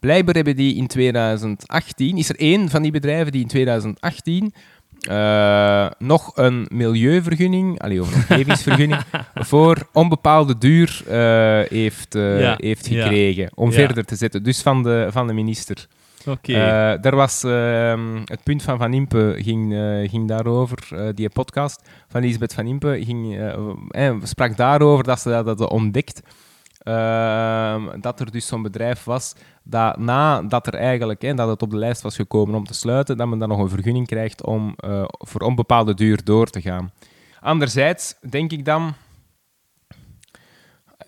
Speaker 1: Blijkbaar hebben die in 2018, is er één van die bedrijven die in 2018 eh, nog een milieuvergunning, allee, of een omgevingsvergunning, voor onbepaalde duur eh, heeft,
Speaker 2: Ja,
Speaker 1: heeft
Speaker 2: ja.
Speaker 1: gekregen om
Speaker 2: Ja.
Speaker 1: verder te zetten. Dus van de, van de minister.
Speaker 2: Oké.
Speaker 1: Eh, daar was ehm, het punt van Van Impe ging, eh, ging daarover, eh, die podcast van Elisabeth Van Impe ging, eh, sprak daarover dat ze dat ontdekt. ehm, dat er dus zo'n bedrijf was dat nadat er eigenlijk, hè, dat het op de lijst was gekomen om te sluiten, dat men dan nog een vergunning krijgt om eh, voor onbepaalde duur door te gaan. Anderzijds denk ik dan,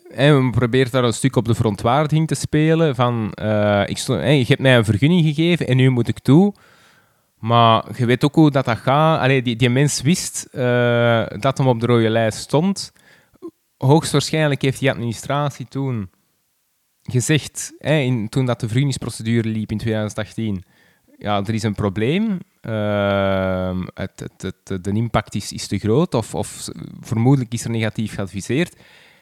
Speaker 1: we proberen daar een stuk op de verontwaardiging te spelen. Van, eh, ik sto- hè, je hebt mij een vergunning gegeven en nu moet ik toe. Maar je weet ook hoe dat, gaat. Allee, die, die mens wist eh, dat hem op de rode lijst stond. Hoogstwaarschijnlijk heeft die administratie toen gezegd, in, toen dat de vergunningsprocedure liep in 2018, ja, er is een probleem. Het, het, het, de impact is, is te groot of, of vermoedelijk is er negatief geadviseerd.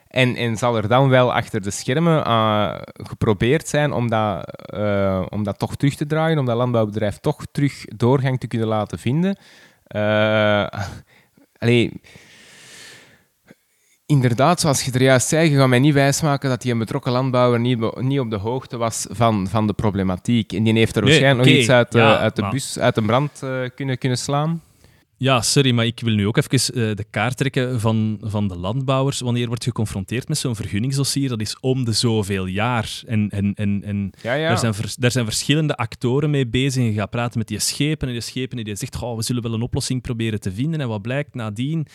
Speaker 1: En, en zal er dan wel achter de schermen eh, geprobeerd zijn om dat, eh, om dat toch terug te draaien, om dat landbouwbedrijf toch terug doorgang te kunnen laten vinden. Allee, inderdaad, zoals je er juist zei, je gaat mij niet wijsmaken dat die een betrokken landbouwer niet, niet op de hoogte was van, van de problematiek. En die heeft er
Speaker 2: Nee,
Speaker 1: waarschijnlijk nog iets uit, de-
Speaker 2: ja,
Speaker 1: uit de bus, uit de brand kunnen, kunnen slaan.
Speaker 2: Ja, sorry, maar ik wil nu ook even uh, de kaart trekken van, van de landbouwers. Wanneer wordt geconfronteerd met zo'n vergunningsdossier, dat is om de zoveel jaar. En, en, en, en
Speaker 1: ja, ja.
Speaker 2: Daar, zijn daar zijn verschillende actoren mee bezig. Je gaat praten met die schepen en die schepen die zegt, oh, we zullen wel een oplossing proberen te vinden. En wat blijkt nadien,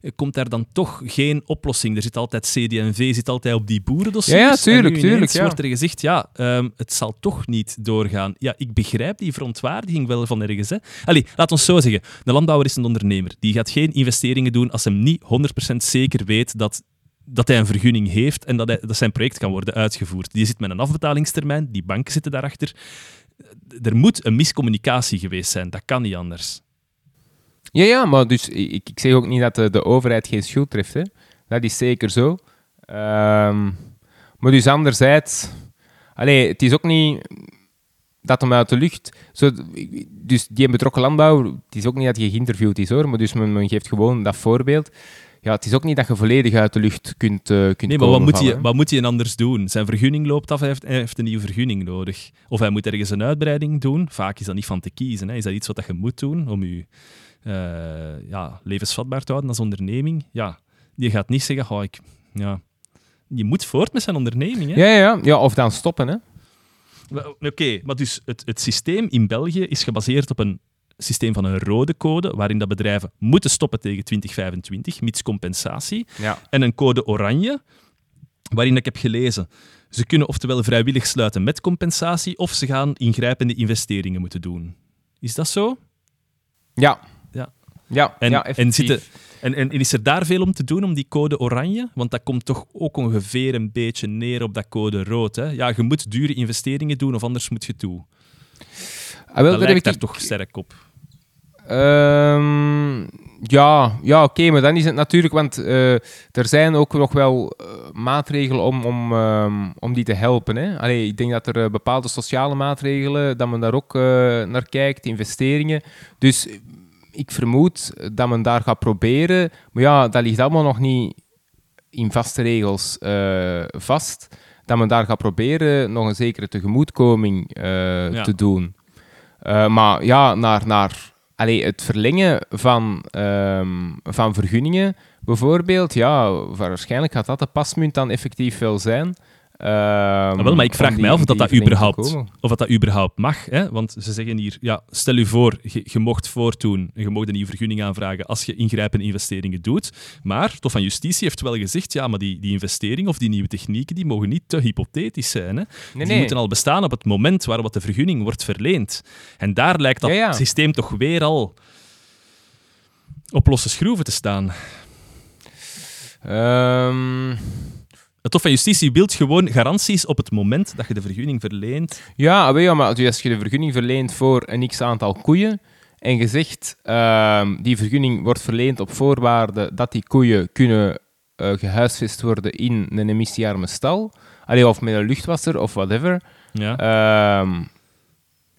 Speaker 2: eh, komt daar dan toch geen oplossing. Er zit altijd CD&V, zit altijd op die boerendossiers.
Speaker 1: Ja, ja tuurlijk, tuurlijk.
Speaker 2: Ja. wordt er gezegd, ja, um, het zal toch niet doorgaan. Ja, ik begrijp die verontwaardiging wel van ergens. Hè. Allee, laat ons zo zeggen. De landbouwer is een ondernemer. Die gaat geen investeringen doen als hem niet 100% zeker weet dat, dat hij een vergunning heeft en dat, dat zijn project kan worden uitgevoerd. Die zit met een afbetalingstermijn, die banken zitten daarachter. Er moet een miscommunicatie geweest zijn, dat kan niet anders.
Speaker 1: Ja, ja, maar dus ik, ik zeg ook niet dat de, de overheid geen schuld treft. Hè. Dat is zeker zo. Um, maar dus anderzijds... Allee, het is ook niet dat hem uit de lucht. Zo, dus die betrokken landbouw, het is ook niet dat je geïnterviewd is hoor, maar dus men, men, geeft gewoon dat voorbeeld. Ja, het is ook niet dat je volledig uit de lucht kunt, uh, kunt
Speaker 2: Nee, maar wat moet, je, wat moet je anders doen? Zijn vergunning loopt af, hij heeft, hij heeft, een nieuwe vergunning nodig. Of hij moet ergens een uitbreiding doen. Vaak is dat niet van te kiezen. Hè. Is dat iets wat je moet doen om je uh, ja, levensvatbaar te houden als onderneming? Ja, die gaat niet zeggen, oh, ik, ja, je moet voort met zijn onderneming. Hè?
Speaker 1: Ja, ja, ja, of dan stoppen. Hè.
Speaker 2: Oké, maar dus het, het systeem in België is gebaseerd op een systeem van een rode code, waarin dat bedrijven moeten stoppen tegen 2025, mits compensatie.
Speaker 1: Ja.
Speaker 2: En een code oranje, waarin ik heb gelezen, ze kunnen oftewel vrijwillig sluiten met compensatie, of ze gaan ingrijpende investeringen moeten doen. Is dat zo?
Speaker 1: Ja.
Speaker 2: Ja.
Speaker 1: Ja,
Speaker 2: en,
Speaker 1: ja
Speaker 2: en, zitten, en, en, is er daar veel om te doen, om die code oranje? Want dat komt toch ook ongeveer een beetje neer op dat code rood. Hè? Ja, je moet dure investeringen doen, of anders moet je toe.
Speaker 1: Ah, wel,
Speaker 2: dat lijkt daar toch sterk op.
Speaker 1: Um, ja, ja oké, maar dan is het natuurlijk, want uh, er zijn ook nog wel uh, maatregelen om, om, um, om die te helpen. Hè? Allee, ik denk dat er uh, bepaalde sociale maatregelen, dat men daar ook naar kijkt, investeringen. Dus ik vermoed dat men daar gaat proberen. Maar ja, dat ligt allemaal nog niet in vaste regels uh, vast. Dat men daar gaat proberen nog een zekere tegemoetkoming uh, te doen. Uh, maar ja, naar, naar allee, het verlengen van, um, van vergunningen bijvoorbeeld, ja, waarschijnlijk gaat dat de pasmunt dan effectief wel zijn.
Speaker 2: Um, wel, maar ik vraag mij af of dat, dat, überhaupt, of dat, dat überhaupt mag. Hè? Want ze zeggen hier, ja, stel u voor, je, je mocht voortdoen en je mocht een nieuwe vergunning aanvragen als je ingrijpende investeringen doet. Maar Tof van Justitie heeft wel gezegd, ja, maar die, die investeringen of die nieuwe technieken, die mogen niet te hypothetisch zijn. Hè?
Speaker 1: Nee,
Speaker 2: die moeten al bestaan op het moment waarop de vergunning wordt verleend. En daar lijkt dat
Speaker 1: ja, ja.
Speaker 2: systeem toch weer al op losse schroeven te staan.
Speaker 1: Um...
Speaker 2: Het Hof van Justitie wil gewoon garanties op het moment dat je de vergunning verleent.
Speaker 1: Ja, ja maar als je de vergunning verleent voor een x-aantal koeien en je zegt uh, die vergunning wordt verleend op voorwaarde dat die koeien kunnen uh, gehuisvest worden in een emissiearme stal, allee, of met een luchtwasser of whatever,
Speaker 2: ja.
Speaker 1: Uh,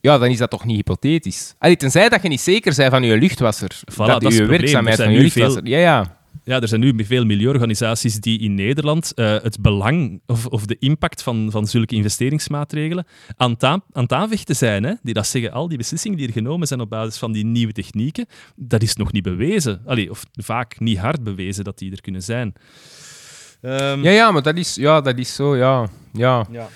Speaker 1: ja, dan is dat toch niet hypothetisch. Allee, tenzij dat je niet zeker bent van je luchtwasser,
Speaker 2: voilà,
Speaker 1: dat,
Speaker 2: dat
Speaker 1: je werkzaamheid van je luchtwasser...
Speaker 2: Veel...
Speaker 1: Ja, ja.
Speaker 2: Ja, er zijn nu veel milieuorganisaties die in Nederland uh, het belang of, of, de impact van, van zulke investeringsmaatregelen aan, aan het aanvechten zijn. Hè? Die dat zeggen, al die beslissingen die er genomen zijn op basis van die nieuwe technieken, dat is nog niet bewezen. Allee, of vaak niet hard bewezen dat die er kunnen zijn.
Speaker 1: Um... Ja, ja, maar dat is, ja, dat is zo, ja. Ja.
Speaker 2: Ja.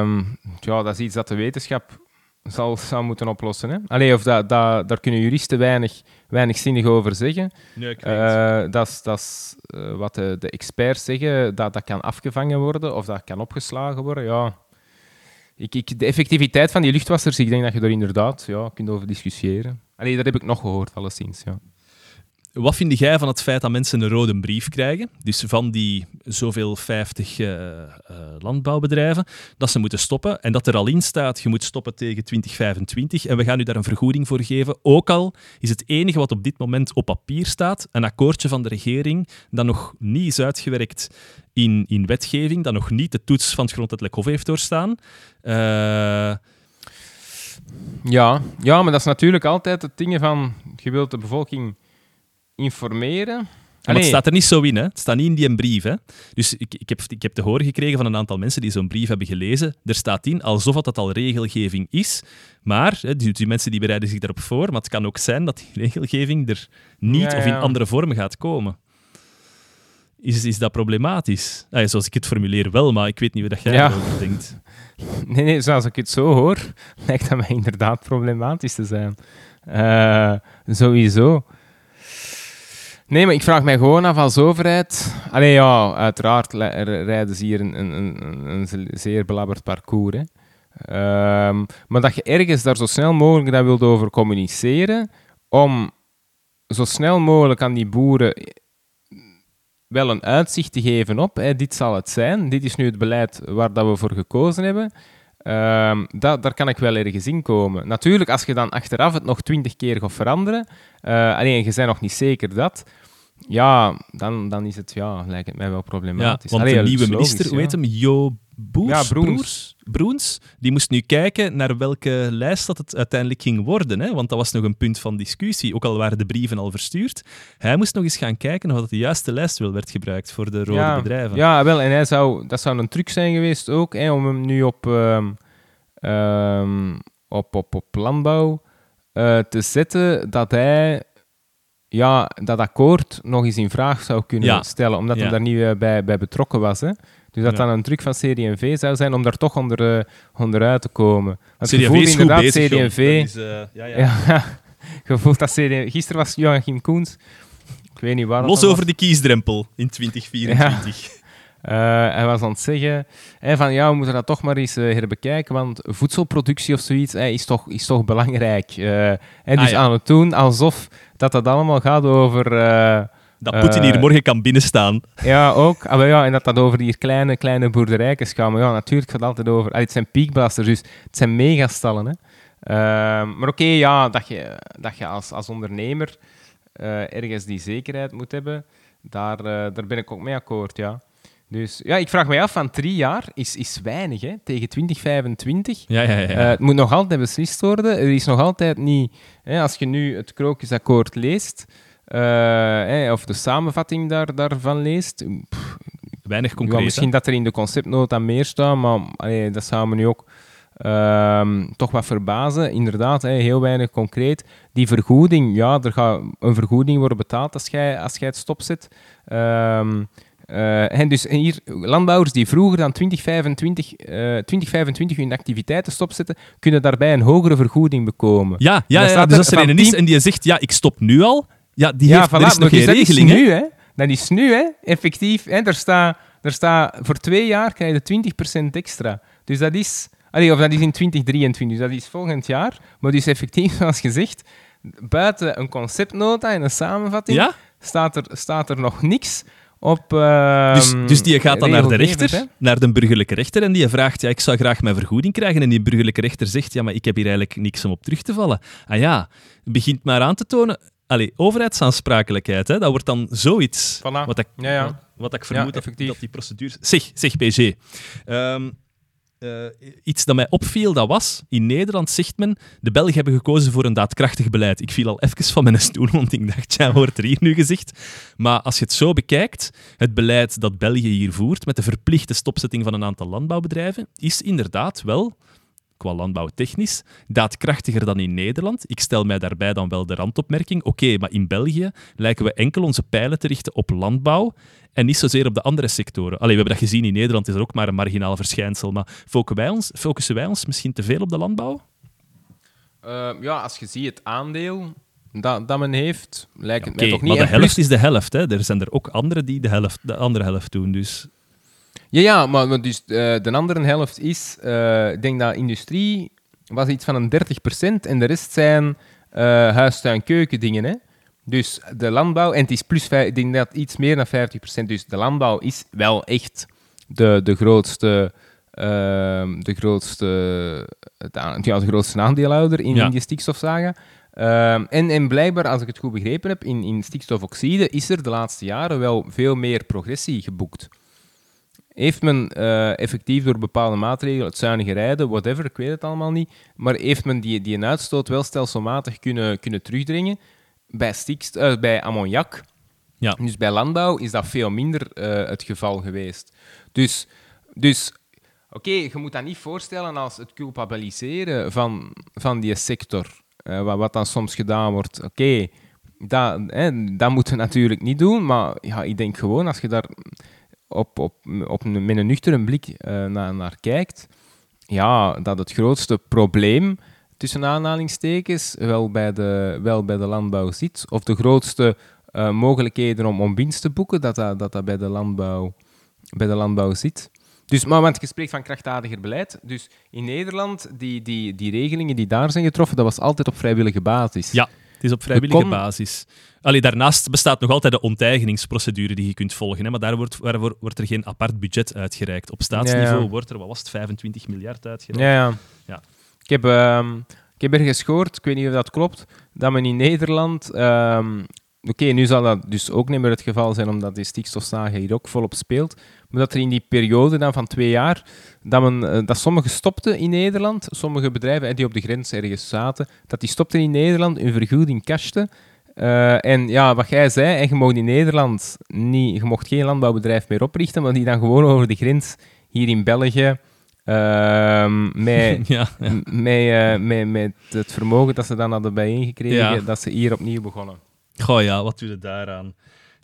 Speaker 1: Um, ja, dat is iets dat de wetenschap zal, moeten oplossen. Hè? Allee, of dat, dat, daar kunnen juristen weinig, weinig zinnig over zeggen.
Speaker 2: Nee,
Speaker 1: uh, dat is, dat is uh, wat de, de, experts zeggen, dat dat kan afgevangen worden of dat kan opgeslagen worden. Ja. Ik, ik, de effectiviteit van die luchtwassers, ik denk dat je er inderdaad ja, kunt over discussiëren. Allee, dat heb ik nog gehoord, alleszins. Ja.
Speaker 2: Wat vind jij van het feit dat mensen een rode brief krijgen? Dus van die zoveel 50 uh, uh, landbouwbedrijven, dat ze moeten stoppen. En dat er al in staat, je moet stoppen tegen 2025. En we gaan u daar een vergoeding voor geven. Ook al is het enige wat op dit moment op papier staat, een akkoordje van de regering, dat nog niet is uitgewerkt in, in wetgeving, dat nog niet de toets van het grondwettelijk hof heeft doorstaan. Uh,
Speaker 1: ja, ja, maar dat is natuurlijk altijd het ding van, je wilt de bevolking informeren.
Speaker 2: Maar het staat er niet zo in, hè. Het staat niet in die brief, hè. Dus ik, ik, heb, ik heb te horen gekregen van een aantal mensen die zo'n brief hebben gelezen. Er staat in, alsof dat al regelgeving is. Maar, hè, die, die, mensen die bereiden zich daarop voor, maar het kan ook zijn dat die regelgeving er niet of in andere vormen gaat komen. Is, is dat problematisch? Ah, zoals ik het formuleer wel, maar ik weet niet wat jij ja. erover denkt.
Speaker 1: Nee, nee, zoals ik het zo hoor, lijkt dat mij inderdaad problematisch te zijn. Uh, sowieso. Nee, maar ik vraag mij gewoon af als overheid. Allee, ja, uiteraard rijden ze hier een, een, een, een zeer belabberd parcours. Um, maar dat je ergens daar zo snel mogelijk dat wilt over communiceren, om zo snel mogelijk aan die boeren wel een uitzicht te geven op, hè, dit zal het zijn, dit is nu het beleid waar dat we voor gekozen hebben. Um, dat, daar kan ik wel ergens in komen. Natuurlijk, als je dan achteraf het nog twintig keer gaat veranderen, uh, alleen je bent nog niet zeker dat, ja, dan, dan is het, ja, lijkt het mij wel problematisch.
Speaker 2: Ja, want de nieuwe minister, hoe heet hem, Jo Boers, ja, Broens. Broens, die moest nu kijken naar welke lijst dat het uiteindelijk ging worden. Hè? Want dat was nog een punt van discussie, ook al waren de brieven al verstuurd. Hij moest nog eens gaan kijken of dat de juiste lijst wel werd gebruikt voor de rode bedrijven.
Speaker 1: Ja, wel, en hij zou, dat zou een truc zijn geweest ook, hè, om hem nu op, uh, op, op, op landbouw uh, te zetten, dat hij ja, dat akkoord nog eens in vraag zou kunnen stellen, omdat hij daar niet eh, bij, bij betrokken was. Hè. Dus dat dan een truc van CD&V zou zijn om daar toch onder, uh, onderuit te komen.
Speaker 2: Want CD&V is inderdaad bezig, CD&V...
Speaker 1: Is, uh, ja, ja. gevoeld dat CD... Gisteren was Joachim Koens. Ik weet niet waar.
Speaker 2: Los over de kiesdrempel in 2024.
Speaker 1: Uh, hij was aan het zeggen van ja, we moeten dat toch maar eens uh, herbekijken, want voedselproductie of zoiets is, toch, is toch belangrijk. Uh, en dus ah, aan het doen alsof dat dat allemaal gaat over...
Speaker 2: dat Poetin hier morgen kan binnenstaan.
Speaker 1: Ja, ook. Ah, ja, en dat dat over die kleine, kleine boerderijken gaat. Maar ja, natuurlijk gaat het altijd over... Ah, het zijn peakblasters, dus het zijn megastallen. Hè. Ehm, maar oké, ja, dat je, dat je als, als ondernemer ergens die zekerheid moet hebben, daar, daar ben ik ook mee akkoord, ja. Dus ja, ik vraag mij af, van drie jaar is, is weinig, hè? tegen 2025.
Speaker 2: Ja, ja, ja. Uh,
Speaker 1: het moet nog altijd beslist worden. Er is nog altijd niet, hè, als je nu het Krokusakkoord leest, uh, hè, of de samenvatting daar, daarvan leest.
Speaker 2: weinig concreet. Ja,
Speaker 1: misschien dat er in de conceptnota meer staat, maar allee, dat zou me nu ook uh, toch wat verbazen. Inderdaad, heel weinig concreet. Die vergoeding, ja, er gaat een vergoeding worden betaald als jij, als jij het stopzet. Ehm, uh, en dus hier, landbouwers die vroeger dan 2025, uh, 2025 hun activiteiten stopzetten, kunnen daarbij een hogere vergoeding bekomen.
Speaker 2: Ja, ja, ja dus als er een is en die zegt, ja, ik stop nu al, ja, die ja, heeft, voilà, er is nog geen regeling.
Speaker 1: Dat is nu, hè. Dat is nu, hè, effectief. Hè. Er staat er staat voor twee jaar krijg je 20% extra. Dus dat is, allee, of dat is in 2023, dus dat is volgend jaar. Maar dus effectief, zoals gezegd, buiten een conceptnota en een samenvatting,
Speaker 2: ja?
Speaker 1: staat, er, staat er nog niks op. Uh,
Speaker 2: dus, dus die gaat dan naar de rechter, naar de burgerlijke rechter, en die vraagt: ja, ik zou graag mijn vergoeding krijgen. En die burgerlijke rechter zegt: ja, maar ik heb hier eigenlijk niks om op terug te vallen. Ah ja, begint maar aan te tonen. Allee, overheidsaansprakelijkheid, hè, dat wordt dan zoiets. Wat ik,
Speaker 1: ja, ja.
Speaker 2: Wat ik vermoed dat, dat, die procedure. Zeg, zeg PG. Um, ehm, uh, iets dat mij opviel, dat was, in Nederland zegt men, de Belgen hebben gekozen voor een daadkrachtig beleid. Ik viel al even van mijn stoel, want ik dacht, ja, wordt er hier nu gezegd. Maar als je het zo bekijkt, het beleid dat België hier voert, met de verplichte stopzetting van een aantal landbouwbedrijven, is inderdaad wel qua landbouwtechnisch, daadkrachtiger dan in Nederland. Ik stel mij daarbij dan wel de randopmerking. Oké, maar in België lijken we enkel onze pijlen te richten op landbouw en niet zozeer op de andere sectoren. Allee, we hebben dat gezien in Nederland, is er ook maar een marginaal verschijnsel. Maar focussen wij ons, focussen wij ons misschien te veel op de landbouw?
Speaker 1: Uh, ja, als je ziet het aandeel dat, dat men heeft, lijkt het mij toch niet...
Speaker 2: maar de helft is de helft. Hè. Er zijn er ook anderen die de, helft, de andere helft doen, dus...
Speaker 1: Ja, ja maar, dus, uh, de andere helft is, uh, ik denk dat industrie was iets van een 30% en de rest zijn uh, huis, tuin, keuken dingen. Hè? Dus de landbouw, en het is plus, ik denk dat iets meer dan 50%, dus de landbouw is wel echt de, de grootste... Uh, de, grootste, ja, de grootste aandeelhouder in, ja. in die stikstofzagen. Uh, en, en blijkbaar, als ik het goed begrepen heb, in, in stikstofoxide is er de laatste jaren wel veel meer progressie geboekt heeft men uh, effectief door bepaalde maatregelen, het zuinige rijden, whatever, ik weet het allemaal niet, maar heeft men die, die uitstoot wel stelselmatig kunnen, kunnen terugdringen bij, stikst, uh, bij ammoniak.
Speaker 2: Ja.
Speaker 1: Dus bij landbouw is dat veel minder eh, het geval geweest. Dus, dus oké, je moet dat niet voorstellen als het culpabiliseren van, van die sector. eh, wat, wat dan soms gedaan wordt. Oké, dat, hè, dat moeten we natuurlijk niet doen. Maar ja, ik denk gewoon, als je daar op, op, op een, met een nuchtere blik eh, naar, naar kijkt, ja, dat het grootste probleem tussen aanhalingstekens wel bij de, wel bij de landbouw zit. Of de grootste eh, mogelijkheden om, om winst te boeken, dat dat, dat, dat bij, de landbouw, bij de landbouw zit. Dus, maar want je spreekt van krachtdadiger beleid. Dus in Nederland, die, die, die regelingen die daar zijn getroffen, dat was altijd op vrijwillige basis.
Speaker 2: Ja, het is op vrijwillige basis. Allee, daarnaast bestaat nog altijd de onteigeningsprocedure die je kunt volgen. Hè, maar daar wordt, waarvoor wordt er geen apart budget uitgereikt. Op staatsniveau
Speaker 1: Ja, ja.
Speaker 2: wordt er, wat was het, 25 miljard uitgereikt.
Speaker 1: Ja, ja.
Speaker 2: Ja.
Speaker 1: Ik, heb, ehm, ik heb ergens gehoord, ik weet niet of dat klopt, dat men in Nederland... ehm, Oké, nu zal dat dus ook niet meer het geval zijn, omdat die stikstofzagen hier ook volop speelt. Maar dat er in die periode dan van twee jaar, dat, men, eh, dat sommigen stopten in Nederland, sommige bedrijven eh, die op de grens ergens zaten, dat die stopten in Nederland, hun vergoeding cashten. Eh, en ja, wat jij zei, en je mocht in Nederland niet, je mocht geen landbouwbedrijf meer oprichten, maar die dan gewoon over de grens hier in België ehm, met,
Speaker 2: ja, ja.
Speaker 1: m- met, met, met het vermogen dat ze dan hadden bijeengekregen,
Speaker 2: Ja.
Speaker 1: dat ze hier opnieuw begonnen.
Speaker 2: Goh ja, wat doe je daaraan?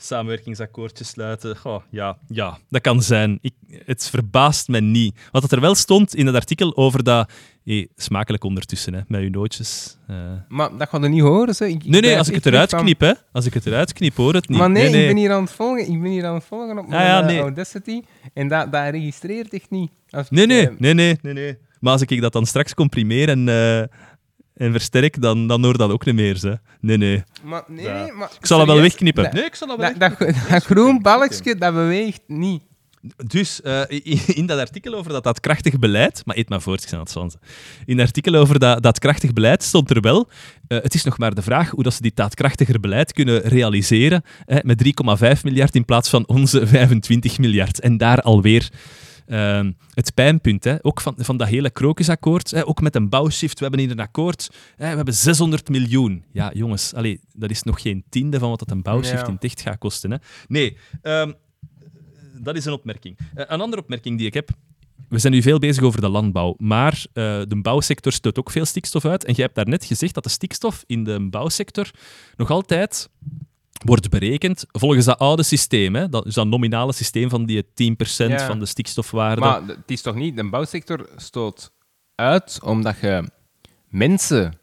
Speaker 2: Samenwerkingsakkoordjes sluiten. Goh, ja, ja, dat kan zijn. Ik, het verbaast me niet. Wat dat er wel stond in het artikel over dat... Hey, smakelijk ondertussen, hè, met uw nootjes. eh.
Speaker 1: Maar dat gaat er niet horen, ze. Ik,
Speaker 2: Nee, nee, als ik het eruit
Speaker 1: van-
Speaker 2: knip, hè. Als ik het eruit knip, hoor het niet.
Speaker 1: Maar nee,
Speaker 2: nee,
Speaker 1: ik ben hier aan het volgen. Ik ben hier aan het volgen op
Speaker 2: Ah,
Speaker 1: mijn
Speaker 2: ja,
Speaker 1: eh,
Speaker 2: nee.
Speaker 1: Audacity. En dat, dat registreert echt niet. Als
Speaker 2: Nee, nee,
Speaker 1: eh,
Speaker 2: nee, nee, nee, nee. Maar als ik dat dan straks comprimeer en, en versterk, dan, dan hoor dat ook niet meer. Hè. Nee, nee.
Speaker 1: Maar, nee,
Speaker 2: Ja.
Speaker 1: nee, maar
Speaker 2: Ik zal dat wel wegknippen.
Speaker 1: Dat,
Speaker 2: Nee, ik zal dat wel
Speaker 1: dat, dat, dat groen balkje, dat beweegt niet.
Speaker 2: Dus eh, in, in dat artikel over dat, dat krachtig beleid, maar eet maar voort, ik aan het zwansen. In het artikel over dat, dat krachtig beleid stond er wel, eh, het is nog maar de vraag hoe dat ze dit daadkrachtiger beleid kunnen realiseren hè, met 3,5 miljard in plaats van onze 25 miljard. En daar alweer ehm, het pijnpunt, hè, ook van, van dat hele krokusakkoord, hè, ook met een bouwshift, we hebben hier een akkoord, hè, we hebben 600 miljoen. Ja, jongens, allee, dat is nog geen tiende van wat dat een bouwshift
Speaker 1: Ja.
Speaker 2: in het echt gaat kosten. Hè. Nee, ehm, dat is een opmerking. Eh, een andere opmerking die ik heb. We zijn nu veel bezig over de landbouw, maar eh, de bouwsector stoot ook veel stikstof uit. En jij hebt daarnet gezegd dat de stikstof in de bouwsector nog altijd wordt berekend volgens dat oude systeem. Hè? Dat is dat nominale systeem van die 10%
Speaker 1: Ja.
Speaker 2: van de stikstofwaarde.
Speaker 1: Maar het is toch niet... De bouwsector stoot uit omdat je mensen...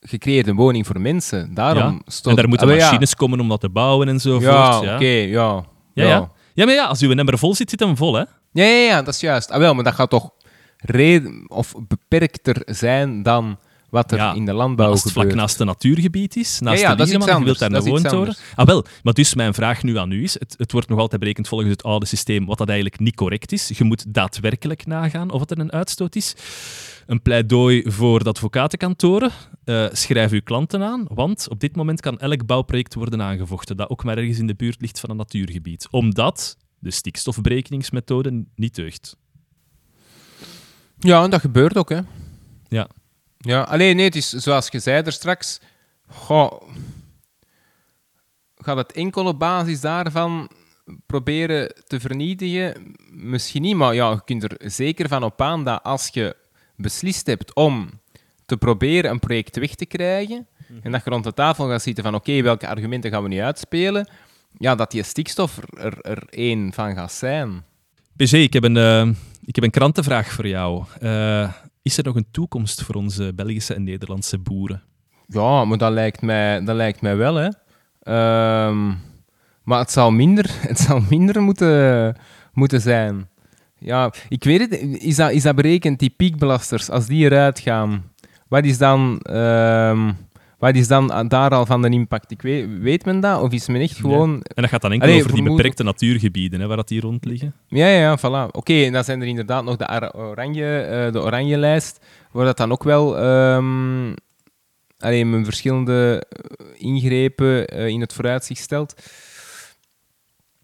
Speaker 1: Gecreëerde woning voor mensen. Daarom
Speaker 2: Ja.
Speaker 1: stoot...
Speaker 2: en daar moeten
Speaker 1: Ah, ja.
Speaker 2: machines komen om dat te bouwen enzovoort.
Speaker 1: Ja,
Speaker 2: Ja,
Speaker 1: oké, ja.
Speaker 2: ja, ja. ja, maar ja, als uw nummer vol zit, zit hem vol. Hè?
Speaker 1: Ja, ja, ja, dat is juist. Ah, wel, maar dat gaat toch reden, of beperkter zijn dan wat er
Speaker 2: Ja,
Speaker 1: in de landbouw
Speaker 2: als het vlak naast een natuurgebied is, naast
Speaker 1: ja,
Speaker 2: de
Speaker 1: dat is iets
Speaker 2: Liegeman, je wilt daar een woontoren. Ah wel, maar dus mijn vraag nu aan u is, het, het wordt nog altijd berekend volgens het oude systeem, wat dat eigenlijk niet correct is. Je moet daadwerkelijk nagaan of het er een uitstoot is. Een pleidooi voor de advocatenkantoren. Eh, schrijf uw klanten aan, want op dit moment kan elk bouwproject worden aangevochten dat ook maar ergens in de buurt ligt van een natuurgebied. Omdat de stikstofberekeningsmethode niet deugt.
Speaker 1: Ja, en dat gebeurt ook, hè.
Speaker 2: Ja.
Speaker 1: Ja, alleen nee, het is zoals je zei er straks. Goh, gaat het enkel op basis daarvan proberen te vernietigen? Misschien niet, maar ja, je kunt er zeker van op aan dat als je beslist hebt om te proberen een project weg te krijgen, en dat je rond de tafel gaat zitten van oké, welke argumenten gaan we nu uitspelen, ja, dat die stikstof er, er, één van gaat zijn.
Speaker 2: PG, ik heb een, eh, ik heb een krantenvraag voor jou. Eh, is er nog een toekomst voor onze Belgische en Nederlandse boeren?
Speaker 1: Ja, maar dat lijkt mij, dat lijkt mij wel, hè. Ehm, maar het zal minder, het zal minder moeten, moeten zijn. Ja, ik weet het. Is dat, is dat berekend, die piekbelasters, als die eruit gaan? Wat is dan, ehm, wat is dan daar al van de impact? Ik weet, weet men dat? Of is men echt gewoon...
Speaker 2: En dat gaat dan enkel
Speaker 1: Allee,
Speaker 2: over die
Speaker 1: vermoed-
Speaker 2: beperkte natuurgebieden hè, waar dat hier rond liggen.
Speaker 1: Ja, ja, ja, voilà. Oké, en dan zijn er inderdaad nog de oranje, eh, de oranje lijst, waar dat dan ook wel ehm allee, men verschillende eh, ingrepen eh, in het vooruitzicht stelt.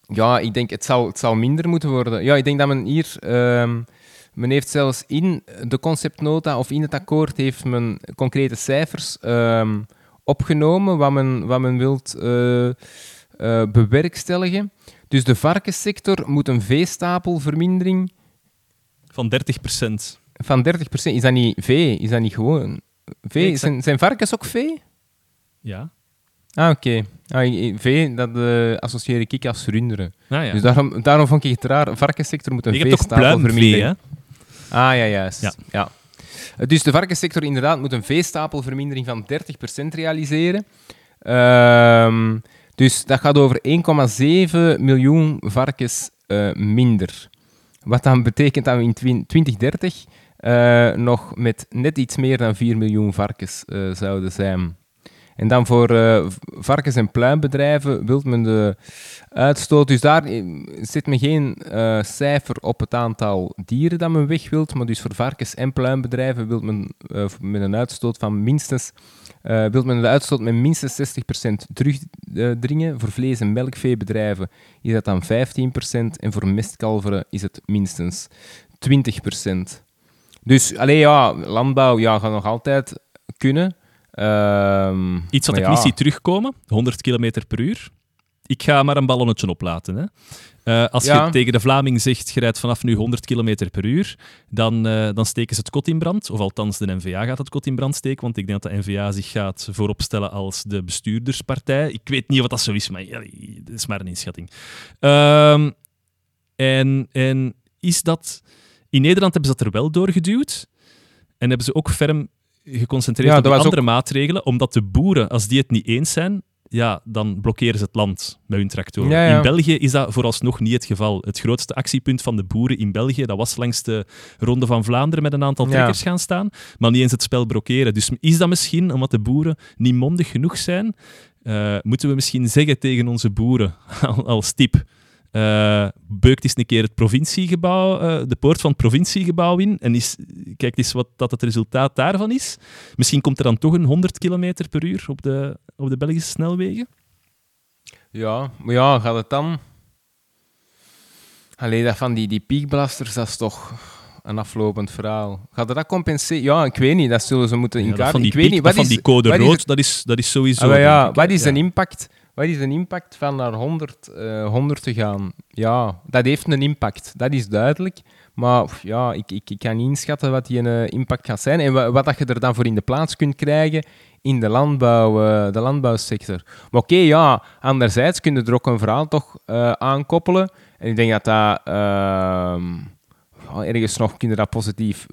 Speaker 1: Ja, ik denk het zal, het zal minder moeten worden. Ja, ik denk dat men hier... ehm, men heeft zelfs in de conceptnota of in het akkoord heeft men concrete cijfers ehm, opgenomen wat men, wat men wilt... eh, eh, bewerkstelligen. Dus de varkenssector moet een veestapelvermindering
Speaker 2: Van 30 procent.
Speaker 1: van 30%. Is dat niet vee? Is dat niet gewoon vee?
Speaker 2: Nee,
Speaker 1: zijn, zijn varkens ook vee?
Speaker 2: Ja.
Speaker 1: Ah, oké. Ah, i- vee, dat eh, associeer ik als runderen.
Speaker 2: Nou ja.
Speaker 1: Dus daarom, daarom vond ik het raar. Varkenssector moet een
Speaker 2: je hebt toch pluimvee,
Speaker 1: veestapelvermindering...
Speaker 2: hè?
Speaker 1: Ah, ja, juist.
Speaker 2: Ja.
Speaker 1: Ja. Dus de varkenssector inderdaad moet een veestapelvermindering van 30% realiseren. Ehm, dus dat gaat over 1,7 miljoen varkens eh, minder. Wat dan betekent dat we in twin- 2030 eh, nog met net iets meer dan 4 miljoen varkens eh, zouden zijn. En dan voor eh, varkens- en pluimbedrijven wil men de uitstoot. Dus daar eh, zit men geen eh, cijfer op het aantal dieren dat men weg wilt. Maar dus voor varkens- en pluimbedrijven wil men met een uitstoot van minstens. eh wil men de uitstoot met minstens 60% terugdringen. voor vlees- en melkveebedrijven is dat dan 15%. En voor mestkalveren is het minstens 20%. Dus alleen ja, landbouw ja, gaat nog altijd kunnen. Ehm,
Speaker 2: Iets wat ik
Speaker 1: ja.
Speaker 2: niet zie terugkomen, 100 km per uur. Ik ga maar een ballonnetje oplaten. Hè. Eh, als
Speaker 1: Ja.
Speaker 2: je tegen de Vlaming zegt, je rijdt vanaf nu 100 km per uur, dan, eh, dan steken ze het kot in brand. Of althans, de NVA gaat het kot in brand steken, want ik denk dat de NVA zich gaat vooropstellen als de bestuurderspartij. Ik weet niet of dat zo is, maar ja, dat is maar een inschatting. Ehm, en, en is dat... In Nederland hebben ze dat er wel doorgeduwd. En hebben ze ook ferm geconcentreerd
Speaker 1: Ja,
Speaker 2: op die andere maatregelen, omdat de boeren, als die het niet eens zijn, ja, dan blokkeren ze het land met hun tractoren.
Speaker 1: Ja, ja.
Speaker 2: In België is dat vooralsnog niet het geval. Het grootste actiepunt van de boeren in België, dat was langs de Ronde van Vlaanderen met een aantal
Speaker 1: Ja.
Speaker 2: trekkers gaan staan, maar niet eens het spel blokkeren. Dus is dat misschien omdat de boeren niet mondig genoeg zijn? Eh, moeten we misschien zeggen tegen onze boeren al- als tip... eh beukt eens een keer het provinciegebouw, eh, de poort van het provinciegebouw in en is, kijkt eens wat dat het resultaat daarvan is. Misschien komt er dan toch een 100 km per uur op de, op de Belgische snelwegen.
Speaker 1: Ja, maar ja, gaat het dan? Allee, dat van die, die piekbelasters, dat is toch een aflopend verhaal. Gaat dat compenseren? Ja, ik weet niet, dat zullen ze moeten
Speaker 2: Ja,
Speaker 1: inkaarten.
Speaker 2: van die,
Speaker 1: ik weet
Speaker 2: piek,
Speaker 1: niet, wat
Speaker 2: van
Speaker 1: is,
Speaker 2: die code
Speaker 1: wat
Speaker 2: rood, dat, is, dat is sowieso...
Speaker 1: Ah, ja, wat is,
Speaker 2: Ja.
Speaker 1: de impact, wat is de impact van naar 100, eh 100 te gaan? Ja, dat heeft een impact, dat is duidelijk. Maar ja, ik, ik, ik kan niet inschatten wat die eh, impact gaat zijn en wa- wat, dat je er dan voor in de plaats kunt krijgen in de, landbouw, eh, de landbouwsector. Maar oké, ja, anderzijds kun je er ook een verhaal toch eh aankoppelen. En ik denk dat dat... ehm, ergens nog kun je dat positief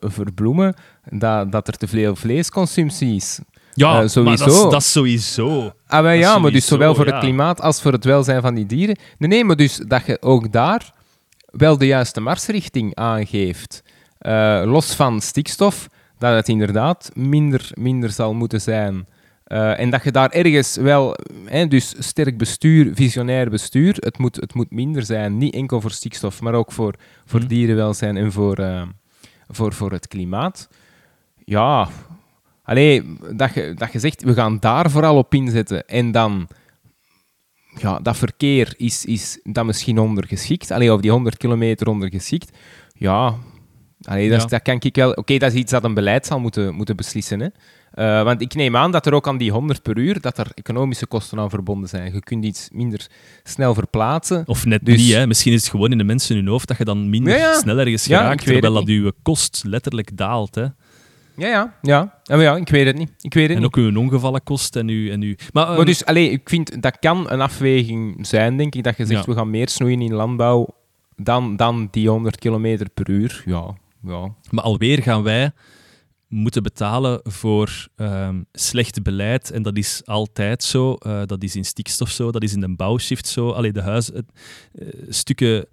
Speaker 1: verbloemen, dat, dat er te veel vleesconsumptie is.
Speaker 2: Ja,
Speaker 1: Eh,
Speaker 2: maar dat is,
Speaker 1: sowieso.
Speaker 2: dat is sowieso.
Speaker 1: Ah, maar ja, maar dus zowel voor
Speaker 2: ja.
Speaker 1: het klimaat als voor het welzijn van die dieren. Nee, nee, maar dus dat je ook daar wel de juiste marsrichting aangeeft. Eh, los van stikstof, dat het inderdaad minder, minder zal moeten zijn. Eh, en dat je daar ergens wel, hè, dus sterk bestuur, visionair bestuur, het moet, het moet minder zijn. Niet enkel voor stikstof, maar ook voor, voor
Speaker 2: Mhm.
Speaker 1: dierenwelzijn en voor, voor, voor het klimaat. Ja, Allee, dat je, dat je zegt, we gaan daar vooral op inzetten. En dan, ja, dat verkeer is, is dan misschien ondergeschikt. Allee, of die 100 kilometer ondergeschikt. Ja, allee, dat, is-
Speaker 2: Ja.
Speaker 1: dat kan ik wel... Oké, dat is iets dat een beleid zal moeten, moeten beslissen. Hè. Eh, want ik neem aan dat er ook aan die 100 per uur, dat er economische kosten aan verbonden zijn. Je kunt iets minder snel verplaatsen.
Speaker 2: Of net
Speaker 1: Dus-
Speaker 2: niet, hè. Misschien is het gewoon in de mensen hun hoofd dat je dan minder
Speaker 1: Ja, ja.
Speaker 2: snel ergens
Speaker 1: Ja,
Speaker 2: geraakt, terwijl dat je kost letterlijk daalt. Hè.
Speaker 1: Ja, ja, ja. Ja, maar ja, ik weet het niet. Ik weet het
Speaker 2: En
Speaker 1: niet.
Speaker 2: ook uw ongevallenkost en uw... En uw... Maar, ehm,
Speaker 1: Maar dus, allee, ik vind dat kan een afweging zijn, denk ik, dat je zegt
Speaker 2: Ja.
Speaker 1: we gaan meer snoeien in landbouw dan, dan die 100 kilometer per uur. Ja, ja.
Speaker 2: Maar alweer gaan wij moeten betalen voor ehm, slecht beleid. En dat is altijd zo. Eh, dat is in stikstof zo, dat is in de bouwshift zo. Allee, de huis, eh, stukken,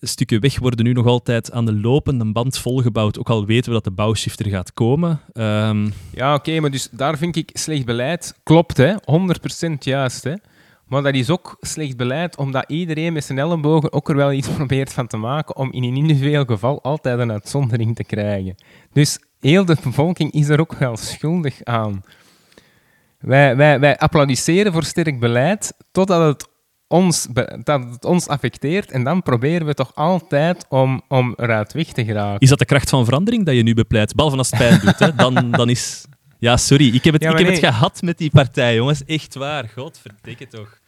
Speaker 2: stukken weg worden nu nog altijd aan de lopende band volgebouwd. Ook al weten we dat de bouwshift er gaat komen. Ehm,
Speaker 1: Ja, oké, maar dus daar vind ik slecht beleid. Klopt, hè? 100% juist, hè? Maar dat is ook slecht beleid, omdat iedereen met zijn ellebogen ook er wel iets probeert van te maken om in een individueel geval altijd een uitzondering te krijgen. Dus heel de bevolking is er ook wel schuldig aan. Wij, wij, wij applaudisseren voor sterk beleid totdat het ons, dat het ons affecteert en dan proberen we toch altijd om, om eruit weg te geraken.
Speaker 2: is dat de kracht van verandering dat je nu bepleit? Behalve als het pijn doet, hè? Dan, dan is... Ja, sorry. Ik heb het,
Speaker 1: Ja,
Speaker 2: ik heb het gehad met die partij, jongens. Echt waar. Godverdikke toch.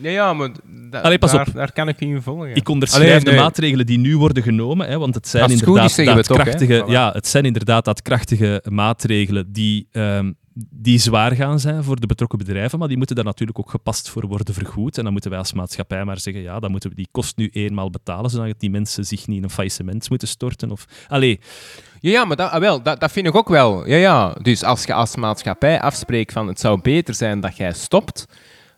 Speaker 1: Ja, ja maar da-
Speaker 2: Allee, pas
Speaker 1: daar,
Speaker 2: op.
Speaker 1: daar kan ik u in volgen.
Speaker 2: Ik onderschrijf
Speaker 1: Allee,
Speaker 2: de maatregelen die nu worden genomen, hè, want het zijn inderdaad daadkrachtige,
Speaker 1: Voilà.
Speaker 2: ja, het zijn inderdaad daadkrachtige maatregelen die, ehm, die zwaar gaan zijn voor de betrokken bedrijven, maar die moeten daar natuurlijk ook gepast voor worden vergoed. En dan moeten wij als maatschappij maar zeggen, ja, dan moeten we die kost nu eenmaal betalen, zodat die mensen zich niet in een faillissement moeten storten. Of, allee,
Speaker 1: Ja, ja maar dat, ah, wel, dat, dat vind ik ook wel. Ja, ja. Dus als je als maatschappij afspreekt van het zou beter zijn dat jij stopt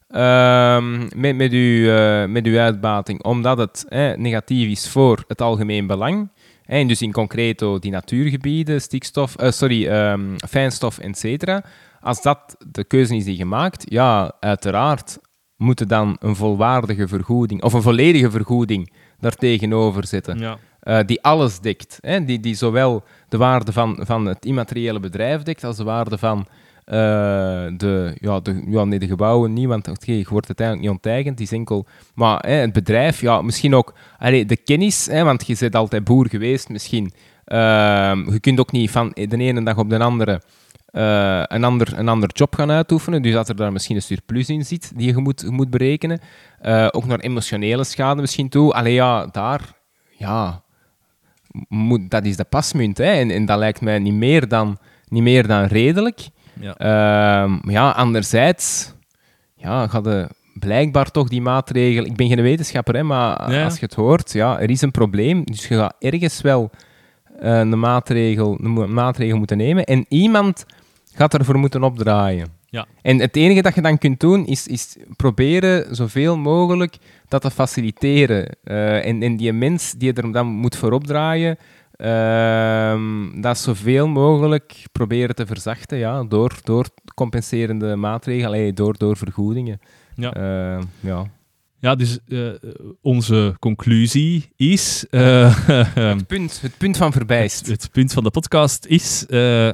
Speaker 1: ehm, met, met, uw, eh, met uitbating, omdat het negatief is voor het algemeen belang. En dus in concreto die natuurgebieden, stikstof, eh, sorry, ehm, fijnstof, et cetera. Als dat de keuze is die gemaakt, ja, uiteraard moeten dan een volwaardige vergoeding of een volledige vergoeding daartegenover zetten
Speaker 2: ja.
Speaker 1: eh, die alles dekt. Hè? Die, die zowel de waarde van, van het immateriële bedrijf dekt, als de waarde van eh, de, ja, de, ja, nee, de gebouwen niet, want je wordt uiteindelijk niet onteigend, die is enkel... Maar hè, het bedrijf, ja, misschien ook allee, de kennis, hè, want je bent altijd boer geweest, misschien. Ehm, je kunt ook niet van de ene dag op de andere eh, een, ander, een ander job gaan uitoefenen. Dus dat er daar misschien een surplus in zit die je moet, moet berekenen. Eh, ook naar emotionele schade misschien toe. Allee, ja, daar... Ja, moet, dat is de pasmunt. Hè? En, en dat lijkt mij niet meer dan, niet meer dan redelijk.
Speaker 2: Ja.
Speaker 1: Ehm, maar ja, anderzijds... Ja, gaat de blijkbaar toch die maatregel... Ik ben geen wetenschapper, hè, maar
Speaker 2: Ja.
Speaker 1: als je het hoort, ja, er is een probleem. Dus je gaat ergens wel eh, een, maatregel, een maatregel moeten nemen. En iemand gaat ervoor moeten opdraaien.
Speaker 2: Ja.
Speaker 1: En het enige dat je dan kunt doen, is, is proberen zoveel mogelijk dat te faciliteren. Eh, en, en die mens die er dan moet voor opdraaien, ehm, dat zoveel mogelijk proberen te verzachten ja, door, door compenserende maatregelen, allee, door, door vergoedingen.
Speaker 2: Ja.
Speaker 1: Eh, ja.
Speaker 2: Ja, dus eh, onze conclusie is... eh,
Speaker 1: Het, punt, het punt van verbijst.
Speaker 2: Het, het punt van de podcast is, eh,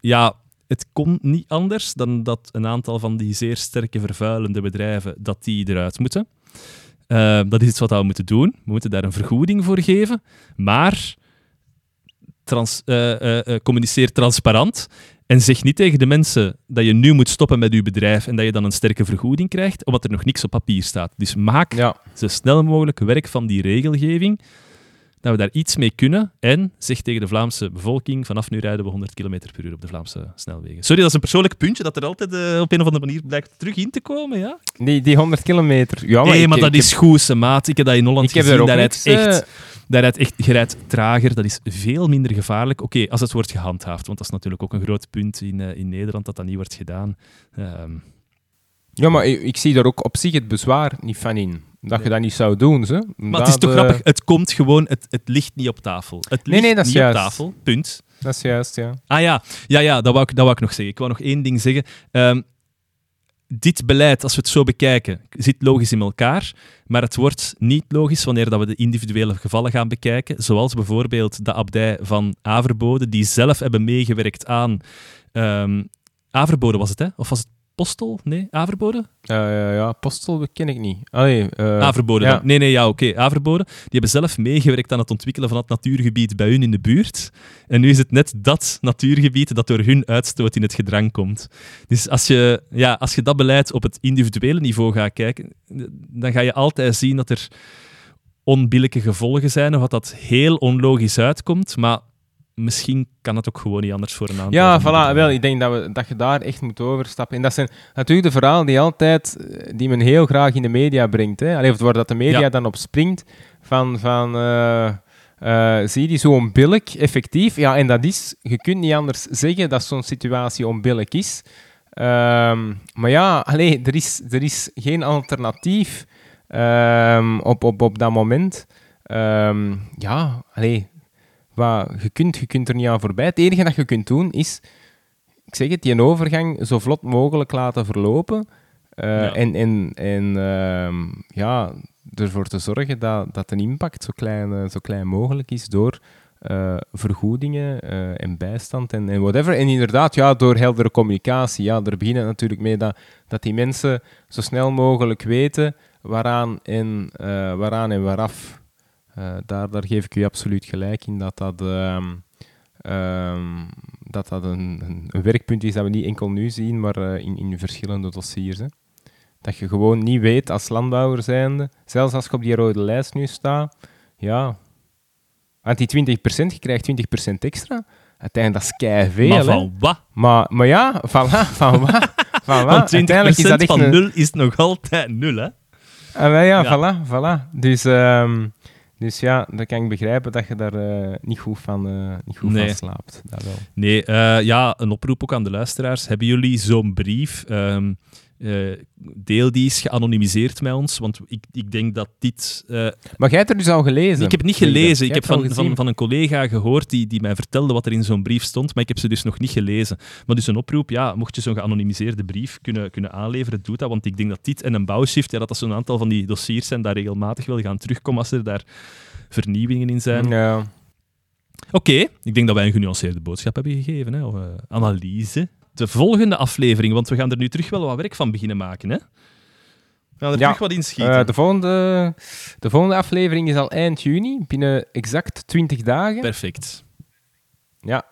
Speaker 2: ja, het kon niet anders dan dat een aantal van die zeer sterke vervuilende bedrijven, dat die eruit moeten. Eh, dat is iets wat we moeten doen. We moeten daar een vergoeding voor geven, maar trans, eh, eh, eh, communiceer transparant en zeg niet tegen de mensen dat je nu moet stoppen met je bedrijf en dat je dan een sterke vergoeding krijgt, omdat er nog niks op papier staat. Dus maak
Speaker 1: Ja.
Speaker 2: zo snel mogelijk werk van die regelgeving, dat we daar iets mee kunnen. En zeg tegen de Vlaamse bevolking, vanaf nu rijden we 100 km per uur op de Vlaamse snelwegen. Sorry, dat is een persoonlijk puntje dat er altijd op een of andere manier blijkt terug in te komen, ja?
Speaker 1: Die, die 100 kilometer. Ja,
Speaker 2: nee,
Speaker 1: ik-
Speaker 2: maar dat
Speaker 1: heb-
Speaker 2: is goed, maat. Ik heb dat in Holland
Speaker 1: Ik heb
Speaker 2: gezien.
Speaker 1: er ook
Speaker 2: Daar
Speaker 1: niks...
Speaker 2: echt, daar rijdt echt, je rijdt trager, dat is veel minder gevaarlijk. Oké, als het wordt gehandhaafd, want dat is natuurlijk ook een groot punt in, eh, in Nederland, dat dat niet wordt gedaan. Ehm,
Speaker 1: Ja, maar ik, ik zie daar ook op zich het bezwaar niet van in. Dat je dat niet zou doen, ze.
Speaker 2: maar het is toch grappig, het komt gewoon, het, het ligt niet op tafel. Het ligt
Speaker 1: Nee, nee, dat is
Speaker 2: niet
Speaker 1: juist.
Speaker 2: op tafel, punt.
Speaker 1: Dat is juist, ja.
Speaker 2: Ah ja, ja, ja dat, wou ik, dat wou ik nog zeggen. Ik wou nog één ding zeggen. Ehm, dit beleid, als we het zo bekijken, zit logisch in elkaar, maar het wordt niet logisch wanneer dat we de individuele gevallen gaan bekijken, zoals bijvoorbeeld de abdij van Averbode, die zelf hebben meegewerkt aan... ehm Averbode was het, hè? Of was het Postel? Nee, Averbode?
Speaker 1: Eh, ja, Postel ken ik niet. Allee, eh,
Speaker 2: Averbode
Speaker 1: ja.
Speaker 2: Nee, nee, ja, oké. Averbode. Die hebben zelf meegewerkt aan het ontwikkelen van het natuurgebied bij hun in de buurt. En nu is het net dat natuurgebied dat door hun uitstoot in het gedrang komt. Dus als je, ja, als je dat beleid op het individuele niveau gaat kijken, dan ga je altijd zien dat er onbillijke gevolgen zijn, of dat dat heel onlogisch uitkomt. Maar misschien kan het ook gewoon niet anders voor een aantal.
Speaker 1: Ja, voilà. Wel, ik denk dat, we, dat je daar echt moet overstappen. En dat zijn natuurlijk de verhalen die altijd, eh, die men heel graag in de media brengt. Hè? Allee, of waar dat de media
Speaker 2: Ja.
Speaker 1: dan op springt van, van eh, eh, zie je die zo onbillijk, effectief. Ja, en dat is, je kunt niet anders zeggen dat zo'n situatie onbillijk is. Ehm, maar ja, allee, er, is, er is geen alternatief ehm, op, op, op dat moment. Ehm, ja, allee, wat, je, kunt, je kunt er niet aan voorbij. Het enige dat je kunt doen is, ik zeg het, die overgang zo vlot mogelijk laten verlopen. Eh,
Speaker 2: Ja.
Speaker 1: En, en, en ehm, ja, ervoor te zorgen dat, dat de impact zo klein, eh, zo klein mogelijk is door eh, vergoedingen en bijstand en, en whatever. En inderdaad, ja, door heldere communicatie. Ja, daar begint het natuurlijk mee dat, dat die mensen zo snel mogelijk weten waaraan en, eh, waaraan en waaraf. Eh, daar, daar geef ik u absoluut gelijk in dat dat, ehm, dat, dat een, een, een werkpunt is dat we niet enkel nu zien, maar eh, in, in verschillende dossiers. Hè. Dat je gewoon niet weet als landbouwer zijnde, zelfs als je op die rode lijst nu staat, ja, want die 20%, je krijgt 20% extra. Uiteindelijk, dat is keiveel.
Speaker 2: Maar van wat?
Speaker 1: Maar, maar ja, voilà, van wat? Van wat?
Speaker 2: Want 20%
Speaker 1: Uiteindelijk is dat echt
Speaker 2: van
Speaker 1: een-
Speaker 2: nul is nog altijd nul, hè?
Speaker 1: Ah, ja,
Speaker 2: Ja.
Speaker 1: voilà, voilà. Dus, ehm, dus ja, dan kan ik begrijpen dat je daar eh, niet goed van, eh, niet goed
Speaker 2: Nee.
Speaker 1: van slaapt. Dat wel.
Speaker 2: Nee, eh, ja, een oproep ook aan de luisteraars. Hebben jullie zo'n brief? Ehm, eh, deel die eens geanonimiseerd met ons, want ik, ik denk dat dit... eh,
Speaker 1: Maar jij hebt er dus al gelezen?
Speaker 2: ik heb het niet gelezen. Ik heb van, van, van een collega gehoord die, die mij vertelde wat er in zo'n brief stond, maar ik heb ze dus nog niet gelezen. Maar dus een oproep, ja, mocht je zo'n geanonimiseerde brief kunnen, kunnen aanleveren, doe dat, want ik denk dat dit en een bouwshift, ja, dat dat zo'n aantal van die dossiers zijn, daar regelmatig wel gaan terugkomen als er daar vernieuwingen in zijn.
Speaker 1: Ja.
Speaker 2: Oké, ik denk dat wij een genuanceerde boodschap hebben gegeven. Hè? Of, eh, analyse. De volgende aflevering, want we gaan er nu terug wel wat werk van beginnen maken. Hè? We gaan er
Speaker 1: Ja,
Speaker 2: terug wat inschieten.
Speaker 1: Eh, de, volgende, de volgende aflevering is al eind juni, binnen exact 20 dagen.
Speaker 2: Perfect.
Speaker 1: Ja.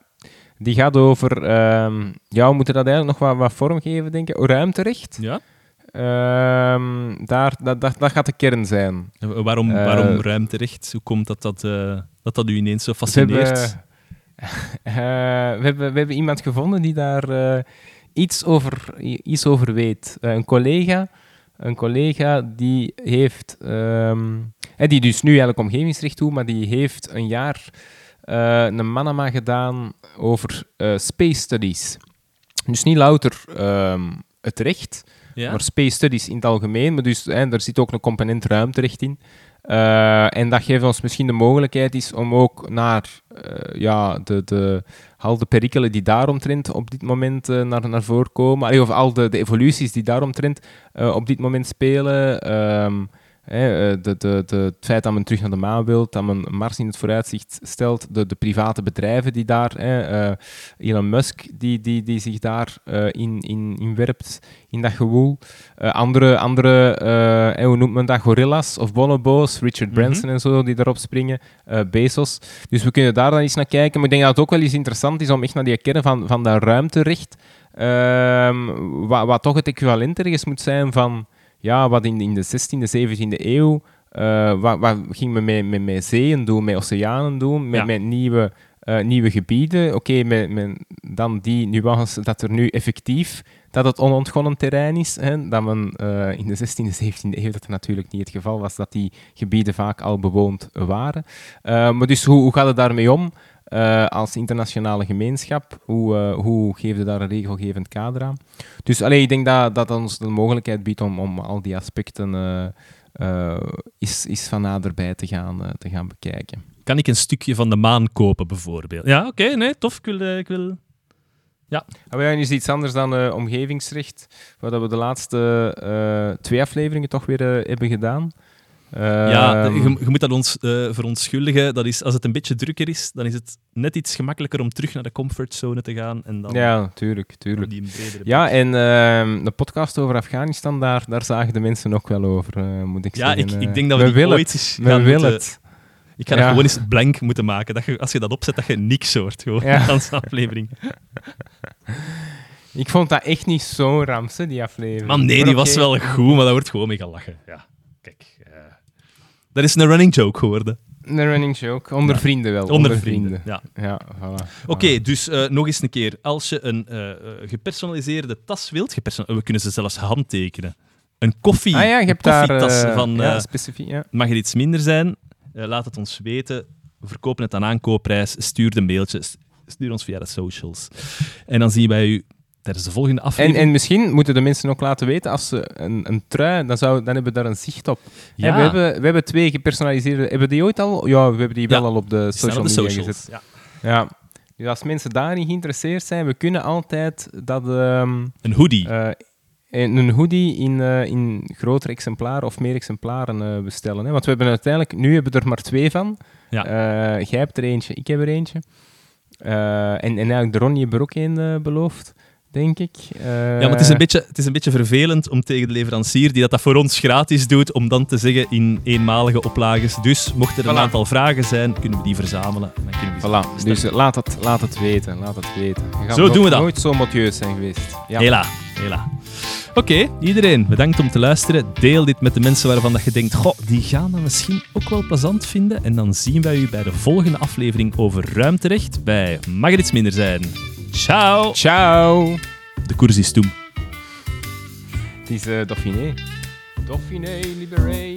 Speaker 1: Die gaat over... ehm, ja, we moeten dat eigenlijk nog wat, wat vormgeven, denk ik. Ruimterecht.
Speaker 2: Ja?
Speaker 1: Ehm, daar, dat, dat, dat gaat de kern zijn.
Speaker 2: En Waarom,
Speaker 1: Eh,
Speaker 2: waarom ruimterecht? Hoe komt dat dat, eh, dat, dat u ineens zo fascineert?
Speaker 1: eh, we, hebben, we hebben iemand gevonden die daar eh, iets, over, iets over weet. Eh, een collega, een collega die heeft, ehm, eh, die dus nu eigenlijk omgevingsrecht doet, maar die heeft een jaar een manama gedaan over space studies. Dus niet louter ehm, het recht,
Speaker 2: ja?
Speaker 1: maar space studies in het algemeen. Maar dus, hè, er zit ook een component ruimterecht in. Eh, en dat geeft ons misschien de mogelijkheid is om ook naar eh, ja, de, de, al de perikelen die daaromtrent op dit moment eh, naar, naar voren komen, of al de, de evoluties die daaromtrent op dit moment spelen. ehm, hè, eh, de, de, de, het feit dat men terug naar de maan wil, dat men Mars in het vooruitzicht stelt, de, de private bedrijven die daar, hè, eh, Elon Musk die, die, die zich daar eh, in, in, in werpt, in dat gewoel. Eh, andere, andere eh, hoe noemt men dat, gorillas of bonobo's, Richard
Speaker 2: Mhm.
Speaker 1: Branson en zo, die daarop springen, Bezos. Dus we kunnen daar dan eens naar kijken. Maar ik denk dat het ook wel eens interessant is om echt naar die kern van, van dat ruimterecht, ehm, wat, wat toch het equivalent ergens moet zijn van ja, wat in, in de 16e, 17e eeuw, eh, wat, wat ging men met, met, met zeeën doen, met oceanen doen, met,
Speaker 2: Ja.
Speaker 1: met nieuwe, eh, nieuwe gebieden. Oké, met, met dan die nuance dat er nu effectief dat het onontgonnen terrein is. Hè, dat men eh, in de 16e, 17e eeuw dat natuurlijk niet het geval was, dat die gebieden vaak al bewoond waren. Maar dus hoe, hoe gaat het daarmee om? Eh, als internationale gemeenschap, hoe, eh, hoe geef je daar een regelgevend kader aan? Dus allee, ik denk dat dat ons de mogelijkheid biedt om, om al die aspecten eh, is, is van naderbij te gaan, te gaan bekijken.
Speaker 2: Kan ik een stukje van de maan kopen, bijvoorbeeld? Ja, oké, nee, tof. Ik wil... ik wil...
Speaker 1: Ah, ja, nu is iets anders dan omgevingsrecht, waar we de laatste twee afleveringen toch weer hebben gedaan.
Speaker 2: Ja,
Speaker 1: Ehm,
Speaker 2: je, je moet dat ons eh, verontschuldigen. Dat is, als het een beetje drukker is, dan is het net iets gemakkelijker om terug naar de comfortzone te gaan. En dan
Speaker 1: ja, tuurlijk, tuurlijk.
Speaker 2: die
Speaker 1: Ja, en ehm, de podcast over Afghanistan, daar, daar zagen de mensen ook wel over, eh, moet ik
Speaker 2: Ja,
Speaker 1: zeggen.
Speaker 2: ik, ik
Speaker 1: eh.
Speaker 2: denk dat we, die
Speaker 1: willen
Speaker 2: ooit.
Speaker 1: We
Speaker 2: gaan moeten-
Speaker 1: het.
Speaker 2: Ik ga
Speaker 1: Ja.
Speaker 2: dat gewoon eens blank moeten maken. Dat je, als je dat opzet, dat je niks hoort. Gewoon,
Speaker 1: Ja.
Speaker 2: de aflevering.
Speaker 1: Ik vond dat echt niet zo ramse, die aflevering.
Speaker 2: Maar nee, die was wel goed, maar daar wordt gewoon mee gelachen. Ja, kijk. Dat is een running joke geworden.
Speaker 1: Een running joke. Onder
Speaker 2: Ja.
Speaker 1: vrienden wel.
Speaker 2: Onder, vrienden. Ja.
Speaker 1: Ja, voilà.
Speaker 2: Oké, dus eh, nog eens een keer. Als je een eh, eh, gepersonaliseerde tas wilt, we kunnen ze zelfs handtekenen. Een koffie,
Speaker 1: Ah ja, je hebt daar...
Speaker 2: koffietas van...
Speaker 1: ja, specifiek, ja.
Speaker 2: mag er iets minder zijn? Laat het ons weten. We verkopen het aan aankoopprijs. Stuur een mailtje. S- Stuur ons via de socials. En dan zien wij u tijdens de volgende
Speaker 1: En,
Speaker 2: aflevering.
Speaker 1: en misschien moeten de mensen ook laten weten, als ze een, een trui, dan, zou, dan hebben we daar een zicht op.
Speaker 2: ja,
Speaker 1: we, hebben, we hebben twee gepersonaliseerde... Hebben we die ooit al? Ja, we hebben die wel
Speaker 2: Ja,
Speaker 1: al op de social
Speaker 2: de
Speaker 1: media gezet.
Speaker 2: Ja.
Speaker 1: Ja. Dus als mensen daarin geïnteresseerd zijn, we kunnen altijd dat... ehm,
Speaker 2: Een hoodie.
Speaker 1: en een hoodie in, eh, in grotere exemplaren of meer exemplaren eh, bestellen. Hè? Want we hebben uiteindelijk... Nu hebben we er maar twee van.
Speaker 2: Ja.
Speaker 1: Jij hebt er eentje, ik heb er eentje. En, en eigenlijk de Ronnie heeft er ook één beloofd, denk ik. Eh,
Speaker 2: ja, maar het is, een beetje, het is een beetje vervelend om tegen de leverancier, die dat, dat voor ons gratis doet, om dan te zeggen in eenmalige oplages. Dus mochten er een aantal vragen zijn, kunnen we die verzamelen.
Speaker 1: Dus laat het, laat het weten. Laat het weten.
Speaker 2: Zo doen we dat.
Speaker 1: nooit zo motieus zijn geweest. Ja.
Speaker 2: Hela, hela. Oké, iedereen, bedankt om te luisteren. Deel dit met de mensen waarvan dat je denkt, goh, die gaan dat misschien ook wel plezant vinden. En dan zien wij u bij de volgende aflevering over ruimterecht bij Mag er minder zijn. Ciao.
Speaker 1: Ciao.
Speaker 2: De koers is toen.
Speaker 1: Het is eh, Dauphiné. Dauphiné, Libéré.